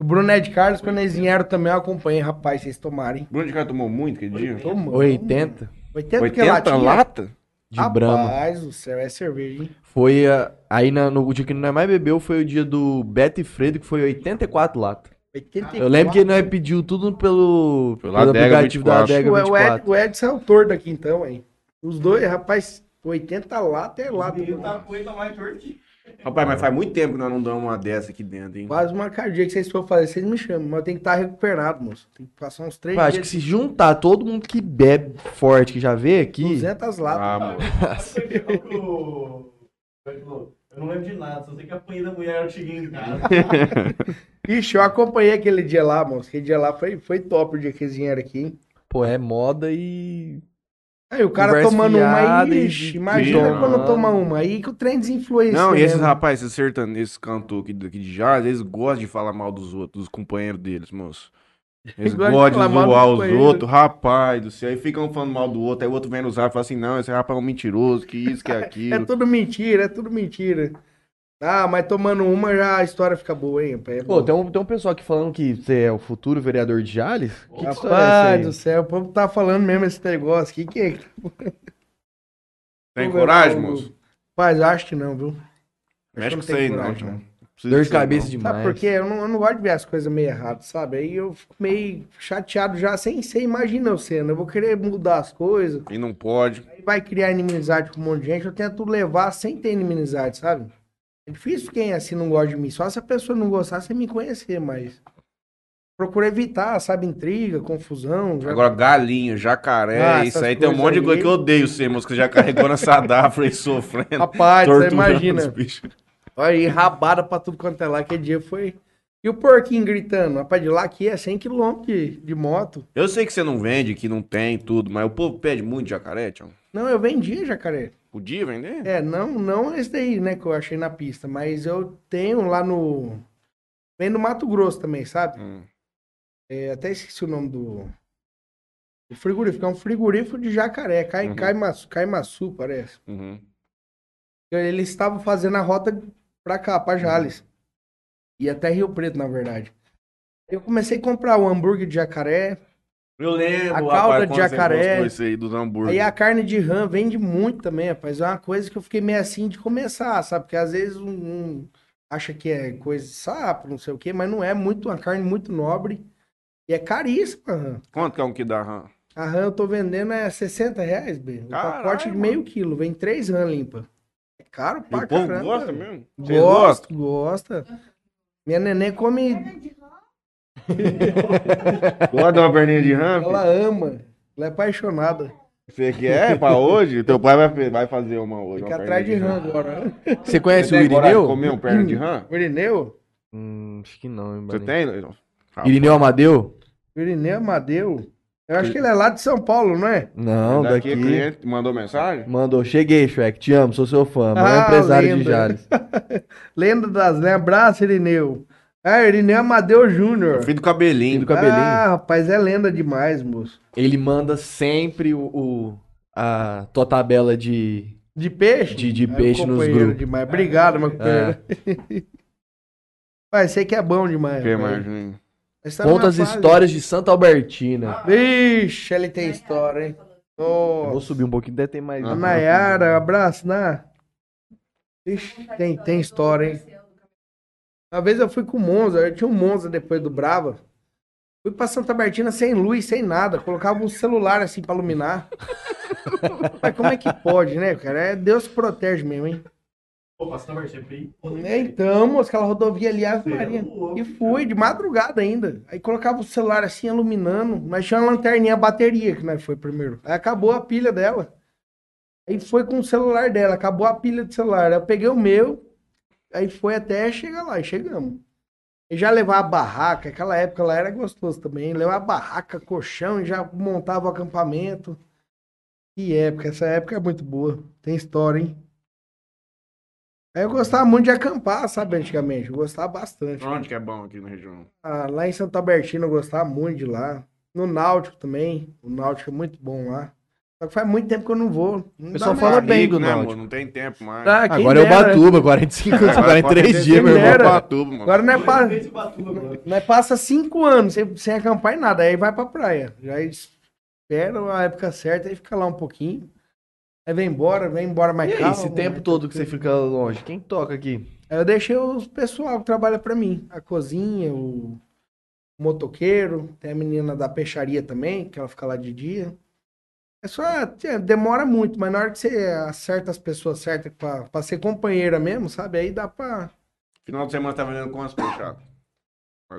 O Brunete Carlos, quando eles vieram também, eu acompanhei, rapaz, vocês tomarem. Bruno de cara tomou muito aquele dia? Tomou. 80 80, 80 latinha? lata? de Brahma. Rapaz do céu, é cerveja, hein? Foi ah, aí na- no o dia que nós mais bebeu foi o dia do Beto e Fredo, que foi 84 latas. 84. Eu lembro que nós pediu tudo pelo, Pelo pelo Adega aplicativo da 24. Adega O, o, Ed, 24. o Edson é autor daqui então, hein? Os dois, rapaz, 80 lata é lata. Ele tá com ele mais tortinho. Rapaz, mas faz muito tempo que nós não damos uma dessa aqui dentro, hein? Quase uma cardíaca que vocês for fazer, vocês me chamam. Mas eu tenho que estar recuperado, moço. Tem que passar uns 3 Eu acho que dias. se juntar todo mundo que bebe forte, que já veio aqui, 200 latas. Ah, mano. Eu não lembro de nada, só sei que apanhei da mulher, eu cheguei em casa. Ixi, eu acompanhei aquele dia lá, moço. Aquele dia lá foi, foi top o dia que eles vieram aqui, hein? Pô, é moda e. Aí o cara Conversa tomando uma aí, ixi, imagina tomando. quando toma uma. Aí que o trem desinfluencia. Não, e esses mesmo. rapazes, esses sertanejos, esses cantores aqui, daqui de Jales, eles gostam de falar mal dos outros, dos companheiros deles, moço. Eles Gostam de gostam de mal zoar dos os companheiros. outros, rapaz do céu. Aí ficam falando mal do outro, aí o outro vem nos rap e fala assim, não, esse rapaz é um mentiroso, que isso, que É aquilo. tudo mentira, é tudo mentira. Ah, mas tomando uma já a história fica boa, hein? rapaz? É Pô, tem um, tem um pessoal aqui falando que você é o futuro vereador de Jales? Que, que história é Rapaz essa do céu, o povo tá falando mesmo esse negócio. Que... Tem Vou ver coragem, moço? Rapaz, eu acho que não, viu? Mexe com não isso aí, não, Dor de cabeça não. demais. Sabe por quê? Eu não, eu não gosto de ver as coisas meio erradas, sabe? Aí eu fico meio chateado já, sem ser imagina eu sendo. Eu vou querer mudar as coisas. E não pode. Aí vai criar inimizade com um monte de gente. Eu tento levar sem ter inimizade, sabe? É difícil quem assim não gosta de mim. Só se a pessoa não gostar, você me conhecer, mas. Procuro evitar, sabe? Intriga, confusão. já- Agora, galinha, jacaré, Ah, isso aí tem um monte de coisa que eu odeio ser, moço, que já carregou nessa dafra aí sofrendo. Rapaz, você imagina. Olha aí, rabada pra tudo quanto é lá. Que dia foi. E o porquinho gritando? Rapaz, de lá aqui é 100 km de, de moto. Eu sei que você não vende, que não tem tudo, mas o povo pede muito jacaré, tio. Não, eu vendia jacaré. Podia vender? É, não, não esse daí, né, que eu achei na pista, mas eu tenho lá no. Vem no Mato Grosso também, sabe? Hum. É, até esqueci o nome do. O frigorífico, é um frigorífico de jacaré, Cai, Uhum. Caimaçu, Caimaçu, parece. Uhum. Eles estavam fazendo a rota pra cá, pra Jales. E até Rio Preto, na verdade. Eu comecei a comprar o hambúrguer de jacaré. Eu lembro, A rapaz, calda de jacaré. Isso aí dos hambúrguer. Aí a carne de rã vende muito também, rapaz. É uma coisa que eu fiquei meio assim de começar, sabe? Porque às vezes um, um acha que é coisa de sapo, não sei o quê, mas não é muito, uma carne muito nobre. E é caríssima a rã. Quanto que é um que dá rã? A rã eu tô vendendo é 60 reais, B. Um Caralho, pacote de mano. meio quilo. Vem três rã limpa. É caro pra o povo caramba. gosta mesmo? Gosta, gosta. Minha neném come, Gosta de uma perninha de rã? ela ama. Ela é apaixonada. Você quer pra hoje? Teu pai vai, vai fazer uma hoje. Fica uma atrás de rã agora. Você conhece Você o de Irineu? comer um perna de rã? O Irineu? Hum, acho que não, hein, Você tem? Irineu Amadeu? Irineu Amadeu. Eu acho que ele é lá de São Paulo, não é? Não, daqui daqui. é cliente, mandou mensagem? Mandou, cheguei, Shrek, te amo, sou seu fã, maior Ah, empresário de lenda. Jales. Lenda das lendas. Abraço, Irineu. Ah, Irineu Amadeu Júnior. Filho do cabelinho. Filho do cabelinho. Ah, rapaz, é lenda demais, moço. Ele manda sempre o, o- a tua tabela de. De peixe? De- de Ah, peixe nos grupos. Demais. Obrigado, meu companheiro. Pai, sei que é bom demais. Que mais, tá Conta as fase- histórias de Santa Albertina. Vixe, ele tem história, hein? Vou subir um pouquinho, deve ter mais. A Nayara, abraço, Ná. Ixi, tem, tem história, hein? Uma vez eu fui com o Monza, eu tinha um Monza depois do Brava. Fui pra Santa Martina sem luz, sem nada. Colocava um celular assim pra iluminar. Mas como é que pode, né, cara? É Deus que protege mesmo, hein? Pô, passando a marcha aí. É, Então, moço, aquela rodovia ali, Ave Você é Maria. E fui, de madrugada ainda. Aí colocava o celular assim, iluminando. Mas tinha uma lanterninha, a bateria que nós foi primeiro. Aí acabou a pilha dela. Aí foi com o celular dela, acabou a pilha do celular. Aí eu peguei o meu, aí foi até chegar lá, e chegamos. E já levar a barraca, aquela época lá era gostoso também. Levar a barraca, colchão, e já montava o acampamento. Que época, essa época é muito boa. Tem história, hein? Aí eu gostava muito de acampar, sabe, antigamente. Eu gostava bastante. Onde que é bom aqui na região? Ah, lá em Santa Albertina eu gostava muito de lá. No Náutico também. O Náutico é muito bom lá. Só que faz muito tempo que eu não vou. Não O pessoal fala bem do né, Náutico. amor? Não tem tempo mais. Ah, Agora é o. Batuba, 45, Agora 43 pode dias, meu irmão. Batuba, mano. Agora não é, pa... Batuba, mano. não é passa cinco anos sem, sem acampar em nada. Aí vai pra praia. Já espera a época certa e fica lá um pouquinho. Aí vem embora, vem embora mais E calmo. esse tempo todo que você fica longe, quem toca aqui? Aí eu deixei os pessoal que trabalha pra mim. A cozinha, o motoqueiro, tem a menina da peixaria também, que ela fica lá de dia. É só, é, demora muito, mas na hora que você acerta as pessoas certas pra, pra ser companheira mesmo, sabe? Aí dá pra. Final de semana tá vendendo quantas menos.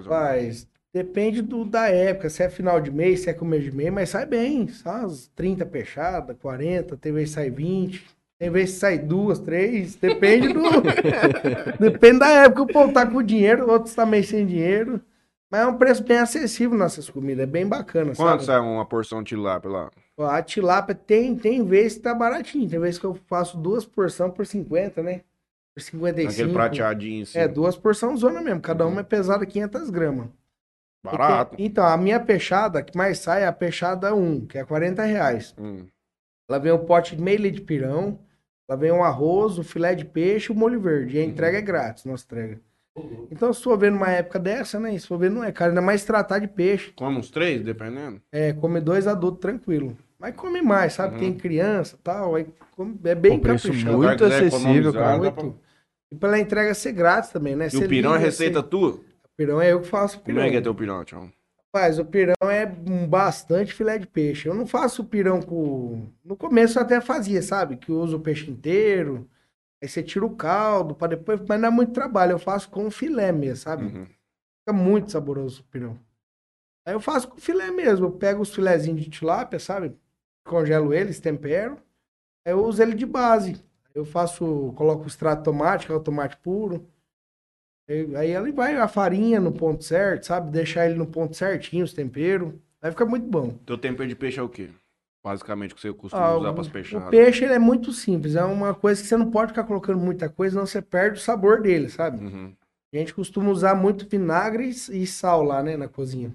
Faz. Depende do, da época, se é final de mês, se é começo de mês, mas sai bem. Só umas 30 fechadas, 40, tem vez sai 20. Tem vezes que sai duas, três, depende do. depende da época. O povo tá com dinheiro, outros tá meio sem dinheiro. Mas é um preço bem acessível nossas comidas, é bem bacana, Quanto sabe? sai uma porção de tilápia lá? A tilápia tem, tem vezes que tá baratinho, tem vezes que eu faço duas porções por 50, né? Por 55. Aquele prateadinho assim. É, duas porções zona mesmo, cada uma é pesada 500 gramas. Barato. Então, então, a minha peixada, que mais sai é a peixada 1, que é 40 reais. Hum. Ela vem um pote de meio de pirão, ela vem um arroz, o filé de peixe e o molho verde. E a entrega é grátis, nossa entrega. Então, se for ver numa época dessa, né? Se for ver, não é caro, ainda mais tratar de peixe. Come uns três, dependendo. É, come dois adultos tranquilo. Mas come mais, sabe? Uhum. Tem criança e tal, aí come- é bem preço caprichado. muito quiser acessível, cara. pra- Muito. E pela entrega ser grátis também, né? E Você o pirão é receita você- tua? O pirão é eu que faço o Como pirão. é que é teu pirão, tchau? Faz, o pirão é um bastante filé de peixe. Eu não faço o pirão com. No começo eu até fazia, sabe? Que eu uso o peixe inteiro. Aí você tira o caldo para depois. Mas não é muito trabalho. Eu faço com filé mesmo, sabe? Uhum. Fica muito saboroso o pirão. Aí eu faço com filé mesmo. Eu pego os filézinhos de tilápia, sabe? Congelo eles, tempero. Aí eu uso ele de base. Eu faço, coloco o extrato de tomate, que é o tomate puro. Aí aí ele vai a farinha no ponto certo, sabe? Deixar ele no ponto certinho, os temperos. Aí fica muito bom. Teu tempero de peixe é o quê? Basicamente, o que você costuma Ah, usar o, pras o peixadas. peixe ele é muito simples. É uma coisa que você não pode ficar colocando muita coisa, senão você perde o sabor dele, sabe? Uhum. A gente costuma usar muito vinagre e sal lá, né, na cozinha.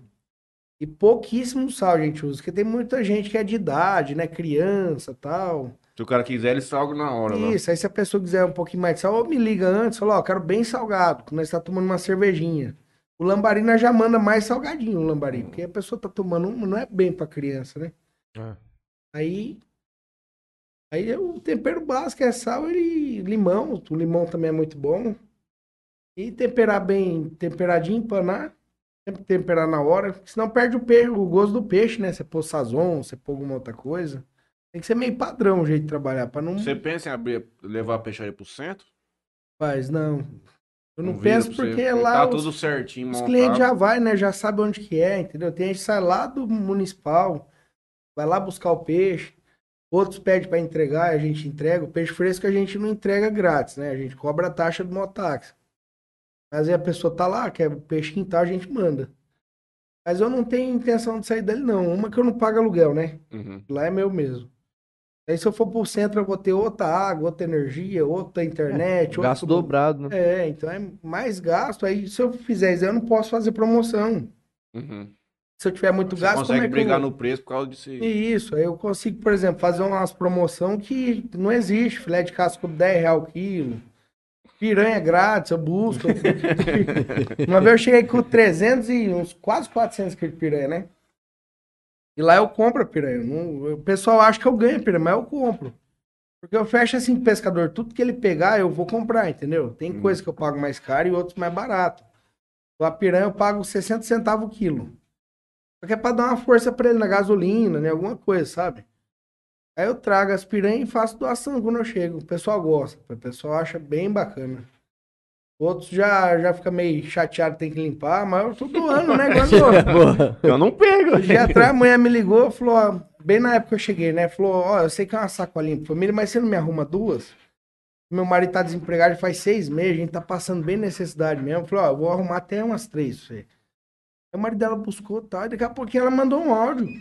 E pouquíssimo sal a gente usa, porque tem muita gente que é de idade, né, criança tal. Se o cara quiser, ele salga na hora. lá. Isso, aí se a pessoa quiser um pouquinho mais de sal, ou me liga antes, fala, ó, quero bem salgado, quando nós tá tomando uma cervejinha. O lambari nós já manda mais salgadinho, o lambari, porque a pessoa tá tomando, um, não é bem pra criança, né? É. Aí, aí o tempero básico é sal e limão. O limão também é muito bom. E temperar bem, temperadinho, empanar. Sempre temperar na hora, porque senão perde o peixe, o gosto do peixe, né? Você pôr sazon, você pôr alguma outra coisa. Tem que ser meio padrão o jeito de trabalhar, pra não... Você pensa em abrir, levar a peixaria pro centro? Faz, não. Eu não vira penso porque lá Tá os, tudo certinho, os montado. clientes já vai, né? Já sabe onde que é, entendeu? Tem gente que sai lá do municipal, vai lá buscar o peixe. Outros pedem para entregar, a gente entrega. O peixe fresco a gente não entrega grátis, né? A gente cobra a taxa do mototáxi. Mas aí a pessoa tá lá, quer o peixe quintal, a gente manda. Mas eu não tenho intenção de sair dele, não. Uma que eu não pago aluguel, né? Uhum. Lá é meu mesmo. Aí se eu for pro centro, eu vou ter outra água, outra energia, outra internet. Gasto outro... dobrado, né? É, então é mais gasto. Aí se eu fizer isso, eu não posso fazer promoção. Uhum. Se eu tiver muito Você gasto, como consegue é brigar eu... no preço por causa disso aí. Isso, aí eu consigo, por exemplo, fazer umas promoção que não existe. Filé de casco por 10 reais o quilo. Piranha grátis, eu busco. Uma vez eu cheguei com 300 e uns quase 400 quilos de piranha, né? E lá eu compro a piranha. Não- o pessoal acha que eu ganho a piranha, mas eu compro. Porque eu fecho assim, pescador, tudo que ele pegar eu vou comprar, entendeu? Tem Hum. coisa que eu pago mais caro e outros mais barato. A piranha eu pago 60 centavos o quilo. Só que é pra dar uma força pra ele na gasolina, né? Alguma coisa, sabe? Aí eu trago as piranhas e faço doação quando eu chego. O pessoal gosta. O pessoal acha bem bacana. Outros já, já fica meio chateado, tem que limpar, mas eu tô doando, né? Eu não pego. Dia atrás a mulher me ligou, falou, ó, bem na época que eu cheguei, né? Falou, ó, eu sei que é uma sacolinha pra família, mas você não me arruma duas? Meu marido tá desempregado já faz seis meses, a gente tá passando bem necessidade mesmo. Falou, ó, eu vou arrumar até umas três pra você. O marido dela buscou tal, e daqui a pouquinho ela mandou um áudio.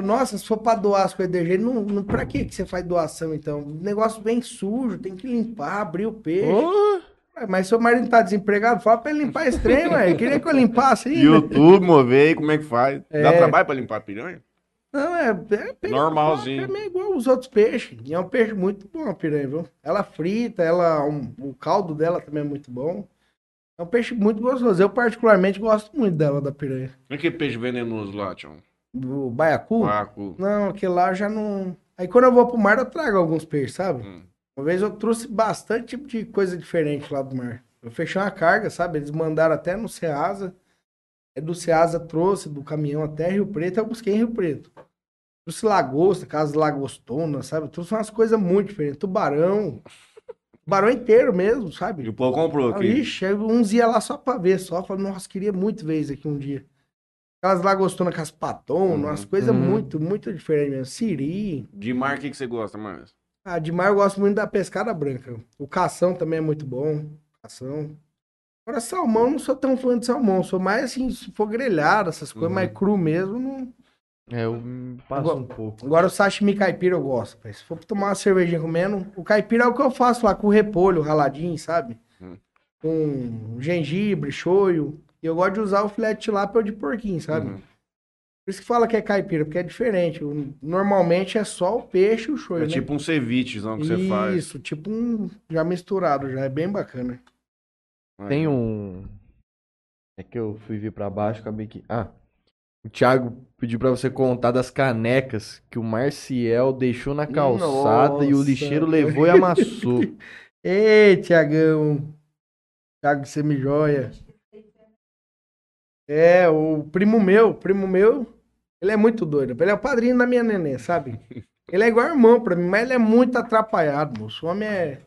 Nossa, se for pra doar as coisas de jeito, não, não, pra que que você faz doação então? O negócio bem sujo, tem que limpar, abrir o peixe. Ué, Mas seu marido tá desempregado, fala pra ele limpar esse trem, ué. Queria que eu limpasse aí. YouTube, mover, como é que faz? Dá É. trabalho pra limpar a piranha? Não, é, é peixe. Normalzinho. É meio igual os outros peixes. E é um peixe muito bom a piranha, viu? Ela frita, ela, um- o caldo dela também é muito bom. É um peixe muito gostoso. Eu, particularmente, gosto muito dela, da piranha. Como é que peixe venenoso lá, tchau? O baiacu? Paco. Não, aquele lá já não. Aí quando eu vou pro mar, eu trago alguns peixes, sabe? Hum. Uma vez eu trouxe bastante tipo de coisa diferente lá do mar. Eu fechei uma carga, sabe? Eles mandaram até no Ceasa. É do Ceasa trouxe do caminhão até Rio Preto, eu busquei em Rio Preto. Trouxe lagosta, casa lagostona, sabe? Trouxe umas coisas muito diferentes. Tubarão. Tubarão inteiro mesmo, E sabe? o povo comprou aqui. Ixi, aí uns ia lá só pra ver, só. Falei, nossa, queria muito ver isso aqui um dia. Aquelas lagostonas com as patonas, Uhum. umas coisas Uhum. muito, muito diferentes mesmo. Siri. De mar, o que, que você gosta mais? Ah, de mar eu gosto muito da pescada branca. O cação também é muito bom. Cação. Agora, salmão, eu não sou tão fã de salmão. Sou mais assim, se for grelhado, essas coisas, Uhum. mais cru mesmo. Não... É, eu passo Agora- um pouco. Agora, o sashimi caipira eu gosto. pai. Se for tomar uma cervejinha comendo, o caipira é o que eu faço lá com repolho raladinho, sabe? Hum. Com gengibre, shoyu. E eu gosto de usar o filé de tilápia ou de porquinho, sabe? Uhum. Por isso que fala que é caipira, porque é diferente. Normalmente é só o peixe e o shoyu, É né? tipo um cevichezão que você faz. Isso, tipo um já misturado, já é bem bacana. É. Tem um. É que eu fui vir pra baixo, acabei que. Ah. O Thiago pediu pra você contar das canecas que o Marciel deixou na calçada e o Nossa. lixeiro levou e amassou. Ei, Tiagão. Thiago Semijoia. É, o primo meu, primo meu, ele é muito doido. Ele é o padrinho da minha neném, sabe? Ele é igual irmão pra mim, mas ele é muito atrapalhado, moço. O homem é.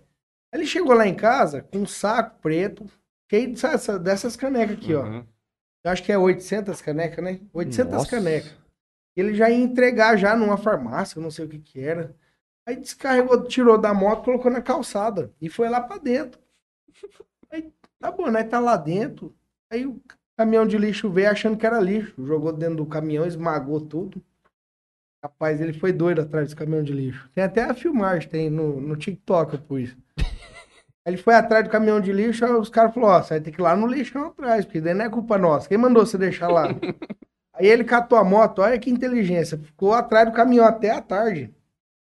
Ele chegou lá em casa com um saco preto, cheio dessas, dessas canecas aqui, ó. Eu acho que é 800 canecas, né? 800 Nossa. canecas. Ele já ia entregar já numa farmácia, não sei o que que era. Aí descarregou, tirou da moto, colocou na calçada e foi lá pra dentro. Aí, tá bom, né? Tá lá dentro. Aí o caminhão de lixo veio achando que era lixo. Jogou dentro do caminhão, esmagou tudo. Rapaz, ele foi doido atrás desse caminhão de lixo. Tem até a filmagem, tem no, no TikTok, eu pus. Aí ele foi atrás do caminhão de lixo, aí os caras falaram, ó, você vai ter que ir lá no lixão atrás, porque daí não é culpa nossa. Quem mandou você deixar lá? aí ele catou a moto, olha que inteligência, ficou atrás do caminhão até a tarde.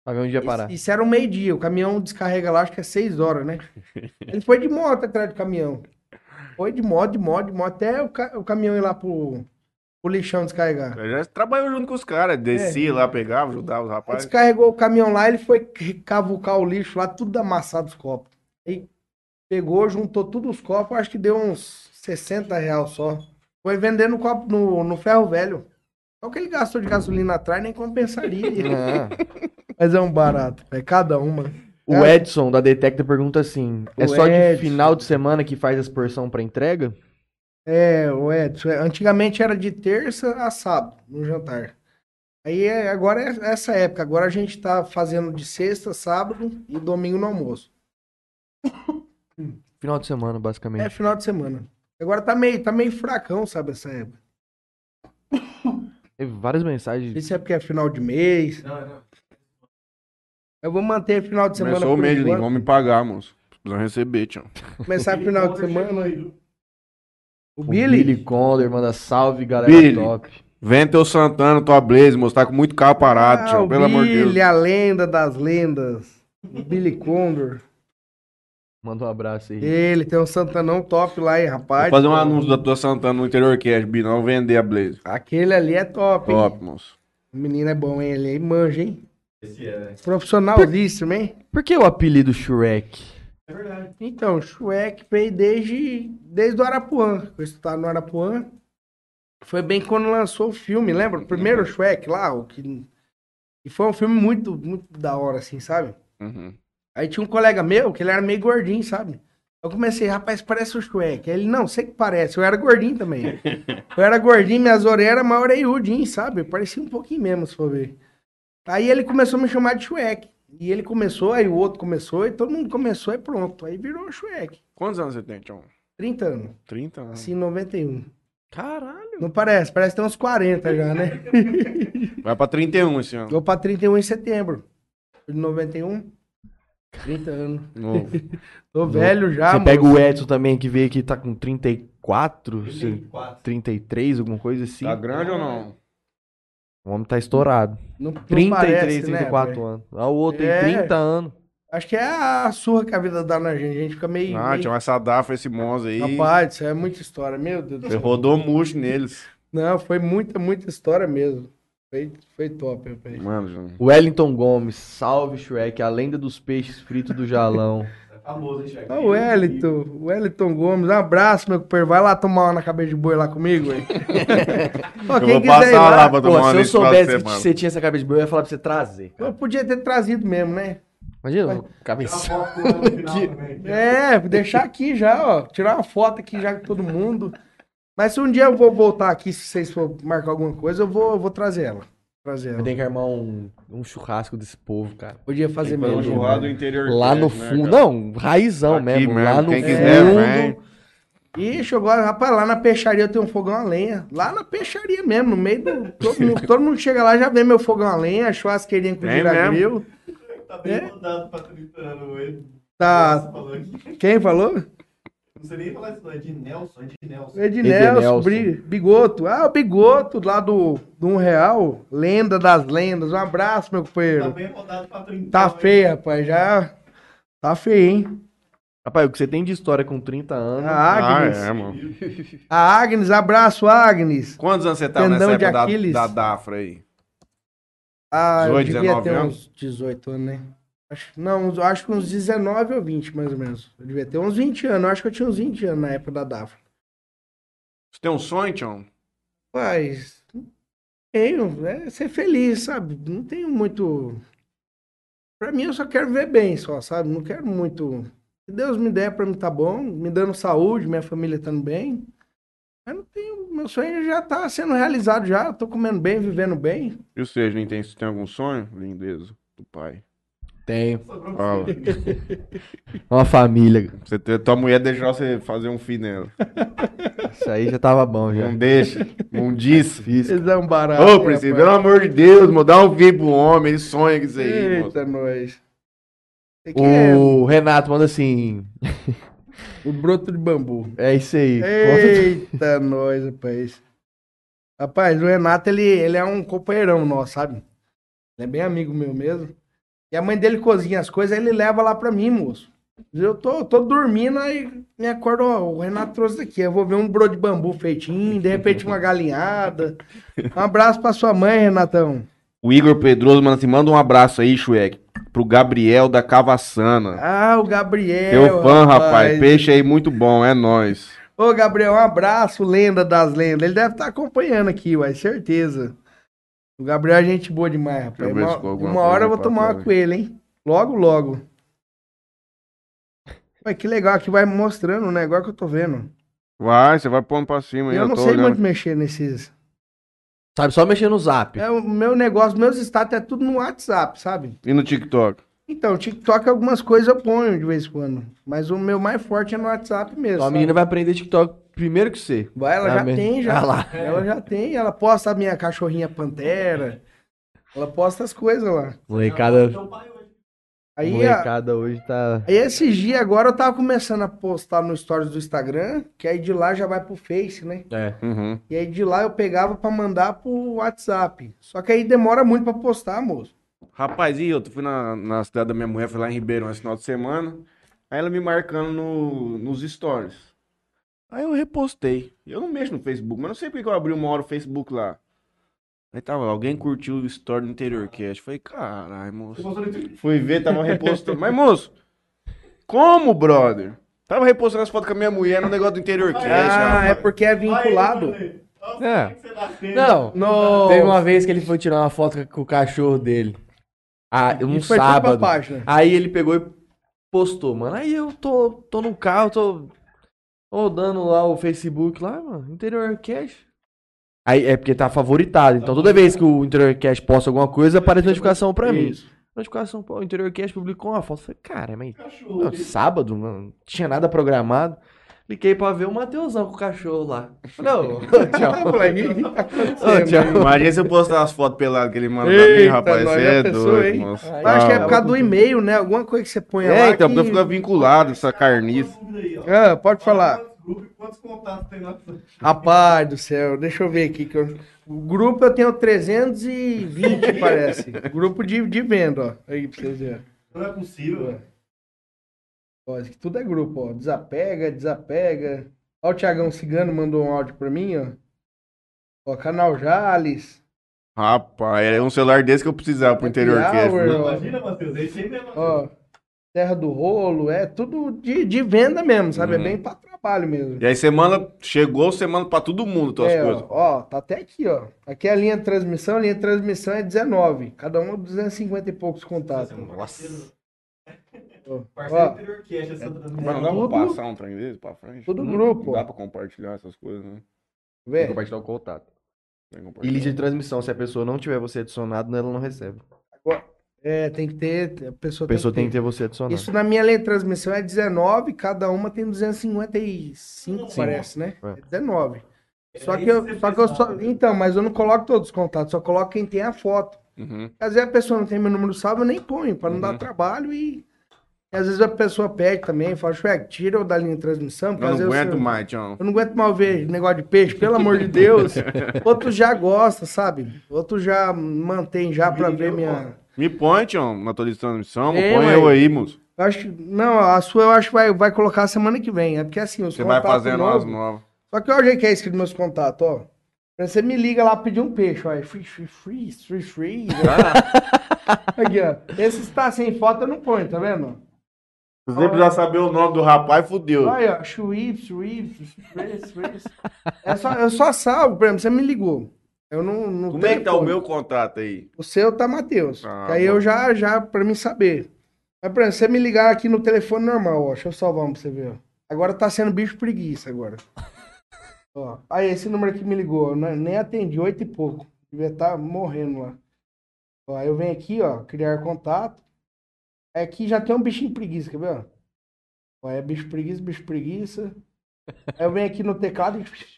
Pra ver onde ia parar. Isso, isso era um meio-dia, o caminhão descarrega lá, acho que é seis horas, né? Ele foi de moto atrás do caminhão. Foi de moto, de moto, de moto, até o, ca- o caminhão ir lá pro, pro lixão descarregar. Eu já trabalhou junto com os caras, descia lá, pegava, ajudava os rapazes. descarregou o caminhão lá, ele foi cavucar o lixo lá, tudo amassado os copos. Aí pegou, juntou todos os copos, acho que deu uns 60 reais só. Foi vendendo copo no, no ferro velho. Só que ele gastou de gasolina atrás, nem compensaria. Ah. Mas é um barato, é cada uma. O Edson da Detecta pergunta assim: é O só de Edson. final de semana que faz as porção pra entrega? É, o Edson, é, antigamente era de terça a sábado, no jantar. Aí é- agora é essa época, agora a gente tá fazendo de sexta, sábado e domingo no almoço. Final de semana, É basicamente. final de semana. Agora tá meio, tá meio fracão, sabe, essa época. Teve várias mensagens. Isso é porque é final de mês. Eu vou manter final de semana. Começou o mês, vamos me pagar, moço. Precisam receber, tio. Começar final de semana. O O Billy? Billy Condor manda salve, galera Billy. top. Vem teu Santana, tua Blaze, moço. Tá com muito carro parado, Ah, tio. o Pelo amor de Billy, Deus. a lenda das lendas. O Billy Condor. Manda um abraço aí. Ele tem um Santanão top lá, hein, rapaz. Vou fazer um anúncio da tua Santana no interior cash, Binão, vender a Blaze. Aquele ali é top, hein? Top, moço. O menino é bom, hein? Ele aí manja, hein? Esse é, né? Profissionalíssimo, hein? Por que o apelido Shrek? É verdade. Então, o Shrek veio desde, desde o Arapuã. Eu estava no Arapuã. Foi bem quando lançou o filme, lembra? O primeiro Shrek lá, o que... E foi um filme muito, muito da hora, assim, sabe? Uhum. Aí tinha um colega meu que ele era meio gordinho, sabe? Eu comecei, rapaz, parece o Shrek. Aí ele, não, sei que parece. Eu era gordinho também. Eu era gordinho, minhas orelhas eram mais orelhudinhas, sabe? Parecia um pouquinho mesmo, se for ver. Aí ele começou a me chamar de Shrek. E ele começou, aí o outro começou, e todo mundo começou, e pronto. Aí virou Shrek. Quantos anos você tem, tio? 30 anos. 30 anos. Assim, 91. Caralho. Não parece, parece que tem uns 40 já, né? Vai pra 31 esse ano. Vou pra 31 em setembro. De 91. 30 anos. Novo. Tô velho já, Você moço. pega o Edson também, que veio aqui, tá com 34, você- 34. 33, alguma coisa assim. Tá grande ou não? O homem tá estourado. Não, não 33, parece, né, 34 velho? anos. Ah, o outro É. tem 30 anos. Acho que é a surra que a vida dá na gente. A gente fica meio. Ah, meio... tinha essa dafa, esse Monza aí. Rapaz, isso é muita história, meu Deus do Você céu. rodou murcho neles. Não, foi muita, muita história mesmo. Foi, foi top, rapaz. Mano, João. Wellington Gomes, salve Shrek, a lenda dos peixes fritos do Jalão. É famoso, hein, Shrek? O Wellington, o Wellington Gomes, um abraço, meu companheiro. Vai lá tomar uma na cabeça de boi lá comigo. Ó, Eu vou passar lá pra Pô, uma se eu soubesse que você tinha essa cabeça de boi, eu ia falar pra você trazer. Eu podia ter trazido mesmo, né? Imagina, Tirar cabeça. É, deixar aqui já, ó. Tirar uma foto aqui já com todo mundo. Mas se um dia eu vou voltar aqui, se vocês for marcar alguma coisa, eu vou, eu vou trazer ela. trazer Eu ela. tenho que armar um, um churrasco desse povo, cara. Podia fazer Fazer um mesmo. churrasco do interior. Lá no né, fundo. cara? Não, raizão Aqui mesmo. mesmo, Lá no quem fundo. quiser, vem. Ixi, agora, rapaz, lá na peixaria eu tenho um fogão a lenha. Lá na peixaria mesmo, no meio do. Todo mundo, todo mundo chega lá já vê meu fogão a lenha, a churrasqueirinha com giragril. Tá bem É? rodado pra 30 anos ele. Tá. Nossa, falou aqui. Quem falou? Não sei nem falar isso, não. É de Nelson, é de Nelson. Ednelson, Edenelson. Bri- Bigoto. Ah, o Bigoto lá do, do Um Real. Lenda das lendas. Um abraço, meu Tá companheiro. bem rodado pra 30 Tá feio, rapaz. Já. Tá feio, hein? Rapaz, o que você tem de história com 30 anos. A Ah, Agnes. é, mano. A Agnes, abraço, Agnes. Quantos anos você tava Tendão nessa de época da, da Dafra aí? Ah, 18, eu devia 19 ter anos? uns 18 anos, né? Acho, não, acho que uns 19 ou 20, mais ou menos. Eu devia ter uns 20 anos. Eu acho que eu tinha uns 20 anos na época da DAFRA. Você tem um sonho, Tião? Mas. Tenho. É ser feliz, sabe? Não tenho muito. Pra mim, eu só quero ver bem, só, sabe? Não quero muito. Se Deus me der pra mim, tá bom. Me dando saúde, minha família estando bem. Mas não tenho. Meu sonho já tá sendo realizado já. Tô comendo bem, vivendo bem. E você, Juninho, tem, tem algum sonho? Lindeza do pai. Tenho. Você. Uma família. Você, tem- tua mulher deixar você fazer um filho nela. Isso aí já tava bom, já. Não deixa. Não disse. Eles dão barato. Ô, princípio, rapaz? pelo amor de Deus, mano, dá um filho pro homem, ele sonha com isso aí, moço. Eita, nós. Que é O Renato manda assim. o broto de bambu. É isso aí. Conta- Eita, nós, rapaz. Rapaz, o Renato, ele, ele é um companheirão nosso, sabe? Ele é bem amigo meu mesmo. E a mãe dele cozinha as coisas, aí ele leva lá pra mim, moço. Eu tô, tô dormindo, aí me acordo, ó, o Renato trouxe daqui. Eu vou ver um broto de bambu feitinho, de repente uma galinhada. Um abraço pra sua mãe, Renatão. O Igor Pedroso manda assim, manda um abraço aí, Chuek, pro Gabriel da Cavaçana. Ah, o Gabriel. Teu fã, rapaz. Peixe aí muito bom, é nóis. Ô, Gabriel, um abraço, lenda das lendas. Ele deve estar acompanhando aqui, uai, certeza. O Gabriel é gente boa demais, rapaz. Uma, uma hora eu vou tomar uma com ele, hein? Logo, logo. Ué, que legal, aqui vai mostrando o negócio que eu tô vendo. Vai, você vai pondo pra cima aí, eu eu, não tô sei olhando. muito mexer nesses. Sabe só mexer no zap. É, o meu negócio, meus status é tudo no WhatsApp, sabe? E no TikTok? Então, o TikTok, algumas coisas eu ponho de vez em quando. Mas o meu mais forte é no WhatsApp mesmo. Então, a menina vai aprender TikTok primeiro que você. Vai, ela Ah, já mesmo. tem, já. Ah lá. Ela já tem, ela posta a minha cachorrinha pantera. Ela posta as coisas lá. Molecada. Aí, a- molecada hoje tá. aí esses dias agora eu tava começando a postar no stories do Instagram, que aí de lá já vai pro Face, né? É. Uhum. E aí de lá eu pegava pra mandar pro WhatsApp. Só que aí demora muito pra postar, moço. Rapaz, e eu fui na, na cidade da minha mulher, fui lá em Ribeirão esse final de semana. Aí ela me marcando no, nos stories. Aí eu repostei. Eu não mexo no Facebook, mas não sei porque que eu abri uma hora o Facebook lá. Aí tava, alguém curtiu o story do Interior Cast. Falei, caralho, moço. Fui ver, tava repostando. Mas, moço, como, brother? Tava repostando as fotos com a minha mulher no negócio do Interior Cast. Ah, rapaz. é porque é vinculado. É. nasceu? Não, No... teve uma vez que ele foi tirar uma foto com o cachorro dele. Ah, um sábado. página. Aí ele pegou e postou, mano. Aí eu tô, tô no carro, tô rodando lá o Facebook lá, mano. Interior Cash. Aí é porque tá favoritado. Então toda vez que o Interior Cash posta alguma coisa, aparece notificação pra mim. Isso. Notificação, pô, o Interior Cash publicou uma foto. Eu Falei, cara, mas Cachorro. não, sábado, não tinha nada programado. Cliquei pra ver o Mateusão com o cachorro lá. Ô, tchau. Moleque, que tá acontecendo? tchau. Imagina se eu postar as fotos peladas que ele manda pra mim, Eita, rapaz. nós, Você é pensou, doido, hein? moço. Eu acho que é por causa do e-mail, né? Alguma coisa que você põe lá. É, então, que... porque fica vinculado essa carniça. Ah, pode falar. Quantos contatos tem lá? Rapaz do céu, deixa eu ver aqui. Que eu... O grupo eu tenho 320, parece. Grupo de, de venda, ó. Aí pra vocês verem. Não é possível. Ó, isso aqui tudo é grupo, ó. Desapega, desapega. Ó, o Thiagão Cigano mandou um áudio pra mim, ó. Ó, Canal Jales. Rapaz, é um celular desse que eu precisava pro interior Happy cast. hour, né? ó. Imagina, Matheus, aí mesmo. Ó, Terra do Rolo. É tudo de, de venda mesmo, sabe? Uhum. É bem pra trabalho mesmo. E aí você manda, chegou, você manda pra todo mundo tuas É, coisas. ó, ó, tá até aqui, ó. Aqui é a linha de transmissão, a linha de transmissão é 19. Cada um 250 e poucos contatos. Nossa. Parceiro ó, interior cash, essa Mas não dá pra passar um trem desse pra frente? tudo Não- grupo, Não dá pra compartilhar essas coisas, né? vê? Compartilhar o contato. Tem que E lista de transmissão, se a pessoa não tiver você adicionado, ela não recebe. É, tem que ter. A pessoa, A pessoa tem que ter. ter você adicionado. Isso na minha lei de transmissão é 19, cada uma tem 255, Sim. parece, né? É. É 19. Só É que eu, só que eu só. Então, mas eu não coloco todos os contatos, só coloco quem tem a foto. Uhum. Às vezes a pessoa não tem meu número salvo, eu nem ponho, pra não Uhum. dar trabalho e. e às vezes a pessoa pede também, fala, Shrek, tira eu da linha de transmissão, porque Eu não aguento eu, mais, Tião. eu não aguento mal ver negócio de peixe, pelo amor de Deus. Outros já gostam, sabe? Outros já mantém já pra ver minha. Me põe, Tião, na tua de transmissão. É, põe ué. eu aí, moço. Eu acho que. Não, a sua eu acho que vai, vai colocar semana que vem. É porque assim, os Você vai fazendo novos- umas novas. Só que olha o jeito que é escrito meus contatos, ó. Você me liga lá pedir um peixe, ó. Free, free, free, free, free. Aqui, ó. Esse está sem foto, eu não ponho, tá vendo? Se você precisar saber o nome do rapaz, fudeu. Olha, shuip, free, free. É só, eu só salvo, por exemplo, você me ligou. Eu não. não Como é que tá o meu contato aí? O seu tá Matheus. Ah, aí bom. eu já, já, pra mim saber. Mas, por exemplo, você me ligar aqui no telefone normal, ó. Deixa eu salvar um pra você ver, ó. Agora tá sendo bicho preguiça agora. ó. Aí, esse número aqui me ligou. ne- nem atendi, oito e pouco. Devia estar morrendo lá. Ó, aí eu venho aqui, ó, criar contato. Aí aqui já tem um bichinho preguiça, quer ver? ó? É bicho preguiça, bicho preguiça. Aí eu venho aqui no teclado e.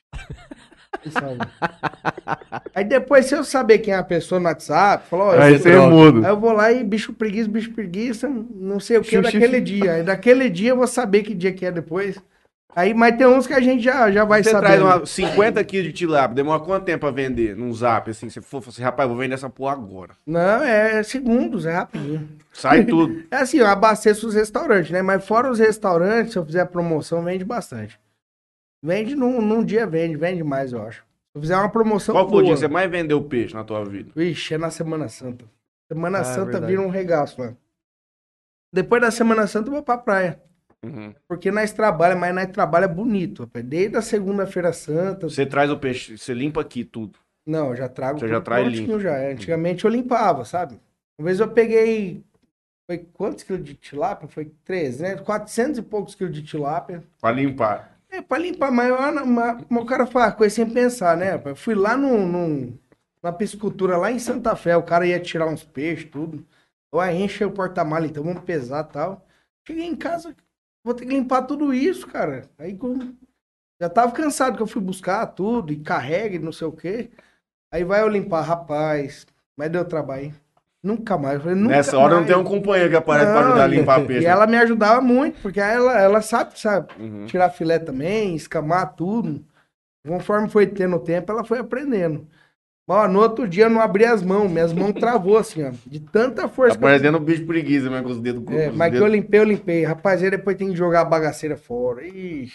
Aí depois, se eu saber quem é a pessoa no WhatsApp, falou, Aí eu- você muda. Aí eu vou lá e bicho preguiça, bicho preguiça, não sei o que daquele dia. Aí daquele dia eu vou saber que dia que é depois. Aí, mas tem uns que a gente já, já vai Você saber. traz uma 50 quilos de tilápia, demora quanto tempo pra vender num zap, assim? Você for assim, rapaz, vou vender essa porra agora. Não, é segundos, é rapidinho. Sai tudo. É assim, eu abasteço os restaurantes, né? Mas fora os restaurantes, se eu fizer promoção, vende bastante. Vende num, num dia, vende, vende mais, eu acho. Se eu fizer uma promoção Qual foi o dia que você mais vendeu peixe na tua vida? Vixe, é na Semana Santa. Semana Ah, é Santa verdade. vira um regaço lá. Depois da Semana Santa eu vou pra praia. Uhum. Porque nós trabalha, mas nós trabalha bonito, rapaz. Desde a segunda-feira santa. Você traz o peixe, você limpa aqui tudo. Não, eu já trago Você já traz limpo. já. é. Antigamente eu limpava, sabe? Uma vez eu peguei. Foi quantos quilos de tilápia? Foi 300, 400 e poucos quilos de tilápia. Pra limpar. É, pra limpar, mas, eu- mas, mas o cara faz coisa sem pensar, né? rapaz? Eu fui lá num, num, na piscicultura lá em Santa Fé, o cara ia tirar uns peixes, tudo. Eu aí enchei o porta-mala, então vamos pesar e tal. Cheguei em casa, vou ter que limpar tudo isso, cara. Aí com- já tava cansado que eu fui buscar tudo, e carrega e não sei o quê. Aí vai eu limpar, rapaz, mas deu trabalho, hein? Nunca mais. Eu falei, nunca Nessa hora não mais. tem um companheiro que aparece pra Não, ajudar a limpar peixe. E ela me ajudava muito, porque ela, ela sabe, sabe? Uhum. tirar filé também, escamar tudo. Conforme foi tendo tempo, ela foi aprendendo. Ó, no outro dia eu não abri as mãos, minhas mãos travou assim, ó. De tanta Tá força que eu... parecendo um bicho preguiça, mas com os dedos É, os mas que dedos- eu limpei, eu limpei. Rapaz, aí depois tem que jogar a bagaceira fora. Ixi.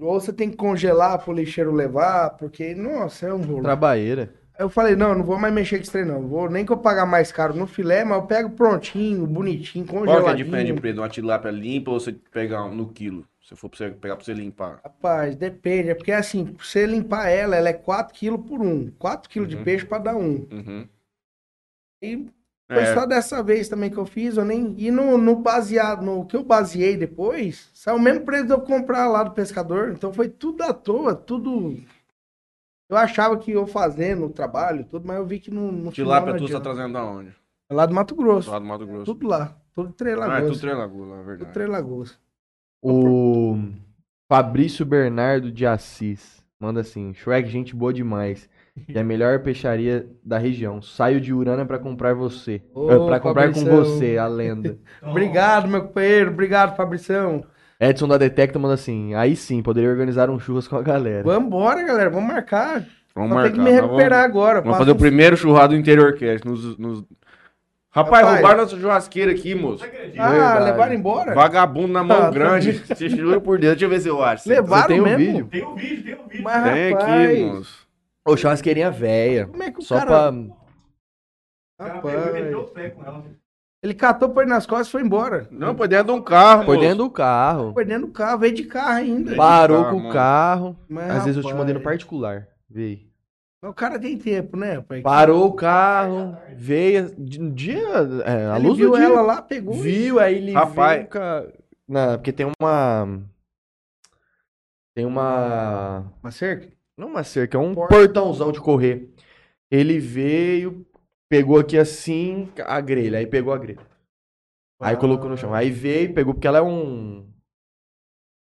Ou você tem que congelar pro lixeiro levar, porque, nossa, é um rolo. Trabalheira. Aí eu falei, não, não vou mais mexer com esse trem, não. Vou, nem que eu pagar mais caro no filé, mas eu pego prontinho, bonitinho, Qual que é a congeladinho. diferença de preço? Uma tilápia limpa ou você pegar um no quilo? Se for pra você pegar pra você limpar. Rapaz, depende. É porque assim, pra você limpar ela, ela é 4 kg por um. 4 kg de Uhum. peixe pra dar um. Uhum. E foi É, só dessa vez também que eu fiz. Eu nem... E no, no baseado, no que eu baseei depois, saiu o mesmo preço de eu comprar lá do pescador. Então foi tudo à toa, tudo. Eu achava que eu fazendo o trabalho, tudo, mas eu vi que não. final tilápia não tu tá adianta. trazendo da onde? É Lá do Mato Grosso. Lá do Mato Grosso. Tudo lá. Tudo Três Ah, é tudo Três Lagoas, lá, é tudo verdade. Três Lagoas. O Fabrício Bernardo de Assis manda assim: Shrek, gente boa demais. E a melhor peixaria da região. Saio de Urana pra comprar você. Ô, Eh, pra comprar com você, a lenda. Obrigado, meu companheiro. Obrigado, Fabrição. Edson da Detecta manda assim: aí sim, poderia organizar um churras com a galera. Vambora, galera. Vamos marcar. Vamos Só marcar. tem que me recuperar Vamos, agora. vamos fazer o uns- primeiro churrado do Interior Cast. Nos, nos... Rapaz, Rapaz. roubaram nossa churrasqueira aqui, moço. Ah, Verdade. levaram embora? Vagabundo na mão Ah, grande. Você jura por Deus. Deixa eu ver se eu acho. Levaram tem um mesmo? vídeo? Tem um vídeo, tem um vídeo. Mas, Tem rapaz, aqui, moço. Ô, churrasqueirinha velha. Como é que o Só cara... pra. Rapaz, ele catou, pôs nas costas e foi embora. Não, foi dentro de um carro, Foi moço. dentro do carro. Foi dentro do carro, veio de carro ainda. Parou carro, com o carro. Mas, Às vezes eu te rapaz, mandei no particular. Veio. O cara tem tempo, né, rapaz? Parou o carro, veio. Um dia. É, a Ele luz viu do dia. ela lá, pegou. Viu, aí ele Rapaz. veio com a- na, porque tem uma. Tem uma. Uma cerca? Não uma cerca, é um Porta. portãozão de correr. Ele veio, pegou aqui assim a grelha, aí pegou a grelha. Aí colocou no chão. Aí veio, pegou, porque ela é um.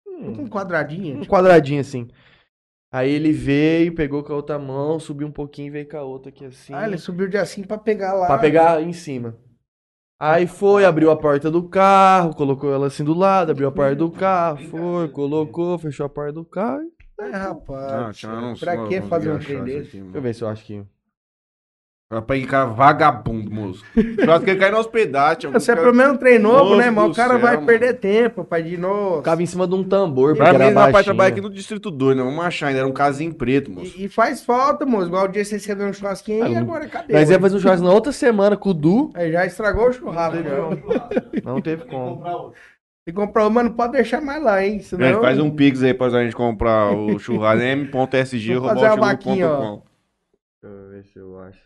Um quadradinho. Um quadradinho assim. Aí ele veio, pegou com a outra mão, subiu um pouquinho e veio com a outra aqui assim. Ah, ele subiu de assim pra pegar lá. Pra pegar em cima. Aí foi, abriu a porta do carro, colocou ela assim do lado, abriu a porta do carro, foi, colocou, fechou a porta do carro. É, Ah, rapaz. tinha- eu não pra que fazer um trem desse? aqui, mano. Deixa eu ver se eu acho que. Rapaz, que cara vagabundo, moço. Churrasco que ele cai na hospedagem. Você é pelo menos um trem novo, né, mas o cara céu, vai mano. perder tempo pra ir no. Ficava em cima de um tambor, Pra mim, pai baixinho. trabalha aqui no Distrito 2, né? Vamos achar ainda. Era um casinho preto, moço. E, e faz falta, moço. Igual o dia você recebeu um churrasquinho Ah, e não- agora cadê? Nós ia fazer um churrasco na outra semana com o Du. Aí já estragou o churrasco. já. Não teve como. Comprar outro. Se comprar uma, não pode deixar mais lá, hein? Senão... Gente, faz um pix aí pra gente comprar o churrasco. m.sg. Deixa eu ver se eu acho.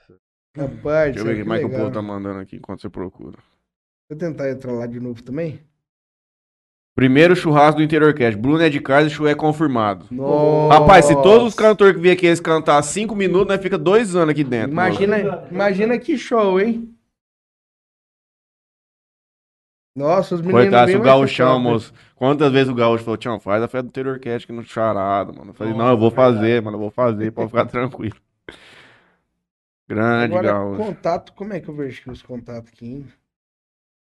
Rapaz, Deixa eu ver o que mais que o povo tá mandando aqui enquanto você procura. Eu tentar entrar lá de novo também. Primeiro churrasco do Interior Cast. Bruno é de casa e Chu é confirmado. Nossa. Rapaz, se todos os cantores que vêm aqui eles cantar 5 minutos, nós fica dois anos aqui dentro. Imagina, imagina que show, hein? Nossa, os meninos. Coitado, o gauchão, moço. Quantas vezes o gaúcho falou, Tião, faz a festa do Interior Cast aqui no charado, mano. Eu falei, não, eu vou fazer, mano, eu vou fazer, pode ficar tranquilo. Grande Agora, gaúcho. contato, como é que eu vejo os contatos aqui, hein?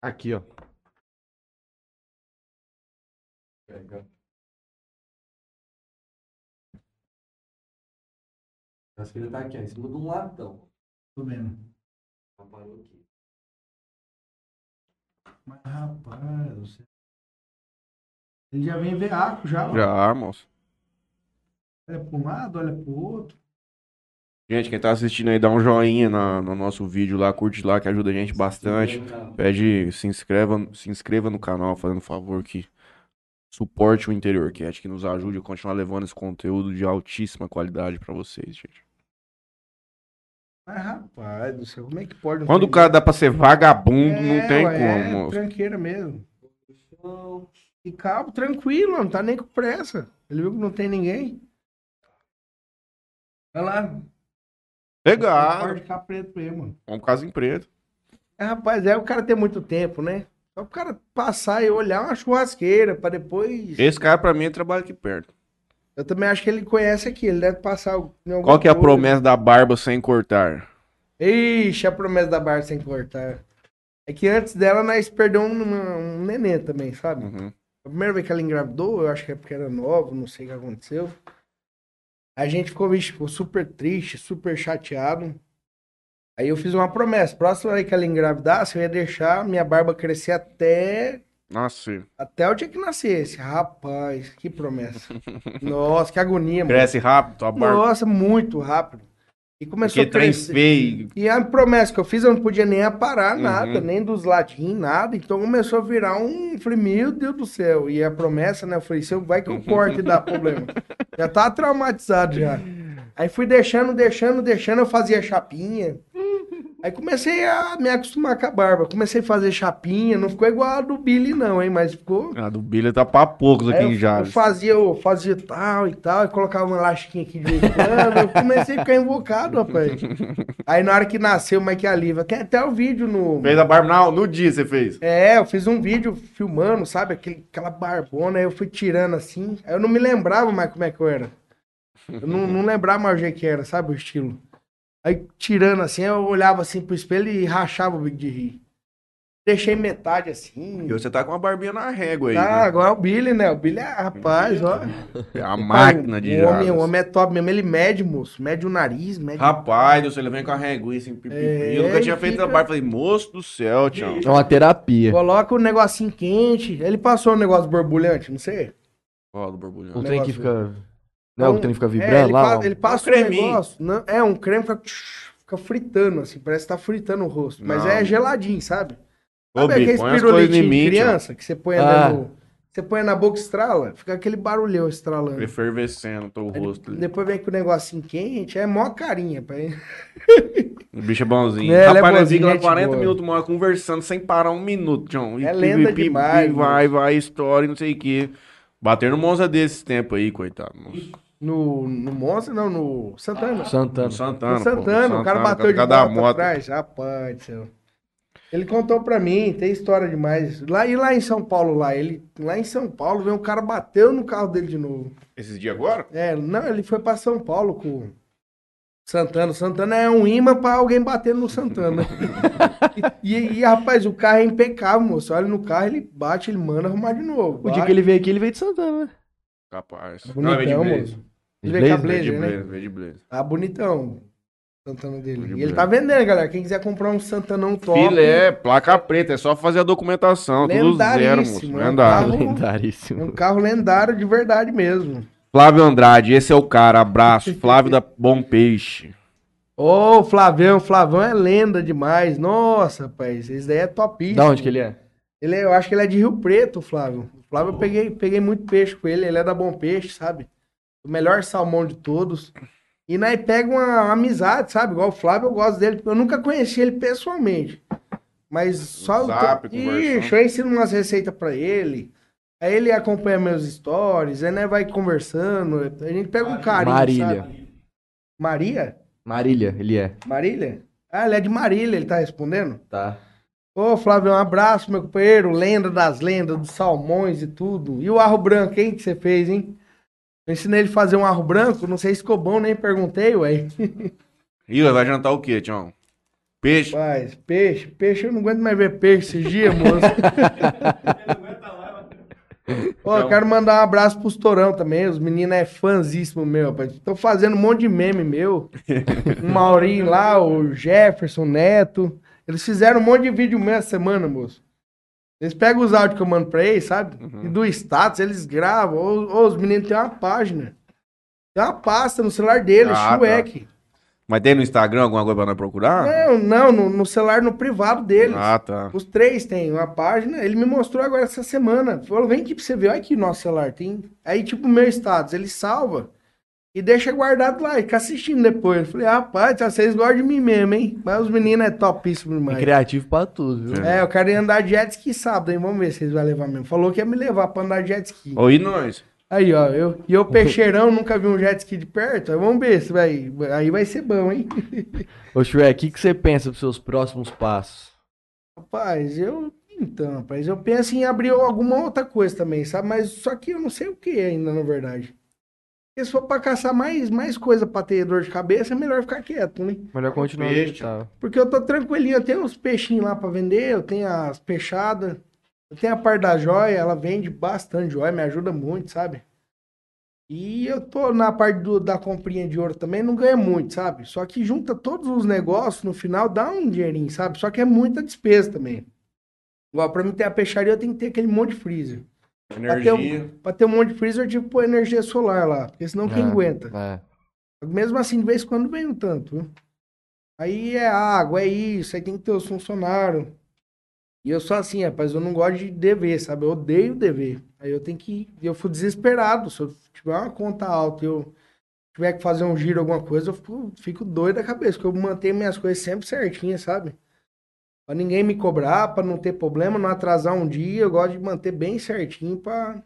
Aqui, ó. Acho que ele tá aqui, ó, em cima de um latão. Tô vendo. Parou aqui. Mas, rapaz, céu. Ele já vem veaco já, ó. Já, moço. Olha pra um lado, olha pro outro. Gente, quem tá assistindo aí, dá um joinha na- no nosso vídeo lá, curte lá, que ajuda a gente bastante. Pede, se inscreva, se inscreva no canal, fazendo favor que suporte o Interior Cat, que nos ajude a continuar levando esse conteúdo de altíssima qualidade pra vocês, gente. Mas, rapaz do céu, como é que pode? Quando o cara dá pra ser vagabundo, É, não tem ué, como, É, moço. tranqueira mesmo. E cabo, tranquilo, não tá nem com pressa. Ele viu que não tem ninguém. Olha lá. Legal. Pode ficar preto mesmo. Vamos caso em preto. É, rapaz, é o cara ter muito tempo, né? Só o cara passar e olhar uma churrasqueira pra depois. Esse cara, pra mim, trabalha aqui perto. Eu também acho que ele conhece aqui, ele deve passar. Qual que é a coisa. promessa da barba sem cortar? Ixi, a promessa da barra sem cortar. É que antes dela nós perdemos um, um neném também, sabe? Uhum. A primeira vez que ela engravidou, eu acho que é porque era nova, não sei o que aconteceu. A gente ficou, ficou super triste, super chateado. Aí eu fiz uma promessa. Próxima vez que ela engravidasse, eu ia deixar minha barba crescer até, Nossa, até o dia que nascesse. Rapaz, que promessa. Nossa, que agonia, mano. cresce rápido, tua barba. Nossa, muito rápido. E começou Porque a crescer. feio. E a promessa que eu fiz, eu não podia nem aparar Uhum. nada, nem dos ladinhos, nada. Então começou a virar um. eu Falei, meu Deus do céu. E a promessa, né? Eu falei, se eu vai que eu corte e dá problema. Já tava traumatizado já. Aí fui deixando, deixando, deixando, eu fazia chapinha. Aí comecei a me acostumar com a barba. Comecei a fazer chapinha. Não ficou igual a do Billy, não, hein? Mas ficou. A do Billy tá pra poucos aqui em eu, Jales. eu fazia, eu fazia tal e tal, e colocava uma lasquinha aqui de vez em quando. Eu comecei a ficar invocado, rapaz. Aí na hora que nasceu o Mike Aliva, tem até o vídeo no. Fez a barba não, no dia você fez. É, eu fiz um vídeo filmando, sabe? Aquele, aquela barbona, aí eu fui tirando assim. Aí eu não me lembrava mais como é que eu era. Eu não, não lembrava mais o jeito que era, sabe? O estilo. Aí tirando assim, eu olhava assim pro espelho e rachava o bico de rir. Deixei metade assim. E você tá com uma barbinha na régua aí. Tá, né? agora é o Billy, né? O Billy é rapaz, ó. É a máquina de o homem, o homem é top mesmo. Ele mede, moço. Mede o nariz, mede. Rapaz, céu, ele vem com a régua assim, pipipi. É, eu nunca tinha feito fica- trabalho. Falei, moço do céu, tchau. É uma terapia. Coloca o negocinho quente. Ele passou um negócio borbulhante, não sei. Ó, do borbulhão. O trem que negócio- Não, o trem que fica É, vibrando ele, lá. pa- ele passa É um um negócio. Não, é, um creme fica, fica fritando, assim. Parece que tá fritando o rosto. Mas Não. é geladinho, sabe? Ô, Sabe Bi, em pirulitinhos de mim, criança que você põe Ah. ali no... Você põe na boca e estrala? Fica aquele barulhão estralando. Efervescendo teu Aí rosto. ali. Depois vem com o negocinho quente, é mó carinha. pai. O bicho é bonzinho. É, ele é Rapaz, nós bonzinho, fica lá gente 40 boa. minutos, uma hora conversando sem parar um minuto, John. É lenda demais, vai, vai, história, não sei o quê. Bater no Monza desses tempos aí, coitado. moço. No, no Monza, não, no Santana. Santana. No Santana. no pô, Santana, no o cara bateu de da moto, atrás. Rapaz, céu. Ele contou pra mim, tem história demais. Lá, e lá em São Paulo, lá, ele, lá em São Paulo, veio um cara bateu no carro dele de novo. Esses dias agora? É, não, ele foi pra São Paulo com Santana. Santana é um imã pra alguém bater no Santana. e, e, rapaz, o carro é impecável, moço. Olha no carro, ele bate, ele manda arrumar de novo. O dia Vai. que ele veio aqui, ele veio de Santana, né? Capaz. Bonitão, veio de Blaze. moço. Ele veio com a Blazer? De Blazer, né? Blaze, veio de Blaze. Tá bonitão. Santana dele. De E ele Blazer. tá vendendo, galera. Quem quiser comprar um Santanão top. Filé, placa preta, é só fazer a documentação, tudo zero, moço. Lendaríssimo, é um Lendário. carro- É Lendaríssimo. um carro lendário de verdade mesmo. Flávio Andrade, esse é o cara, abraço. Flávio da Bom Peixe. Ô, Flavião, Flavão é lenda demais. Nossa, rapaz, esse daí é topíssimo. Da onde que ele é? Ele é- eu acho que ele é de Rio Preto, o Flávio. O Flávio eu peguei, peguei muito peixe com ele, ele é da Bom Peixe, sabe? O melhor salmão de todos. E nós pega uma amizade, sabe? Igual o Flávio, eu gosto dele. Eu nunca conheci ele pessoalmente. Mas só o Zap, to- conversando. Ixi, eu ensino umas receitas pra ele. Aí ele acompanha meus stories, aí nós vai conversando. A gente pega um carinho, Marília. sabe? Maria? Marília, ele é. Marília? Ah, ele é de Marília, ele tá respondendo? Tá. Ô, Flávio, um abraço, meu companheiro. Lenda das lendas, dos salmões e tudo. E o arro branco, hein, que você fez, hein? Eu ensinei ele a fazer um arro branco, não sei se ficou bom, nem perguntei, ué. Ih, vai jantar o quê, Tião? Peixe? Rapaz, peixe, peixe, eu não aguento mais ver peixe esses dias, moço. Ô, eu quero mandar um abraço pros Torão também, os meninos é fãzíssimo meu, rapaz. Tô fazendo um monte de meme meu. O Maurinho lá, o Jefferson, Neto. Eles fizeram um monte de vídeo essa semana, moço. Eles pegam os áudios que eu mando pra eles, sabe? E do status, eles gravam. Ô, ô, os meninos têm uma página. Tem uma pasta no celular deles, Ah, tá. Mas tem no Instagram alguma coisa pra nós procurar? Não, não, no, no celular no privado deles. Ah, tá. Os três têm uma página. Ele me mostrou agora essa semana. Falou, vem aqui pra você ver. Olha aqui o nosso celular. Tem... Aí, tipo, o meu status, ele salva e deixa guardado lá. E fica assistindo depois. Eu falei, rapaz, vocês gostam de mim mesmo, hein? Mas os meninos é topíssimo É demais. criativo pra tudo, viu? É, eu quero ir andar de jet ski sábado, hein? Vamos ver se eles vão levar mesmo. Falou que ia me levar pra andar de jet ski. Ô, e nós? Aí, ó, eu, e eu peixeirão, nunca vi um jet ski de perto. Aí vamos ver se vai. Aí vai ser bom, hein? Ô, Shrek, o que, que você pensa dos seus próximos passos? Rapaz, eu. Então, rapaz, eu penso em abrir alguma outra coisa também, sabe? Mas só que eu não sei o que ainda, na verdade. Porque se for pra caçar mais, mais coisa pra ter dor de cabeça, é melhor ficar quieto, né? Melhor continuar peixe. tá. Porque eu tô tranquilinho, eu tenho uns peixinhos lá pra vender, eu tenho as peixadas, eu tenho a parte da joia, ela vende bastante joia, me ajuda muito, sabe? E eu tô na parte do- da comprinha de ouro também, não ganha muito, sabe? Só que junta todos os negócios, no final dá um dinheirinho, sabe? Só que é muita despesa também. Igual, pra mim ter a peixaria, eu tenho que ter aquele monte de freezer. Pra ter, Energia. um, pra ter um monte de freezer, que pôr energia solar lá, porque senão quem É, aguenta? É. Mesmo assim, de vez em quando vem um tanto? Aí é água, é isso, aí tem que ter os funcionários. E eu sou assim, rapaz, eu não gosto de dever, sabe? Eu odeio dever. Aí eu tenho que. Eu fui desesperado. Se eu tiver uma conta alta e eu tiver que fazer um giro, alguma coisa, eu fico, fico doido da cabeça, porque eu mantenho minhas coisas sempre certinhas, sabe? Pra ninguém me cobrar, pra não ter problema, não atrasar um dia, eu gosto de manter bem certinho pra.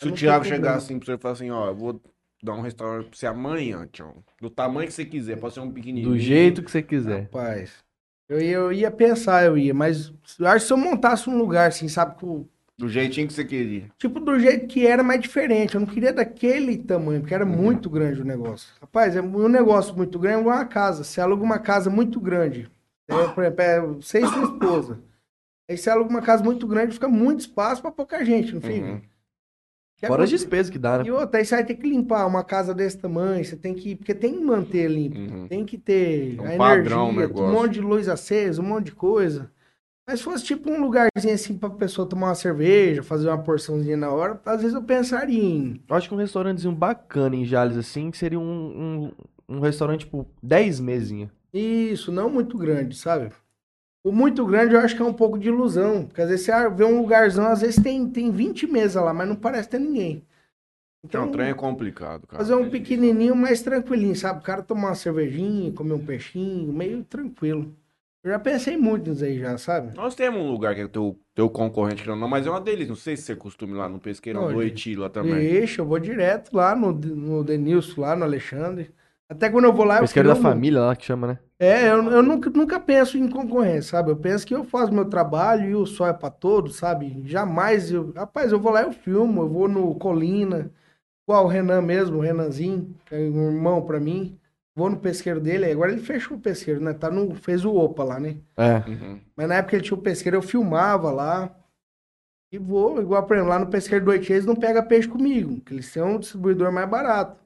Se o Thiago chegar assim pra você e falar assim, ó, eu vou dar um restaurante pra você amanhã, Tião. Do tamanho que você quiser, pode ser um pequenininho. Do jeito que você quiser. Rapaz, eu ia, eu ia pensar, eu ia, mas eu acho que se eu montasse um lugar assim, sabe, com, Do jeitinho que você queria. tipo do jeito que era, mais diferente. Eu não queria daquele tamanho, porque era muito grande o negócio. Rapaz, é um negócio muito grande, é igual uma casa. Você aluga uma casa muito grande, é, por exemplo, é você e sua esposa. Aí você aluga uma casa muito grande, fica muito espaço pra pouca gente, não fica? Uhum. Que Fora as despesas que dá, né? E outra, aí você vai ter que limpar uma casa desse tamanho, você tem que. Porque tem que manter limpo. Uhum. Tem que ter É um a padrão energia, um monte de luz acesa, um monte de coisa. Mas se fosse tipo um lugarzinho assim pra pessoa tomar uma cerveja, fazer uma porçãozinha na hora, às vezes eu pensaria em. Eu acho que um restaurantezinho bacana em Jales, assim, que seria um, um, um restaurante, tipo, 10 mesinha. Isso, não muito grande, sabe? O muito grande eu acho que é um pouco de ilusão. Porque às vezes você vê um lugarzão, às vezes tem, tem 20 mesas lá, mas não parece ter ninguém. Então, Então, o trem é complicado, cara. fazer um pequenininho mais tranquilinho, sabe? O cara tomar uma cervejinha, comer um peixinho, meio tranquilo. Eu já pensei muito nisso aí já, sabe? Nós temos um lugar que é teu, teu concorrente, que não, mas é uma delícia. Não sei se você costuma ir lá no Pesqueirão do Oiti lá também. Deixa, eu vou direto lá no, no Denilson, lá no Alexandre. Até quando eu vou lá, eu Pesqueiro da família lá que chama, né? É, eu, eu nunca, nunca penso em concorrência, sabe? Eu penso que eu faço meu trabalho e o sol é pra todos, sabe? Jamais eu. Rapaz, eu vou lá, eu filmo, eu vou no Colina, igual o Renan mesmo, o Renanzinho, que é um irmão pra mim. Vou no pesqueiro dele, agora ele fechou o pesqueiro, né? Tá no, fez o OPA lá, né? É. Uhum. Mas na época ele tinha o pesqueiro, eu filmava lá. E vou, igual, por exemplo, lá no pesqueiro do Oiti, eles não pegam peixe comigo, que eles são um distribuidor mais barato.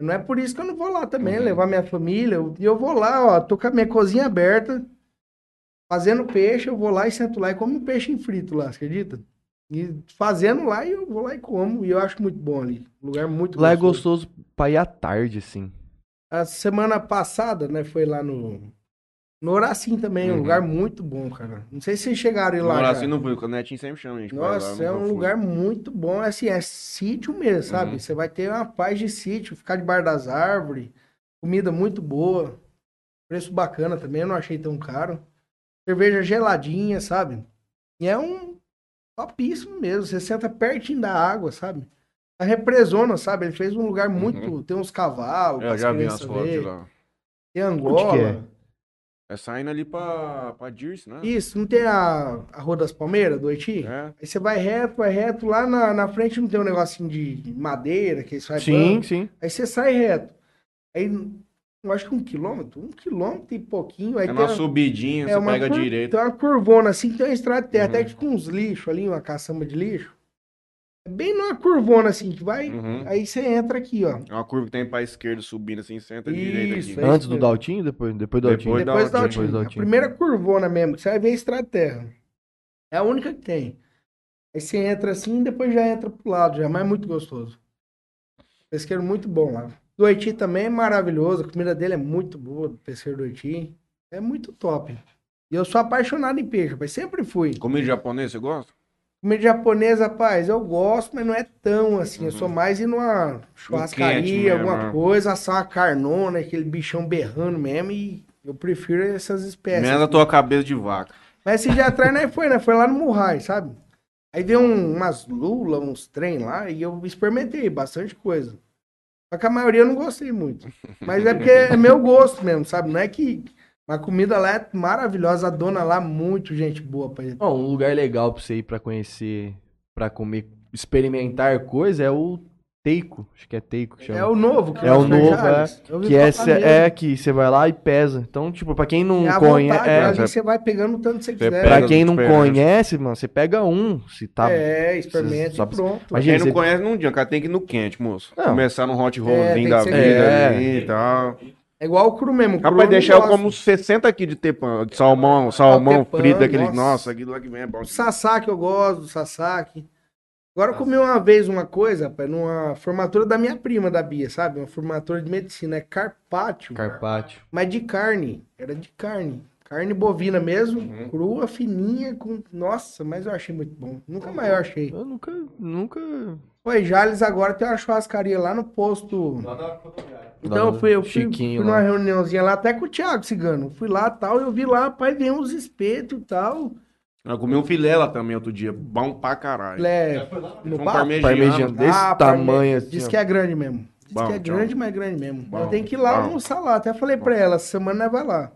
Não é por isso que eu não vou lá também, Uhum. levar minha família. E eu vou lá, ó, tô com a minha cozinha aberta, fazendo peixe, eu vou lá e sento lá e como um peixe em frito lá, você acredita? E fazendo lá, e eu vou lá e como. E eu acho muito bom ali. Lugar muito Lá é gostoso. gostoso pra ir à tarde, assim. A semana passada, né, foi lá no. No Horacim também, um Uhum. lugar muito bom, cara. Não sei se vocês chegaram lá. Já. assim não porque o Netinho sempre chama a gente. lá, Nossa, é um fui. lugar muito bom. Assim, é sítio mesmo, sabe? Uhum. Você vai ter uma paz de sítio, ficar debaixo das árvores, comida muito boa, preço bacana também, eu não achei tão caro. Cerveja geladinha, sabe? E é um topíssimo mesmo. Você senta pertinho da água, sabe? A represona, sabe? Ele fez um lugar muito. Tem uns cavalos. É, eu já vi fotos lá. Tem Angola. É? Saindo ali pra, pra Dirce, né? Isso, não tem a, a Rua das Palmeiras, do Haiti? É. Aí você vai reto, vai reto, lá na, na frente não tem um negocinho de madeira, que isso vai Sim, banco. sim. Aí você sai reto. Aí, eu acho que um quilômetro, um quilômetro e pouquinho. Aí É tem uma uma- subidinha, é você uma pega cur- direito. Tem uma curvona assim, tem uma estrada de terra, Uhum. até com uns lixos ali, uma caçamba de lixo. É bem numa curvona assim, que vai. Uhum. Aí você entra aqui, ó. É uma curva que tem pra esquerda subindo assim, senta direito Isso, aqui. é Antes do mesmo. Daltinho, depois, depois do Daltinho. Depois da Depois da Altinho. Altinho. A primeira curvona mesmo, que você vai ver a estrada terra. É a única que tem. Aí você entra assim e depois já entra pro lado, já, mas é muito gostoso. Pesqueiro muito bom lá. Do Haiti também é maravilhoso, a comida dele é muito boa, do pesqueiro do Haiti. É muito top. E eu sou apaixonado em peixe, mas sempre fui. Comida japonesa, você gosta? Comida japonesa, rapaz, eu gosto, mas não é tão assim. Eu Uhum. sou mais ir numa churrascaria, alguma né? coisa, assar uma carnona, aquele bichão berrando mesmo, e eu prefiro essas espécies. Menos a tua cabeça de vaca. Mas esse dia atrás nós foi, né? Foi lá no Murray, sabe? Aí deu um- umas lula, uns trem lá, e eu experimentei bastante coisa. Só que a maioria eu não gostei muito. Mas é porque é meu gosto mesmo, sabe? Não é que. A comida lá é maravilhosa, a dona lá, muito gente boa pra ele. Ó, um lugar legal pra você ir pra conhecer, pra comer, experimentar coisa é o Teico. Acho que é Teico que chama. É o novo que É o novo, ouvi Que é, cê- é que você vai lá e pesa. Então, tipo, pra quem não É conhece. É, você vai pegando o tanto que você quiser. as quem não conhece, mano, você pega um. Se tá. É, experimenta Só- e pronto. Imagina, Quem não conhece não dia, o cara tem que ir no quente, moço. Não. Começar no hot É, rollzinho da vida É. ali e tal. É igual o cru mesmo. o cru Rapaz, deixar eu como 60 aqui de tepã, de salmão, salmão tepã, frito, aquele. nossa. Nossa, aquilo lá que vem é bom. Sasaki eu gosto, do Sasaki. Agora eu comi uma vez uma coisa, rapaz, numa formatura da minha prima, da Bia, sabe? Uma formatura de medicina, é carpaccio, Carpaccio. mas de carne. Era de carne. Carne bovina mesmo, Uhum. crua, fininha, com... Nossa, mas eu achei muito bom. Nunca mais eu achei. Eu nunca. Nunca. Oi, Jales agora tem uma churrascaria lá no posto. Lá na rodoviária. Então eu fui, eu fui, Chiquinho fui numa lá. reuniãozinha lá, até com o Thiago Cigano. Fui lá tal, eu vi lá, rapaz, vem uns espetos e tal. Eu comi um filé lá também outro dia, bom pra caralho. É, lá? no Um bar? parmegiano. Parmegiano desse Ah, tamanho assim. Diz ó. que é grande mesmo. Diz Bom, que é tchau. grande, mas grande mesmo. Bom, eu tenho que ir lá bom. almoçar lá. Até falei pra ela, essa semana nós vai lá.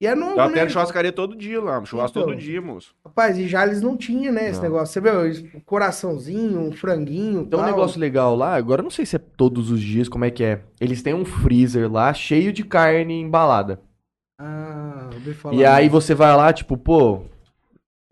E é novo, Eu né? até churrascaria todo dia lá, churrasco Então. todo dia, moço. Rapaz, e Jales não tinha, né, esse Não. negócio. Você viu? um coraçãozinho, um franguinho Tem um tal. negócio legal lá, agora eu não sei se é todos os dias, como é que é. Eles têm um freezer lá cheio de carne embalada. Ah, ouvi falar. E aí você vai lá, tipo, pô,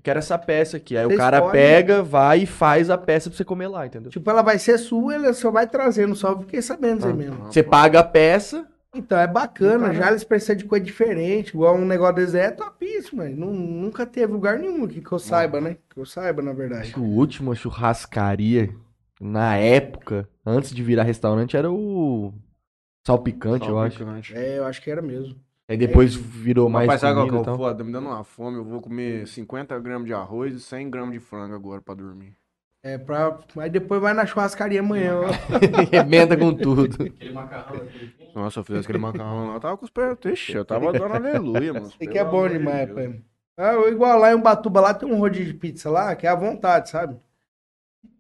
quero essa peça aqui. Aí Você o cara escolhe. pega, vai e faz a peça pra você comer lá, entendeu? Tipo, ela vai ser sua, ela só vai trazendo, só fiquei sabendo disso aí Ah. mesmo. Você paga a peça, Então, é bacana, Caramba. já eles precisam de coisa diferente, igual um negócio desse é topíssimo, mas nunca teve lugar nenhum aqui que eu saiba, né? Que eu saiba, na verdade. acho que o último churrascaria, na época, antes de virar restaurante, era o Salpicante, eu acho. É, eu acho que era mesmo. Aí depois virou mais Rapaz, sabe qual que comida é e o tal. foda? Me dando uma fome, eu vou comer 50 gramas de arroz e 100 gramas de frango agora pra dormir. É pra. Aí depois vai na churrascaria amanhã. ó. Emenda com tudo. Aquele macarrão vinho. Nossa, eu fiz aquele macarrão lá, eu tava com os pés. Ixi, eu tava dando aleluia, mano. Isso aqui é bom demais, pai. Ah, eu- igual lá em Ubatuba, lá tem um rodízio de pizza lá, que é à vontade, sabe?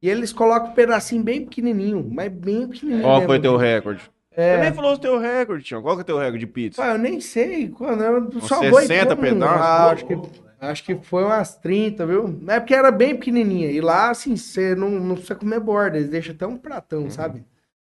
E eles colocam um pedacinho bem pequenininho, mas bem pequenininho. Qual mesmo. foi teu recorde? É. Você nem falou o teu recorde, Tião. Qual que é teu recorde de pizza? Pá, eu nem sei quando eu só vou e 60 como. pedaços? Ah, acho que acho que foi umas 30, viu? É porque era bem pequenininha. E lá assim, você não, não precisa comer borda, eles deixam até um pratão, sabe?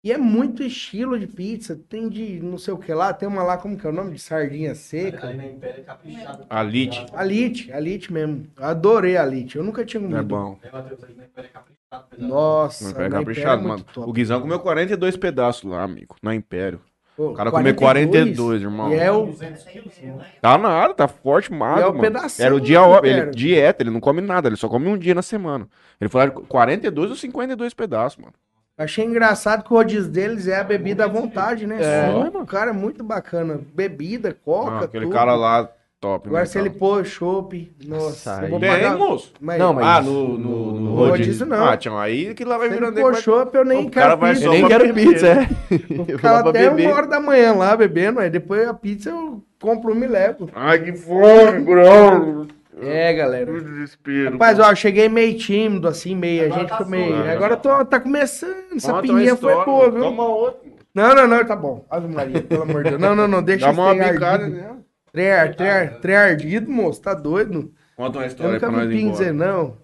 E é muito estilo de pizza, tem de não sei o que lá, tem uma lá como que é o nome de sardinha seca. Ali na Império é caprichado. Alite. Alite, Alite mesmo. Eu adorei a Alite. Eu nunca tinha comido. É bom. Ali na Império é caprichado. Nossa, Império é mano. top. O Guizão comeu 42 pedaços lá, amigo. Na Império. O cara comeu 42, irmão. E é o, 200 quilos? Tá nada, tá forte, magro, é o mano. pedacinho Era o dia ele dieta, ele não come nada, ele só come um dia na semana. Ele falou 42 ou 52 pedaços, mano. Achei engraçado que o rodízio deles é a bebida à vontade, né? É. Só, o cara é muito bacana. Bebida, coca, Ah, aquele tudo. cara lá, top. Agora né, se ele pôr chopp, nossa, Nossa, eu vou aí- Tem, pagar... moço? Mas, Não, mas- Ah, no, no, no No rodízio. rodízio, não. Ah, Tião, aí que lá vai se virando ele pôr chopp, eu nem O cara quero vai pizza. Eu só nem pra quero beber. pizza, é. Eu vou pra até beber. uma hora da manhã lá bebendo, aí depois a pizza eu compro uma e levo. Ai, que fome, bro. É, galera. Que desespero. Rapaz, ó, eu cheguei meio tímido, assim, meio. Agora a gente tá ficou meio. suave, Agora tô, tá começando. Essa Conta uma pinguinha foi história, boa, viu? Toma outro. Não, não, não, tá bom. Ave Maria, pelo amor de Deus. Não, não, não, deixa Dá isso uma trem bicada ardido. Trem, ar- trem, ar- trem ardido, moço, tá doido? Conta uma história pra nós ir dizer não.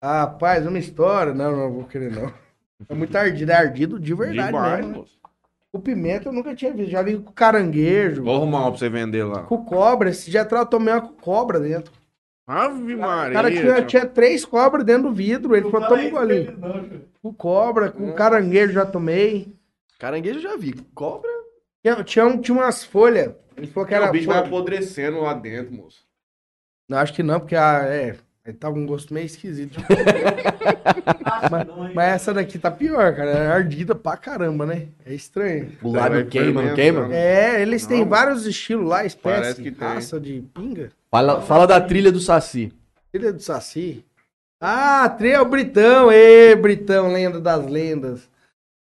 Ah, rapaz, uma história. Não, não vou querer não. É muito ardido, é ardido de verdade Demais, mesmo. né? moço. O pimenta eu nunca tinha visto. Já vi com caranguejo, Vou arrumar uma pra você vender lá. com cobra. Esse dia atrás eu tomei uma com cobra dentro. Ave O Maria. cara tinha, tinha três cobras dentro do vidro. Ele falou, fala toma um golinho. Com cobra, com caranguejo já tomei. Caranguejo eu já vi. Cobra? Tinha, tinha, um- tinha umas folhas. Ele falou que era o bicho vai folha. apodrecendo lá dentro, moço. Não, acho que não, porque a, é, aí tava um gosto meio esquisito. Não, hein? Mas essa daqui tá pior, cara. É ardida pra caramba, né? É estranho. O Vai lábio queima, não queima? É, eles têm Não. vários estilos lá, espécie, raça de pinga. Fala, fala da trilha do Saci. Trilha do Saci. Ah, trilha é o Britão. Ê, Britão, lenda das lendas.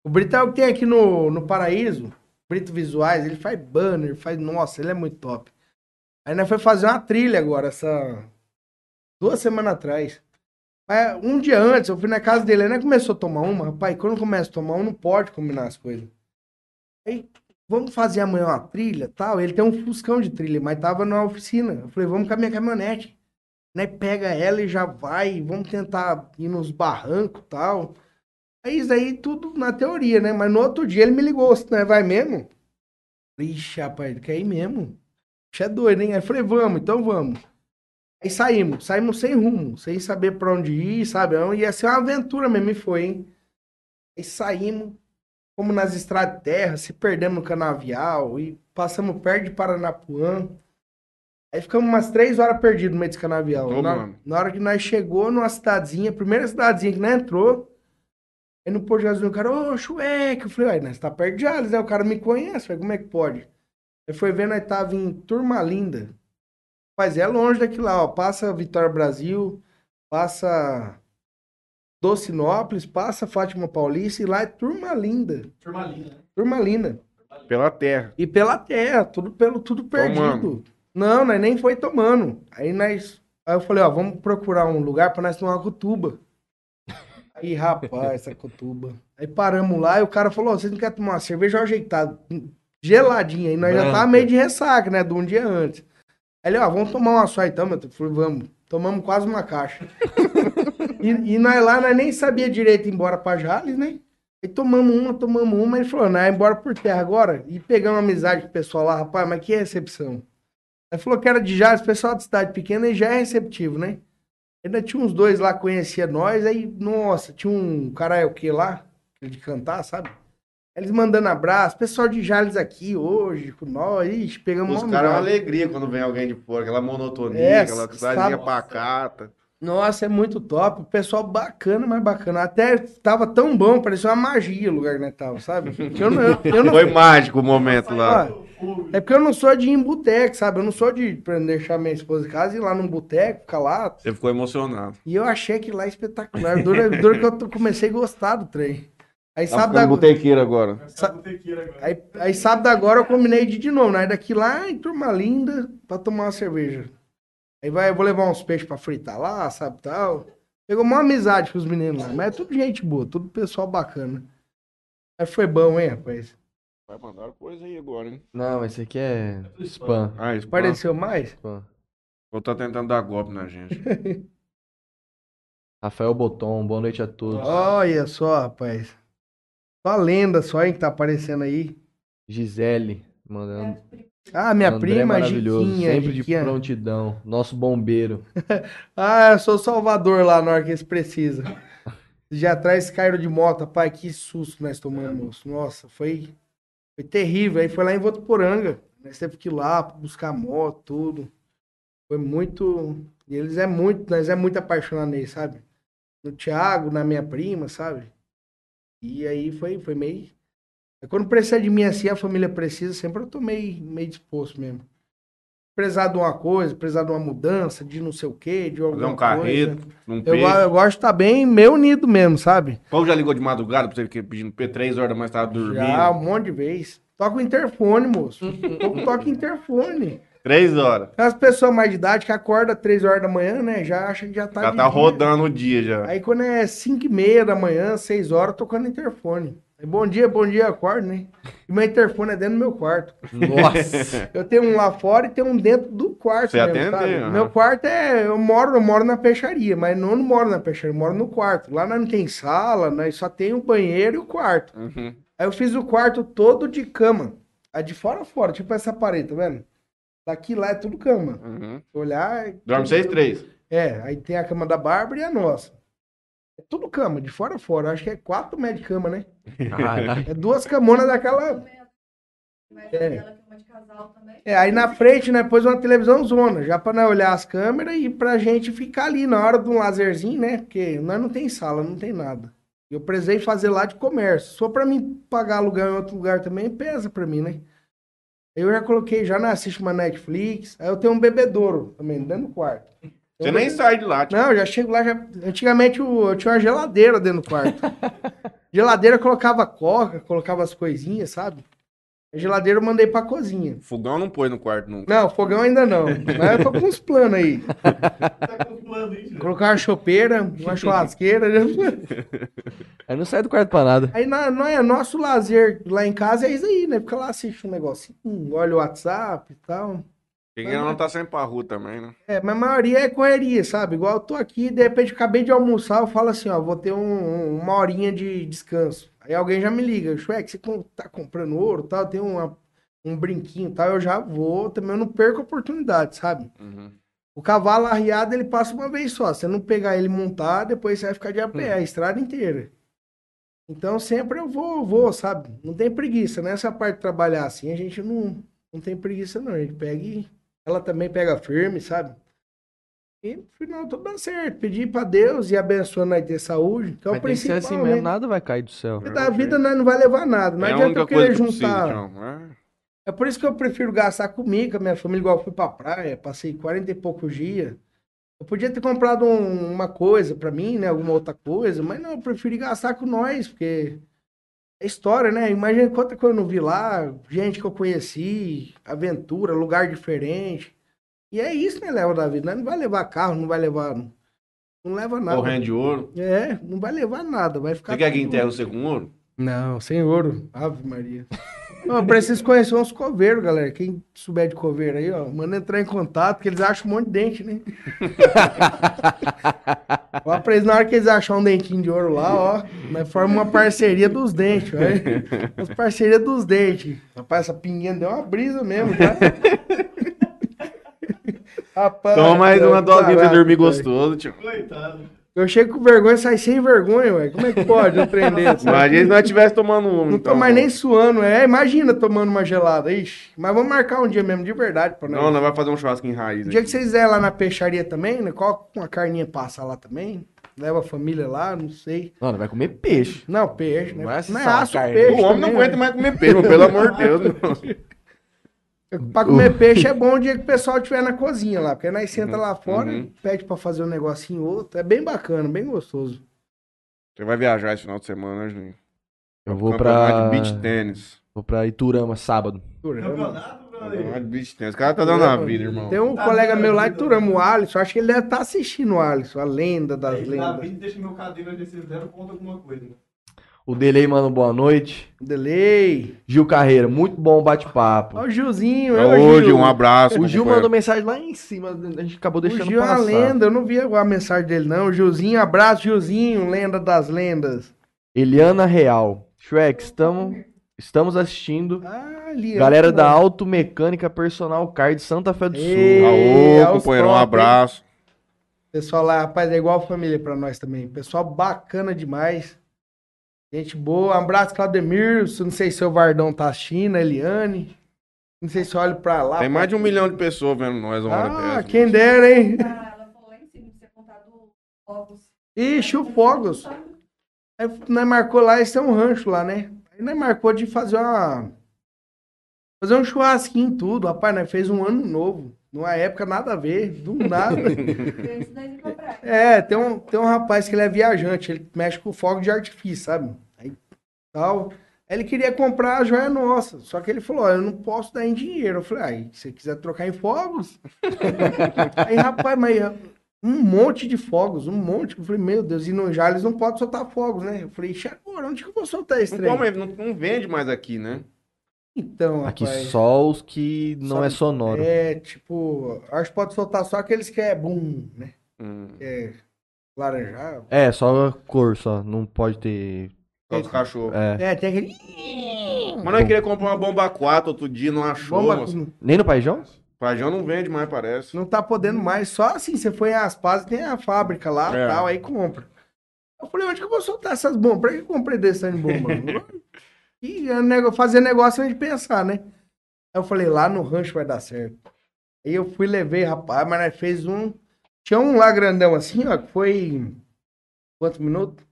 O Britão é o que tem aqui no, no Paraíso. Brito Visuais, ele faz banner, faz... Nossa, ele é muito top. Aí nós foi fazer uma trilha agora, essa... Duas semanas atrás. Mas um dia antes, eu fui na casa dele, aí nós começou a tomar uma. Rapaz, quando começa a tomar uma, não pode combinar as coisas. Aí, vamos fazer amanhã uma trilha, tal. Ele tem um fuscão de trilha, mas tava na oficina. Eu falei, vamos com a minha caminhonete. Né, pega ela e já vai, vamos tentar ir nos barrancos tal. Aí isso aí tudo na teoria, né? Mas no outro dia ele me ligou, se não vai mesmo? Ixi, rapaz, quer ir mesmo? Ixi, é doido, hein? Aí eu falei, vamos, então vamos. Aí saímos, saímos sem rumo, sem saber pra onde ir, sabe? Ia ser uma aventura mesmo, e foi, hein? Aí saímos, fomos nas estradas de terra, se perdemos no canavial e passamos perto de Paranapuã. Aí ficamos umas três horas perdidos no meio desse canavial. Na, na hora que nós chegou numa cidadezinha, primeira cidadezinha que nós entrou, aí no posto de gasolina, o cara, ô, Chueque, eu falei, ué, nós tá perto de Jales, né? O cara me conhece, falei, como é que pode? Aí foi ver, nós tava em Turma Linda. Mas é longe daqui lá, ó, passa Vitória Brasil, passa Docinópolis, passa Fátima Paulista e lá é Turma Linda. Turma linda, né? Turma Linda. Pela terra. E pela terra, tudo pelo tudo perdido. Tomando. Não, nós nem foi tomando. Aí nós. Aí eu falei, ó, vamos procurar um lugar pra nós tomar uma cutuba. Aí, rapaz, essa cutuba. Aí paramos lá e o cara falou, vocês não querem tomar uma cerveja ajeitada, geladinha. E nós já Branca. tava meio de ressaca, né? Do um dia antes. Aí ele, ó, vamos tomar uma só então, meu. Eu falei, vamos. Tomamos quase uma caixa. e, e nós lá, nós nem sabia direito ir embora pra Jales, né? Aí tomamos uma, tomamos uma, ele falou, não, é embora por terra agora. E pegamos amizade com o pessoal lá, rapaz, mas que recepção. Aí falou que era de Jales, pessoal de cidade pequena e já é receptivo, né? Ainda tinha uns dois lá que conhecia nós, aí, nossa, tinha um karaokê lá, de cantar, sabe? Eles mandando abraço, pessoal de Jales aqui hoje, com nós, ixi, pegamos Os caras é uma alegria quando vem alguém de fora, aquela monotonia, É, aquela cidadezinha pacata. Nossa, é muito top. O pessoal bacana, mas bacana. Até tava tão bom, parecia uma magia o lugar que nós tava, sabe? Eu não, eu, eu não, Foi mágico o momento lá. É porque eu não sou de ir em boteco, sabe? Eu não sou de pra deixar minha esposa em casa e ir lá num boteco, ficar lá. Você ficou emocionado. E eu achei aquilo lá espetacular. Dura, dura que eu comecei a gostar do trem. Aí Tá sábado, agora, agora. Sa- aí, aí sábado agora eu combinei de ir de novo. Né? Aí daqui lá, em turma linda, pra tomar uma cerveja. Aí vai, eu vou levar uns peixes pra fritar lá, sabe, tal. Pegou uma amizade com os meninos lá. Mas é tudo gente boa, tudo pessoal bacana. Mas foi bom, hein, rapaz? Vai mandar coisa aí agora, hein? Não, esse aqui é spam. Ah, isso Pareceu mais? spam. Vou estar tentando dar golpe na gente. Rafael Boton, boa noite a todos. Olha só, rapaz. Só a lenda só, hein, que tá aparecendo aí. Gisele, mandando. Ah, minha André prima, maravilhoso, Giquinha. sempre de Giquinha. prontidão. Nosso bombeiro. Ah, eu sou o Salvador lá na hora que eles precisam. Já atrás caíram de moto, pai, que susto nós tomamos, moço. Nossa, foi, foi terrível. Aí foi lá em Votuporanga. Nós teve que ir lá buscar moto, tudo. Foi muito. E eles é muito, nós é muito apaixonados neles, sabe? No Thiago, na minha prima, sabe? E aí foi, foi meio. Aí Quando precisa de mim assim, a família precisa, sempre eu tô meio, meio disposto mesmo. Precisar de uma coisa, precisar de uma mudança, de não sei o quê, de alguma Fazer um coisa. carreto, um Eu, eu gosto de estar bem meio unido mesmo, sabe? Povo já ligou de madrugada pra você ficar pedindo P 3 horas da manhã, tava dormindo. Já, um monte de vez. Toca o interfone, moço. O povo toca interfone. 3 horas. As pessoas mais de idade que acordam três horas da manhã, né? Já acham que já tá Já tá dia. rodando o dia já. Aí quando é cinco e meia da manhã, seis horas, tocando interfone. Bom dia, bom dia, acordo, né? E meu interfone é dentro do meu quarto. Nossa. Eu tenho um lá fora e tenho um dentro do quarto Você mesmo, atende? Aham. Meu quarto é... Eu moro, eu moro na peixaria, mas não, não moro na peixaria, eu moro no quarto. Lá não tem sala, né? só tem o banheiro e o quarto. Uhum. Aí eu fiz o quarto todo de cama. A de fora a fora, tipo essa parede, tá vendo? Daqui lá é tudo cama. Uhum. Olhar... é Dorme tudo- vocês três. É, aí tem a cama da Bárbara e a nossa. É tudo cama, de fora a fora. Acho que é quatro metros de cama, né? Caralho. É duas camonas daquela... Mas É. é uma de casal também. É, aí na frente, né, pôs uma televisão zona, já pra nós olhar as câmeras e pra gente ficar ali na hora de um lazerzinho, né? Porque nós não tem sala, não tem nada. Eu precisei fazer lá de comércio. Só pra mim pagar aluguel em outro lugar também pesa pra mim, né? Eu já coloquei, já não assisto uma Netflix. Aí eu tenho um bebedouro também, dentro do quarto. Você nem sai de lá. Tipo, Não, eu já chego lá, já... antigamente eu, eu tinha uma geladeira dentro do quarto. geladeira eu colocava coca, colocava as coisinhas, sabe? A geladeira eu mandei pra cozinha. fogão não pôs no quarto nunca. Não, fogão ainda não. Mas eu tô com uns planos aí. Tá com plano, gente? Colocar uma chopeira, uma churrasqueira. Aí não sai do quarto pra nada. Aí na, não é nosso lazer lá em casa é isso aí, né? Fica lá assiste um negocinho, olha o WhatsApp e tal. Quem ainda não tá sempre pra rua também, né? É, mas a maioria é correria, sabe? Igual eu tô aqui, de repente acabei de almoçar, eu falo assim, ó, vou ter um- uma horinha de descanso. Aí alguém já me liga, Shrek, você tá comprando ouro tal, tem uma, um brinquinho e tal, eu já vou, também eu não perco a oportunidade, sabe? Uhum. O cavalo arriado, ele passa uma vez só. Se você não pegar ele montar, depois você vai ficar de a pé, a estrada inteira. Então sempre eu vou, vou, sabe? Não tem preguiça. Nessa parte de trabalhar assim, a gente não, não tem preguiça, não. A gente pega e. Ela também pega firme, sabe? E no final tudo dá certo. Pedir pra Deus e abençoando nós ter saúde. Que é o Mas tem que ser principal. assim né? mesmo, nada vai cair do céu. Porque da vida nós não vai levar nada. Não é a adianta única eu coisa querer que preciso, juntar. Tião. É. É por isso que eu prefiro gastar comigo, com a minha família, igual eu fui pra praia, passei 40 e poucos dias. Eu podia ter comprado um- uma coisa pra mim, né? Alguma outra coisa, mas não, eu preferi gastar com nós, porque é história, né? Imagina quanta coisa eu não vi lá, gente que eu conheci, aventura, lugar diferente. E é isso, né, leva da vida. Nós Não vai levar carro, não vai levar. Não leva nada. Correndo de ouro. É, não vai levar nada, vai ficar. Você quer que enterre você com ouro? não, sem ouro. Ave Maria. Não, eu preciso conhecer uns coveiros, galera. Quem souber de coveiro aí, ó, manda entrar em contato, que eles acham um monte de dente, né? Lá pra eles, na hora que eles acharem um dentinho de ouro lá, ó, nós formamos uma parceria dos dentes, velho. As parcerias dos dentes. Rapaz, essa pinguinha deu uma brisa mesmo, tá? Rapaz, Toma mais uma dosinha pra dormir gostoso, tio. Coitado. Eu chego com vergonha e saio sem vergonha, ué. Como é que pode trem desse? Imagina se nós estivéssemos tomando um. Não tô mais nem suando, é. Imagina tomando uma gelada. Ixi. Mas vamos marcar um dia mesmo, de verdade, pra nós. Não, nós vamos fazer um churrasco em raiz. O dia aqui. que vocês quiserem lá na peixaria também, né? Coloca uma carninha passa lá também. Leva a família lá, não sei. Não, não vai comer peixe. Não, peixe, né? Não é Não é aço, peixe. O homem não também, aguenta né? mais comer peixe, pelo amor de Deus. não. Pra comer peixe é bom o dia que o pessoal estiver na cozinha lá. Porque nós senta lá fora, Uhum. pede pra fazer um negocinho outro. É bem bacana, bem gostoso. Você vai viajar esse final de semana, né, Juninho? Eu vou Campeonato pra. de beach tênis. Vou pra Iturama sábado. Campeonato, Campeonato brother. de beach tênis. O cara tá dando a vida, irmão. Tem um Tá colega meu lá tá de Turamo, o Alisson. Acho que ele deve estar assistindo o Alisson, a lenda das Na lendas. vida deixa meu cadeira onde vocês deram conta alguma coisa. O Delay, mano, boa noite. Delay. Gil Carreira, muito bom o bate-papo. Ó o Gilzinho, É o hoje, Gil. um abraço. O Gil mandou mensagem lá em cima, a gente acabou O deixando Gil é uma passar. lenda, eu não vi a mensagem dele não. Gilzinho, abraço Gilzinho, lenda das lendas. Eliana Real. Shrek, estamos, estamos assistindo. Ah. Galera da mano. Automecânica Personal Car de Santa Fé do Ei. Sul. é Aô, companheiro, um abraço. Pessoal lá, rapaz, é igual família pra nós também. Pessoal bacana demais. Gente boa. Um abraço, Claudemir. Não sei se o Vardão tá assistindo, Eliane. Não sei se eu olho pra lá. Tem pra- mais de um milhão de pessoas vendo nós uma hora Ah, dessa. quem dera, hein? Ah, ela falou lá em cima, você contar do ovos. Ixi, o Fogos. Aí nós marcou lá, esse é um rancho lá, né? Aí nós marcou de fazer uma. Fazer um churrasquinho e tudo. Rapaz, nós fez um ano novo. Numa época nada a ver, do nada. É, tem um, tem um rapaz que ele é viajante, ele mexe com fogo de artifício, sabe? Aí tal. Aí ele queria comprar a joia nossa. Só que ele falou: eu não posso dar em dinheiro. Eu falei, aí, se você quiser trocar em fogos. aí, rapaz, mas um monte de fogos, um monte. Eu falei, meu Deus, e no já eles não podem soltar fogos, né? Eu falei, "Ixi, agora, onde que eu vou soltar esse Não, trem? não, não vende mais aqui, né? Então, Aqui rapaz. só os que não Só- é sonoro. É, tipo, acho que pode soltar só aqueles que é boom, né? Hum. É laranjado. É, só cor, só. Não pode ter. Só os cachorros. É. É, tem aquele. Mas nós queria comprar uma bomba 4 outro dia, não achou, Bomba, moço. Nem no Paijão? Pajão não vende mais, parece. Não tá podendo mais. Só assim, você foi em Aspas, tem a fábrica lá É. tal, aí compra. Eu falei, onde que eu vou soltar essas bombas? Pra que eu comprei desse tanto de bomba? e é nego- fazer negócio antes de pensar, né? Aí eu falei, lá no rancho vai dar certo. Aí eu fui, levei, rapaz, mas nós fez um. Tinha um lá grandão assim, ó, que foi. Quantos minutos?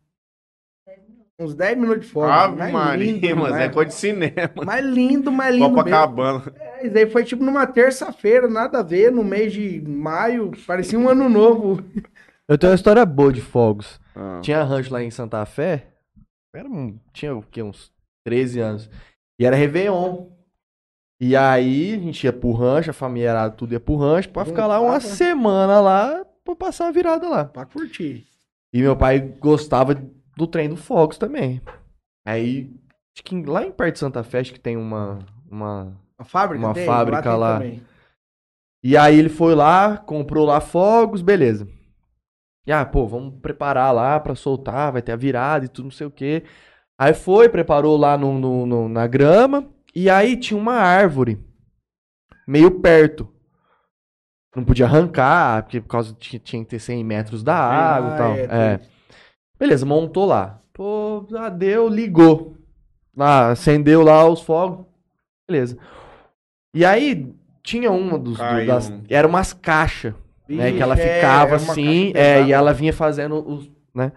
Uns 10 minutos de fogo. Ave Mais Maria, lindo, mas é mais- coisa de cinema. Mais lindo, mais lindo. mesmo. Copacabana. É, Isso daí foi tipo numa terça-feira, nada a ver, no mês de maio, parecia um ano novo. Eu tenho uma história boa de fogos. Ah. Tinha rancho lá em Santa Fé. Era um, tinha o quê? Uns 13 anos. E era Réveillon. E aí a gente ia pro rancho, a família tudo ia pro rancho, pra ficar lá uma semana lá, pra passar a virada lá. Pra curtir. E meu pai gostava do trem do Fogos também. Aí, acho que lá em perto de Santa Fé, acho que tem uma, uma... A fábrica Uma tem? fábrica lá. também. E aí ele foi lá, comprou lá fogos, beleza. E ah, pô, vamos preparar lá pra soltar, vai ter a virada e tudo, não sei o quê. Aí foi, preparou lá no, no- no- na grama, e aí tinha uma árvore meio perto. Não podia arrancar, porque por causa tinha, tinha que ter 100 metros da água e Ah, tal. é, É. Beleza, montou lá. Pô, já deu, ligou. Lá, acendeu lá os fogos. Beleza. E aí, tinha uma dos. do- das, era umas caixas, né? Que ela é, ficava é uma assim, é, pesada. e ela vinha fazendo os. né?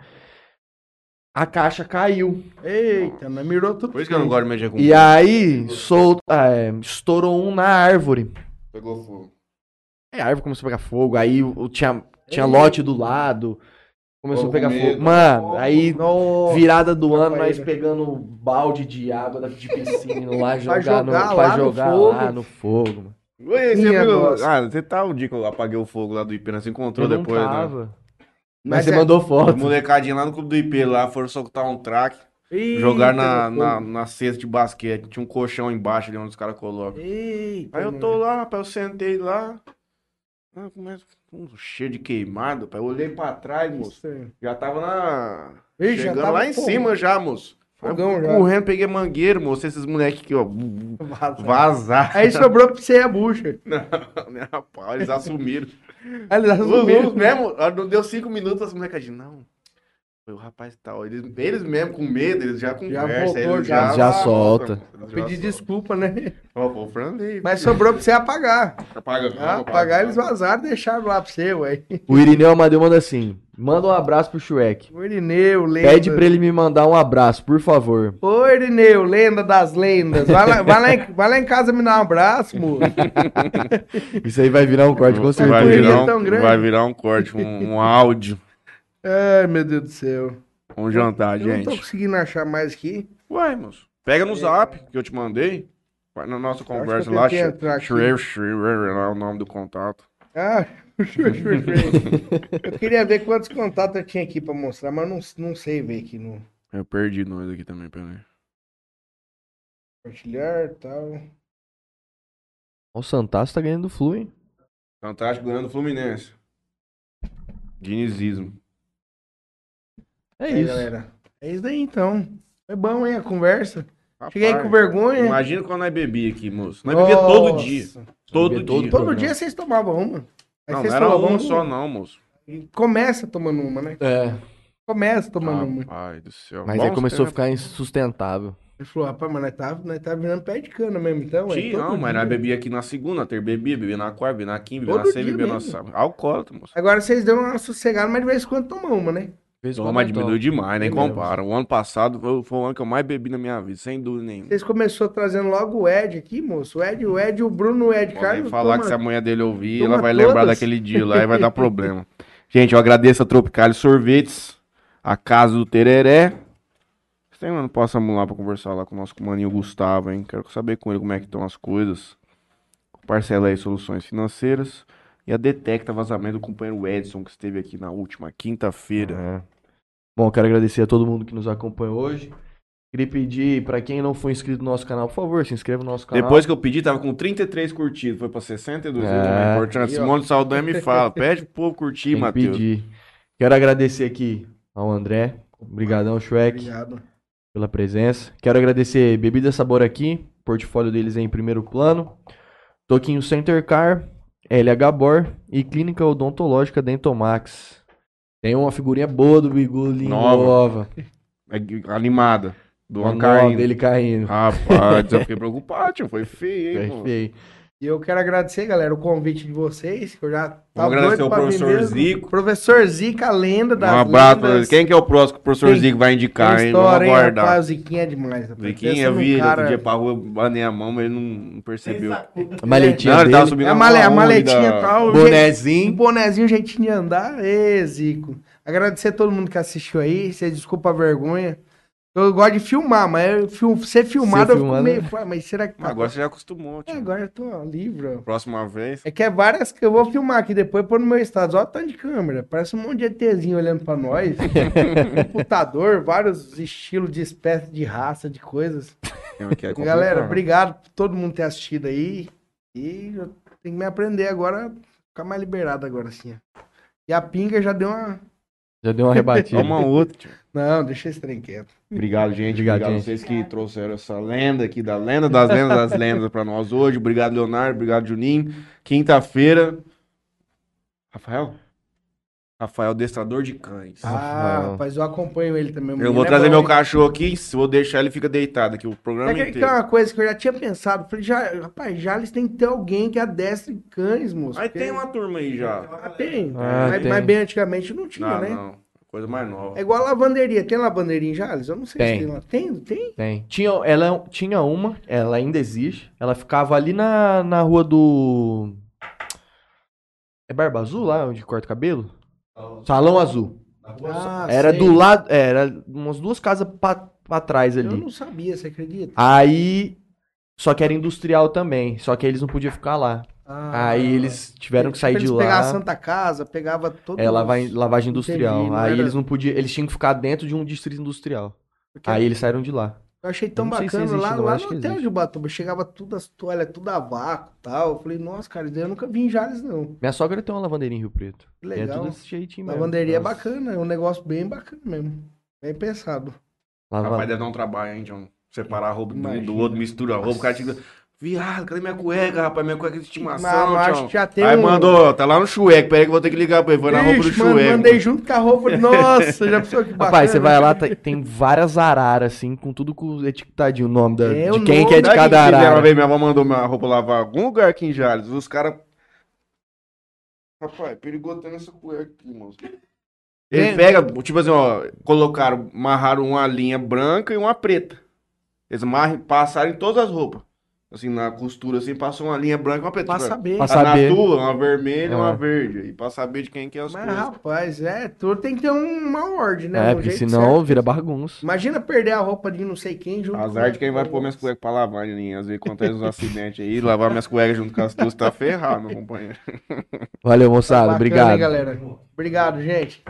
A caixa caiu. Eita, mas mirou tudo. Por isso que eu não gosto de mexer com E aí, sol, é, estourou um na árvore. Pegou fogo. Aí a árvore começou a pegar fogo, aí o, tinha, tinha lote do lado. Começou a Fogo pegar mesmo. fogo. Mano, aí Nossa, Virada do ano, nós Capoeira. pegando balde de água da- de piscina lá, jogar, jogar no, lá pra no jogar fogo. lá no fogo. Mano. Ué, você Minha viu? nossa. Ah, você tá o dia que eu apaguei o fogo lá do IP, né? Você encontrou Eu não depois, né? tava. Mas, Mas você é- mandou foto. molecadinhos lá no clube do IP lá foram soltar um track, Eita, jogar na, na, na cesta de basquete. Tinha um colchão embaixo ali onde os caras colocam. Eita, Aí eu tô lá, rapaz, eu sentei lá. Ah, começa um cheio de queimado, pai. Eu olhei pra trás, moço. Isso. Já tava na. Ih, chegando tava lá em cima já, moço. fogão já. Correndo, peguei mangueiro, moço. Esses moleques aqui, ó. Vaza. Vazar. Aí sobrou pra você a bucha. Não, né, rapaz, eles assumiram. Aí eles os mesmo, não deu cinco minutos, as molecadinhas, não. Foi o rapaz tal. Eles, eles mesmo com medo, eles já conversam. voltou, eles já- já solta. já Pedir desculpa, né? Ó, Franley. Mas sobrou pra você apagar. Apaga, Ah, apagar eles vazaram e deixaram lá pra você, ué. O Irineu Amadeu manda assim: manda um abraço pro Shrek. O Irineu, lenda. Pede pra ele me mandar um abraço, por favor. Ô, Irineu, lenda das lendas. Vai lá, vai lá, em, vai lá em casa me dar um abraço, moço. Isso aí vai virar um corte com Vai certeza. É virar, um, grande. vai virar um corte, um, um áudio. Ai, meu Deus do céu. Vamos jantar, Eu não tô gente. conseguindo achar mais aqui. Uai, moço. Pega no zap que eu te mandei. Vai na nossa conversa eu lá. Shrever, lá é o nome do contato. Ah, eu queria ver quantos contatos eu tinha aqui pra mostrar, mas não, não sei ver aqui no Eu perdi nós aqui também, peraí. compartilhar e tal. O Santaço tá ganhando do Flu, hein? Fantástico ganhando o Fluminense. Dinizismo. É Aí, isso. galera. É isso daí então. Foi bom, hein, a conversa. Cheguei Rapaz, com vergonha. Imagina quando nós bebia aqui, moço. Nós bebia todo dia. Todo dia. todo dia vocês tomavam uma. Aí Não, não era uma "Vamos- só não, moço. Começa tomando uma, né? É, Começa tomando uma. Ai do céu. mas Bons aí começou a ficar insustentável. Ele falou, rapaz, mas nós tá, nós tá virando pé de cana mesmo, então. é Sim, todo não, mas nós bebia aqui na segunda, na terceira bebia, bebia na quarta, bebia na quinta, bebia Todo na sexta, bebia na sábado. Alcoólatra, moço. Agora vocês dão uma sossegada, mas de vez em quando tomam uma, né? Toma, mas diminuiu demais, nem É mesmo. compara. O ano passado foi, foi o ano que eu mais bebi na minha vida, sem dúvida nenhuma. Vocês começou trazendo logo o Ed aqui, moço. O Ed, o Ed, o Bruno, o Ed Podem Carlos. falar toma- que se a mulher dele ouvir, ela vai lembrar todas. daquele dia lá e vai dar problema. Gente, eu agradeço a Tropical Sorvetes, a Casa do Tereré. Tem, mano, passamos lá pra conversar lá com o nosso maninho Gustavo, hein? Quero saber com ele como é que estão as coisas. Parcela aí Soluções Financeiras. E a Detecta Vazamento do companheiro Edson, que esteve aqui na última quinta-feira. É. Bom, quero agradecer a todo mundo que nos acompanhou hoje. Queria pedir pra quem não for inscrito no nosso canal, por favor, se inscreva no nosso canal. Depois que eu pedi, tava com 33 curtidos. Foi pra 62. É. É importante. Ó. Simone Saldanha me fala. Pede pro povo curtir, Matheus. pedir. Quero agradecer aqui ao André. Obrigadão, Shrek, Obrigado. pela presença. Quero agradecer Bebida Sabor aqui. Portfólio deles é em primeiro plano. Toquinho Center Car, LH Bor e Clínica Odontológica Dentomax. Tem uma figurinha boa do Biguli Nova. nova. É animada. Do nova dele caindo. Rapaz, eu fiquei preocupado, tio. Foi feio, hein, Foi mano? feio. E eu quero agradecer, galera, o convite de vocês, que eu já tava agradecer doido ao pra vir professor. Zico. Professor Zica, a lenda das Um abraço lendas. Quem que é o próximo que o professor Tem- Zico vai indicar, Tem hein? Vamos história, hein, aguardar. rapaz, o Ziquinha é demais, rapaz. Ziquinha, Pensa eu num vi ele cara- outro dia pra rua, eu banei a mão, mas ele não, percebeu. A maletinha Não, ele tava dele, subindo É a, male- a maletinha da- e tal. o jeito- Um bonezinho. bonezinho, jeitinho de andar. Ê, Zico. Agradecer a todo mundo que assistiu aí. Você desculpa a vergonha. Eu gosto de filmar, mas eu fil- ser filmado eu fico meio. né? "Pô, Mas será que tá. Agora você já acostumou, É, tio. agora eu tô livre. Próxima vez. É que é várias que eu vou filmar aqui depois pôr no meu estado. Olha o tanto de câmera. Parece um monte de ETzinho olhando pra nós. Computador, vários estilos de espécie de raça, de coisas. Aqui, é Galera, obrigado por todo mundo ter assistido aí. E eu tenho que me aprender agora, ficar mais liberado agora, assim. E a pinga já deu uma. Já deu uma rebatida. Toma outro. Não, deixa esse trem quieto. Obrigado, gente. Obrigado, Obrigado, a gente. vocês que trouxeram essa lenda aqui da lenda das lendas das lendas pra nós hoje. Obrigado, Leonardo. Obrigado, Juninho. Quinta-feira. Rafael? Rafael, destrador de cães. Ah, Rafael. rapaz, eu acompanho ele também. eu vou é trazer bom, meu hein? cachorro aqui. Se vou deixar, ele fica deitado aqui o programa É que, inteiro. é uma coisa que eu já tinha pensado. Falei, já, rapaz, Jales tem que ter alguém que adestre cães, moço. Aí porque- tem uma turma aí já. Ah, tem. Ah, mas, tem. mas bem antigamente não tinha, Não, né? não. Coisa mais nova. É igual a lavanderia. Tem lavanderia em Jales? Eu não sei Tem. se tem lá. Tem? Tem? Tem. Tinha, ela tinha uma, ela ainda existe. Ela ficava ali na, na rua do. É Barba Azul lá, onde corta o cabelo? Salão Azul. Ah, Era sei. do lado. é, Era umas duas casas pra, pra trás Eu ali. não sabia, você acredita? Aí. Só que era industrial também. Só que eles não podiam ficar lá. Ah, Aí eles tiveram que sair Tipo, de eles pegavam a lá. Santa Casa, pegava todo É, lavagem, lavagem industrial. Entendi, aí era- eles não podiam. Eles tinham que ficar dentro de um distrito industrial. Porque Aí eles saíram de lá. Eu achei tão Eu não sei se bacana existe, lá, não, lá no hotel existe. de Ubatuba. Chegava tudo as toalhas, tudo a vácuo e tal. Eu falei, nossa, cara, eu nunca vi em Jales, não. Minha sogra tem uma lavanderia em Rio Preto. Que E É legal. tudo desse jeitinho mesmo. Lavanderia é bacana, é um negócio bem bacana mesmo. Bem pensado. Lava- Rapaz, deve dar um trabalho, hein, John? Separar a roupa do, do outro, mistura a roupa, o cara tinha. Viado, cadê minha cueca, rapaz? Minha cueca de estimação, Mas acho que já tem Aí um- mandou, ó, tá lá no chueque, peraí que eu vou ter que ligar pra ele. Foi na roupa do mano, chueque. mandei junto com a roupa. Nossa, já pensou que bacana. Rapaz, você vai lá, tem, tem várias araras, assim, com tudo com etiquetadinho, o nome da, É, de quem nome que é de cada Uma arara. vez minha avó mandou minha roupa lavar em algum lugar aqui em Jales. Os caras. Rapaz, perigoso ter essa cueca aqui, moço. Ele É. pega, tipo assim, ó, colocaram, amarraram uma linha branca e uma preta. Eles amarram, passaram em todas as roupas. Assim, na costura, assim, passou uma linha branca e uma preta. Pra Tipo, saber. Pra tá saber. na tua, uma vermelha e É. uma verde. E pra saber de quem que é as Mas, coisas. rapaz, é, tudo tem que ter um- uma ordem, né? É, Um porque jeito senão certo. vira bagunça. Imagina perder a roupa de não sei quem junto Azar de quem vai pôr minhas cuecas pra lavar, Nininha. Às vezes acontece uns acidentes aí, lavar minhas cuecas junto com as tuas, tá ferrado, meu companheiro. Valeu, moçada. Bacana, Obrigado. hein, galera. Obrigado, gente.